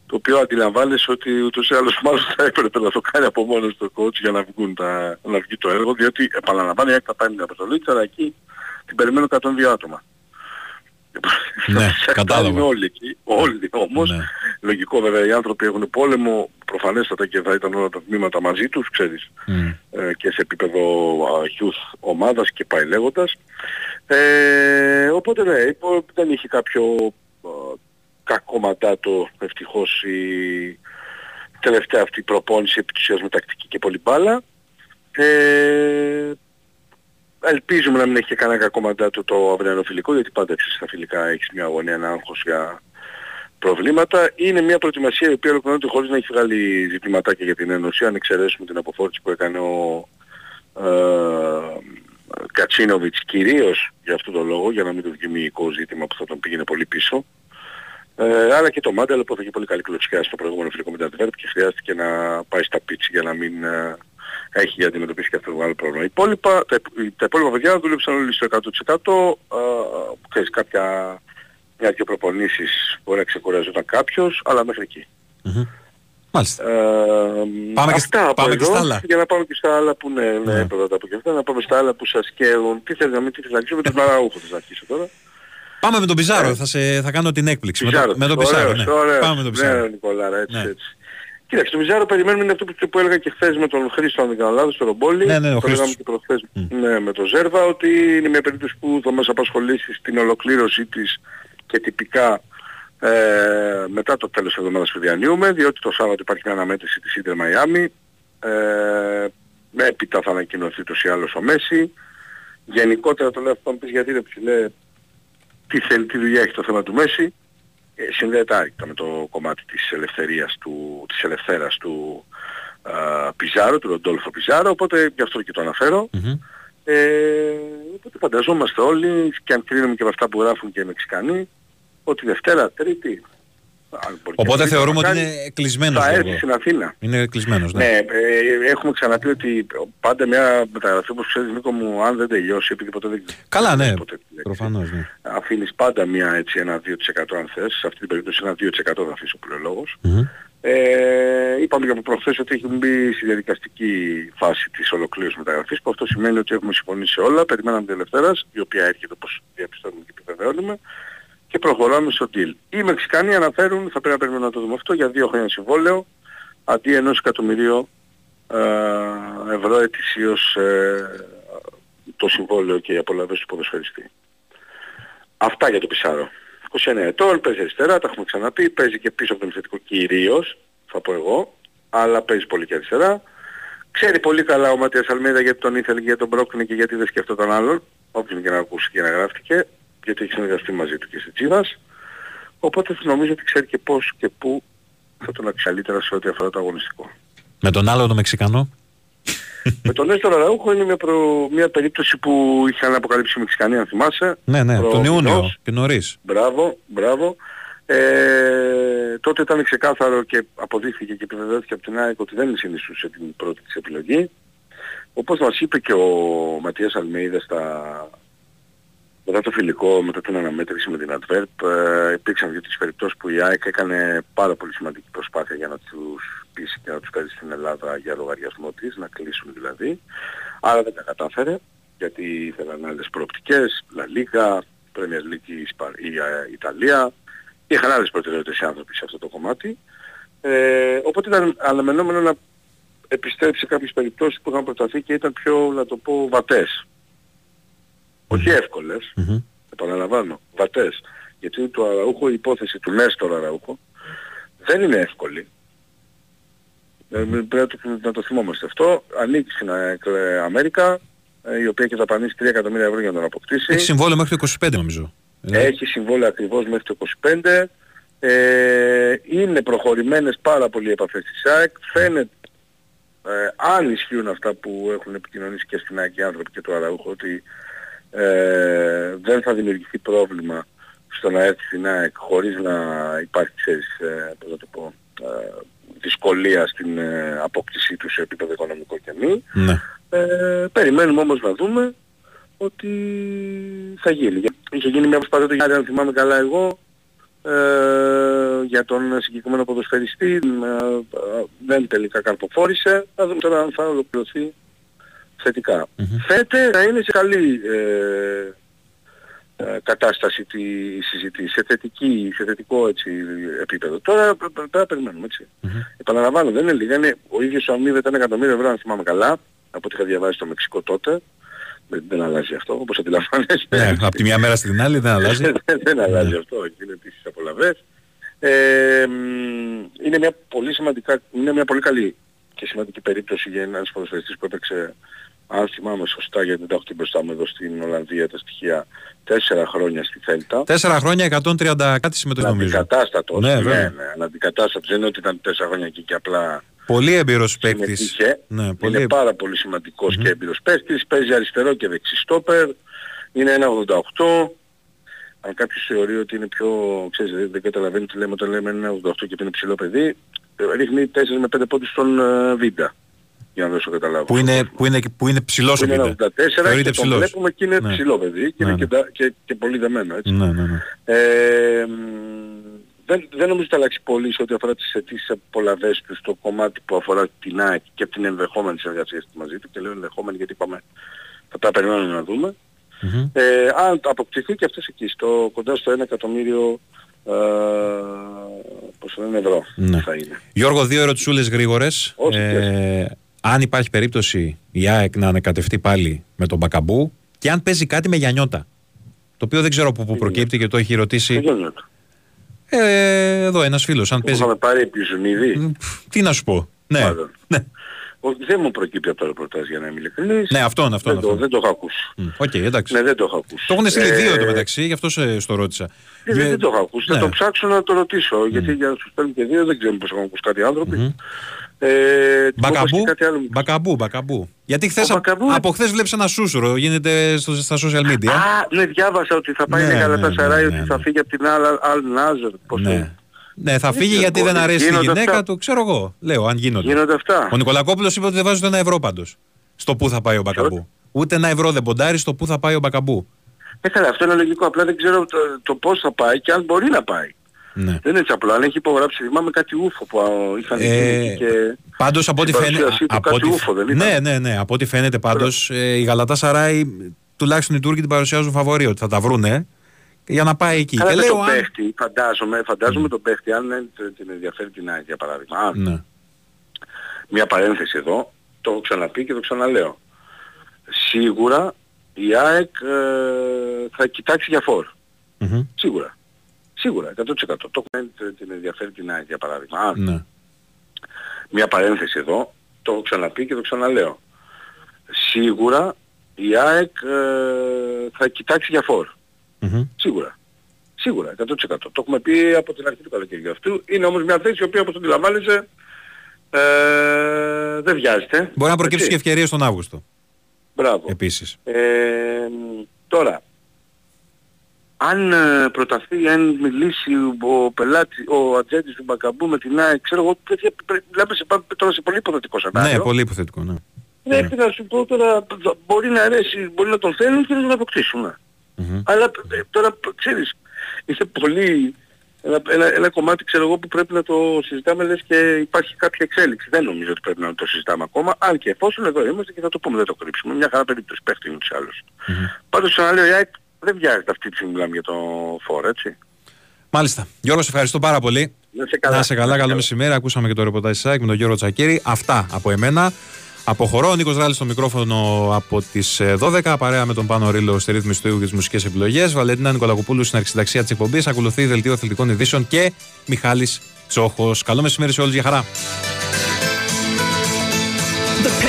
το οποίο αντιλαμβάνεσαι ότι ούτως ή άλλως μάλλον θα έπρεπε να το κάνει από μόνος το coach για να, βγουν τα, να βγει το έργο, διότι επαναλαμβάνω η ΑΕΚ θα πάει την αποστολή της, αλλά εκεί την περιμένω 102 άτομα. Ναι, Είναι κατάλαβα. όλοι εκεί, όλοι όμως. Λογικό βέβαια οι άνθρωποι έχουν πόλεμο, προφανέστατα και θα ήταν όλα τα τμήματα μαζί τους, ξέρεις, ε, και σε επίπεδο α, youth ομάδας και πάει λέγοντας. Ε, οπότε ναι, υπό- δεν είχε κάποιο α, κακό μαντάτο ευτυχώς η τελευταία αυτή προπόνηση επιτυχίας με τακτική και πολύ μπάλα. Ε, ελπίζουμε να μην έχει και κανένα κακό μαντάτο το αυριανό φιλικό, γιατί πάντα ξέρεις στα φιλικά έχεις μια αγωνία, ένα άγχος για προβλήματα. Είναι μια προετοιμασία η οποία ολοκληρώνεται χωρίς να έχει βγάλει ζητηματάκια για την Ένωση, αν εξαιρέσουμε την αποφόρτιση που έκανε ο ε, Κατσίνοβιτς κυρίως για αυτόν τον λόγο, για να μην το δημιουργικό ζήτημα που θα τον πήγαινε πολύ πίσω. Ε, αλλά και το Μάνταλο που είχε πολύ καλή κλωτσιά στο προηγούμενο φιλικό με την Αντβέρπ και χρειάστηκε να πάει στα πίτσι για να μην ε, έχει για να αντιμετωπίσει και αυτό το μεγάλο πρόβλημα. Οι υπόλοιπα, τα, υπ- τα υπόλοιπα παιδιά δούλεψαν όλοι στο 100%. Α, ξέρεις, κάποια μια και προπονήσεις μπορεί να ξεκουραζόταν κάποιος, αλλά μέχρι εκεί. Μάλιστα. Ε, Πάμε και αυτά σ- από πάμε και εδώ, στα άλλα. Για να πάμε και στα άλλα που ναι, ναι, πρώτα από και αυτά, να πάμε στα άλλα που σας καίρουν. Τι θέλεις να μην τι θέλεις να αρχίσω με τον Μαραούχο θες να αρχίσω τώρα. Πάμε με τον Πιζάρο, θα, σε, θα κάνω την έκπληξη. Με, το, Πιζάρο, με τον Πιζάρο, ωραίος, ναι. ωραίος. Πάμε με τον Πιζάρο. Ναι, Νικολάρα, έτσι, Ναι. έτσι. Κοίταξε, το Μιζάρο περιμένουμε είναι αυτό που, που έλεγα και χθες με τον Χρήστο, αν δεν κάνω λάθος, στο Ρομπόλι. Ναι, ναι, ο το λέγαμε Χρήστος. και προχθές ναι, με τον Ζέρβα, ότι είναι μια περίπτωση που θα μας απασχολήσει στην ολοκλήρωσή της και τυπικά ε, μετά το τέλος της εβδομάδας που διανύουμε, διότι το Σάββατο υπάρχει μια αναμέτρηση της Ίντερ Μαϊάμι. Ε, έπειτα θα ανακοινωθεί τους ή άλλως ο Μέση. Γενικότερα το λέω αυτό, να πεις γιατί ρε ψηλέ, τι θέλει, τι δουλειά έχει το θέμα του Μέση. Ε, συνδέεται άρρηκτα με το κομμάτι της ελευθερίας του, της ελευθέρας του α, Πιζάρο, του Ροντόλφο Πιζάρο, οπότε γι' αυτό και το αναφέρω. Ε, οπότε φανταζόμαστε όλοι, και αν κρίνουμε και από αυτά που γράφουν και οι Μεξικανοί, ότι Δευτέρα, Τρίτη, αν μπορεί και Οπότε Τρίτη θεωρούμε να ότι κάνει, είναι κλεισμένος. θα λίγο. έρθει στην Αθήνα. Είναι κλεισμένος, ναι. Ναι, ε, έχουμε ξαναπεί ότι πάντα μια μεταγραφή όπως ξέρεις Νίκο μου αν δεν τελειώσει επειδή ποτέ δεν Καλά, ναι. Προφανώς, ναι. αφήνεις πάντα μια έτσι ένα 2% αν θες, σε αυτή την περίπτωση ένα 2% θα αφήσω που λέει ο λόγος. Ε, είπαμε και από προχθές ότι έχει μπει στη διαδικαστική φάση της ολοκλήρωσης μεταγραφής που αυτό σημαίνει ότι έχουμε συμφωνήσει σε όλα, περιμέναμε την Ελευθέρας, η οποία έρχεται όπως διαπιστώνουμε και επιβεβαιώνουμε και προχωράμε στο deal. Οι Μεξικανοί αναφέρουν, θα πρέπει να περιμένουμε να το δούμε αυτό, για δύο χρόνια συμβόλαιο αντί ενός εκατομμυρίου ε, ευρώ ετησίως ε, το συμβόλαιο και οι απολαβές του ποδοσφαιριστή. Αυτά για το Πισάρο. 29 ετών, παίζει αριστερά, τα έχουμε ξαναπεί, παίζει και πίσω από τον επιθετικό κυρίως, θα πω εγώ, αλλά παίζει πολύ και αριστερά. Ξέρει πολύ καλά ο Ματίας Αλμίδα γιατί τον ήθελε και γιατί τον πρόκρινε και γιατί δεν σκεφτόταν άλλον, όποιον και να ακούσει και να γράφτηκε, γιατί έχει συνεργαστεί μαζί του και στη Τσίβας. Οπότε νομίζω ότι ξέρει και πώς και πού θα τον αξιώσει καλύτερα σε ό,τι αφορά το αγωνιστικό. Με τον άλλο τον Μεξικανό; Με τον Έστω Ραούχο είναι μια, προ... μια περίπτωση που είχαν αποκαλύψει οι Μεξικανοί, αν θυμάσαι. Ναι, ναι, Προ- τον Ιούνιο μηνός. και νωρίς. Μπράβο, μπράβο. Ε, τότε ήταν ξεκάθαρο και αποδείχθηκε και επιβεβαιώθηκε από την ΑΕΚ ότι δεν συνιστούσε την πρώτη της επιλογή. Όπως μας είπε και ο Ματίας Αλμέιδας στα... μετά το φιλικό, μετά την αναμέτρηση με την Adverb, ε, υπήρξαν δύο τις περιπτώσεις που η ΑΕΚ έκανε πάρα πολύ σημαντική προσπάθεια για να τους πείσει και να τους φέρει στην Ελλάδα για λογαριασμό της, να κλείσουν δηλαδή. Άρα δεν τα κατάφερε, γιατί ήθελαν άλλες προοπτικές, La Liga, Premier League η, Ισπα- η, ε, Ιταλία. Είχαν άλλες προτεραιότητες οι άνθρωποι σε αυτό το κομμάτι. Ε, οπότε ήταν αναμενόμενο να επιστρέψει σε κάποιες περιπτώσεις που είχαν προταθεί και ήταν πιο, να το πω, βατές. Όχι εύκολες, επαναλαμβάνω, βατές. Γιατί το Αραούχο, η υπόθεση του Νέστορ Αραούχο, δεν είναι εύκολη. Ε, Πρέπει να το, να το θυμόμαστε αυτό. Ανήκει στην ε, Αμέρικα, ε, η οποία και δαπανίσει 3 εκατομμύρια ευρώ για να τον αποκτήσει. Έχει συμβόλαιο μέχρι το 25 νομίζω. Έχει συμβόλαιο ακριβώς μέχρι το 25. Ε, είναι προχωρημένες πάρα πολλοί οι επαφές της ΑΕΚ. Φαίνεται, ε, αν ισχύουν αυτά που έχουν επικοινωνήσει και στην ΑΕΚ οι άνθρωποι και το Αραούχο, ότι ε, δεν θα δημιουργηθεί πρόβλημα στο να έρθει στην ΑΕΚ χωρίς να υπάρχει, ξέρεις, ε, πώς να το πω, ε, δυσκολία στην ε, απόκτησή του σε επίπεδο οικονομικό και μη. Ναι. Ε, περιμένουμε όμως να δούμε ότι θα γίνει. Είχε γίνει μια προσπάθεια του Γιάννη, αν θυμάμαι καλά εγώ, ε, για τον συγκεκριμένο ποδοσφαιριστή. Ε, ε, δεν τελικά καρποφόρησε. Θα δούμε τώρα αν θα ολοκληρωθεί θετικά. Φαίνεται να είναι σε καλή ε, ε, κατάσταση τη συζήτηση, σε, θετική, σε θετικό έτσι, επίπεδο. Τώρα π- π- πρέπει να περιμένουμε έτσι. Επαναλαμβάνω, δεν είναι λίγα. Είναι, ο ίδιος ο αμείβεται ήταν εκατομμύριο ευρώ, αν θυμάμαι καλά, από ό,τι είχα διαβάσει στο Μεξικό τότε. Δεν, δεν αλλάζει αυτό, όπως αντιλαμβάνεστε. Ναι, από τη μια μέρα στην άλλη δεν αλλάζει. [laughs] δεν, δεν αλλάζει αυτό, είναι επίσης απολαβές. Ε, μ, είναι μια πολύ σημαντικά, είναι μια πολύ καλή και σημαντική περίπτωση για ένας ποδοσφαιριστής που έπαιξε, αν θυμάμαι σωστά, γιατί δεν τα έχω και μπροστά μου εδώ στην Ολλανδία τα στοιχεία, τέσσερα χρόνια στη Θέλτα. Τέσσερα χρόνια 130 κάτι συμμετοχή νομίζω. Αναντικατάστατος, Ναι, ναι, βέβαια. ναι, αναντικατάστατος. Δεν είναι ότι ήταν τέσσερα χρόνια εκεί και απλά Πολύ έμπειρος παίκτης. συμμετείχε. Ναι, πολύ Είναι πάρα πολύ σημαντικός και έμπειρος παίκτης. Παίζει αριστερό και δεξί στόπερ. Είναι ένα 88. Αν κάποιος θεωρεί ότι είναι πιο, ξέρεις, δεν, δεν καταλαβαίνει τι λέμε όταν λέμε ένα 88 και ότι είναι ψηλό παιδί, ε, ρίχνει 4 με 5 πόντους στον ε, Βίντα. Για να δώσω καταλάβω. Που είναι, που είναι, που είναι ψηλός ο είναι ένα Κίντα. 84 Θεωρείται και τον ψηλός. βλέπουμε και είναι Ναι. ψηλό παιδί και Ναι, είναι ναι. και, τα- και, και πολύ δεμένο έτσι. Ναι, ναι, ναι. Ε, μ, δεν, δεν νομίζω ότι θα αλλάξει πολύ σε ό,τι αφορά τις αιτήσεις απολαβές του στο κομμάτι που αφορά την ΑΕΚ και από την ενδεχόμενη συνεργασία της μαζί του και λέω ενδεχόμενη γιατί είπαμε θα τα περιμένουμε να δούμε. Ε, αν αποκτηθεί και αυτές εκεί στο, κοντά στο 1 εκατομμύριο ε, πώς το λένε ευρώ Ναι. θα είναι. Γιώργο, δύο ερωτησούλες γρήγορες. Όχι, Ε, αν υπάρχει περίπτωση η ΑΕΚ να ανακατευτεί πάλι με τον Μπακαμπού και αν παίζει κάτι με Γιαννιώτα. Το οποίο δεν ξέρω από πού προκύπτει και το έχει ρωτήσει. Ε, εδώ ένας φίλος. Αν Που παίζει. είχαμε πάρει επί Ζουνίδη. Τι να σου πω. Ναι, Μάλλον. Όχι, δεν μου προκύπτει από το ρεπορτάζ για να είμαι ειλικρινής. ναι αυτόν, αυτόν. δεν, το, αυτόν. δεν το έχω ακούσει. Μ, Οκ, εντάξει. Ναι, δεν το έχω ακούσει. Το έχουν στείλει Ε, δύο εντωμεταξύ, γι' αυτό σε, στο ρώτησα. Ε, δεν, Ε, δεν το έχω ακούσει. ναι. Θα το ψάξω να το ρωτήσω. Γιατί για να σου στέλνουν και δύο δεν ξέρω πώς έχουν ακούσει κάτι άνθρωποι. Ε, τι μου είπες Μπακαμπού, και κάτι άλλο. μπακαμπού, μπακαμπού. Γιατί χθες, Ο Μπακαμπού- από χθες βλέπεις ένα σούσουρο, γίνεται στο, στα social media. Α, ναι, διάβασα ότι θα πάει Ναι, ναι, καλά ναι, τα ναι, Σαράι, ναι, ότι θα φύγει από την Al, Al Nazar. Πώς το- ναι. Ναι, θα Δεν φύγει ξέρω, γιατί δεν μπορεί. αρέσει η Γίνονται γυναίκα αυτά. του, ξέρω εγώ. Λέω, αν γίνονται. Γίνονται αυτά. Ο Νικολακόπουλος είπε ότι δεν βάζει ούτε ένα ευρώ πάντως. Στο πού θα πάει ο Μπακαμπού. Ούτε ένα ευρώ δεν ποντάρει στο πού θα πάει ο Μπακαμπού. Ε, καλά, αυτό είναι λογικό. Απλά δεν ξέρω το, το πώς θα πάει και αν μπορεί να πάει. Ναι. Δεν είναι έτσι απλό. Αν έχει υπογράψει, θυμάμαι κάτι ούφο που α, είχαν γίνει Ε, εκεί και... Πάντως από ό,τι στην φαίνεται. παρουσίασή του από κάτι ό,τι- ούφο, δεν ήταν; ναι, ναι, ναι. Από ό,τι φαίνεται πάντως η Γαλατά Σαράι, τουλάχιστον οι Τούρκοι την παρουσιάζουν φαβορή ότι θα τα βρούνε για να πάει εκεί. Καλά και με λέω τον αν. παίχτη, φαντάζομαι, φαντάζομαι τον παίχτη, αν δεν την ενδιαφέρει την ΑΕΚ για παράδειγμα. Αν, Ναι. Μια παρένθεση εδώ, το έχω ξαναπεί και το ξαναλέω. Σίγουρα η ΑΕΚ ε, θα κοιτάξει για φόρ. Μμμ. Σίγουρα. Σίγουρα, 100%. Το έχουμε την ενδιαφέρει την ΑΕΚ για παράδειγμα. Αν, Ναι. μια παρένθεση εδώ, το έχω ξαναπεί και το ξαναλέω. Σίγουρα η ΑΕΚ ε, θα κοιτάξει για φόρ. Μμμ. Σίγουρα. Σίγουρα, 100%. Το έχουμε πει από την αρχή του καλοκαιριού αυτού. Είναι όμως μια θέση η οποία όπως αντιλαμβάνεσαι ε, δεν βιάζεται. Μπορεί να προκύψει Έτσι. και ευκαιρία τον Αύγουστο. Μπράβο. Επίσης. Ε, τώρα, αν ε, προταθεί, αν μιλήσει ο πελάτης, ο ατζέντης του Μπακαμπού με την ΑΕΚ, ξέρω εγώ, τέτοια, πρέ- μιλάμε σε, πά- τώρα σε πολύ υποθετικό σενάριο. Ναι, πολύ υποθετικό, ναι. Ναι, τι να σου πω τώρα, μπορεί να αρέσει, μπορεί να τον θέλουν και να τον αποκτήσουν. ναι. Αλλά ε, τώρα π- ξέρεις, είναι πολύ ένα, ένα, ένα κομμάτι ξέρω εγώ που πρέπει να το συζητάμε λες και υπάρχει κάποια εξέλιξη. Δεν νομίζω ότι πρέπει να το συζητάμε ακόμα, αν και εφόσον εδώ είμαστε και θα το πούμε, δεν το κρύψουμε. Μια χαρά περίπτωση παίχτη είναι τους άλλους. Πάντως ξαναλέω, η ΑΕΚ δεν βιάζεται αυτή τη στιγμή μιλάμε για το φόρ, έτσι. Μάλιστα. Γιώργο, σε ευχαριστώ πάρα πολύ. Να σε καλά. Να σε καλά, καλό μεσημέρι. Ακούσαμε και το ρεπορτάζ της ΑΕΚ με τον Γιώργο Τσακίρη. Αυτά από εμένα. Αποχωρώ. Ο Νίκος Ράλης στο μικρόφωνο από τις 12. Παρέα με τον Πάνο Ρίλο στη ρύθμιση του ήχου και τις μουσικές επιλογές. Βαλεντίνα Νικολακοπούλου στην αρχισυνταξία της εκπομπής. Ακολουθεί δελτίο αθλητικών ειδήσεων και Μιχάλης Τσόχος. Καλό μεσημέρι σε όλους. Για χαρά.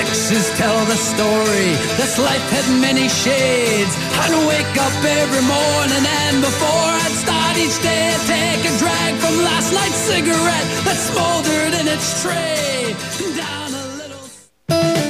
Pictures tell the story. This life had many shades. I'd wake up every morning and before I'd start each day, I'd take a drag from last night's cigarette that smoldered in its tray.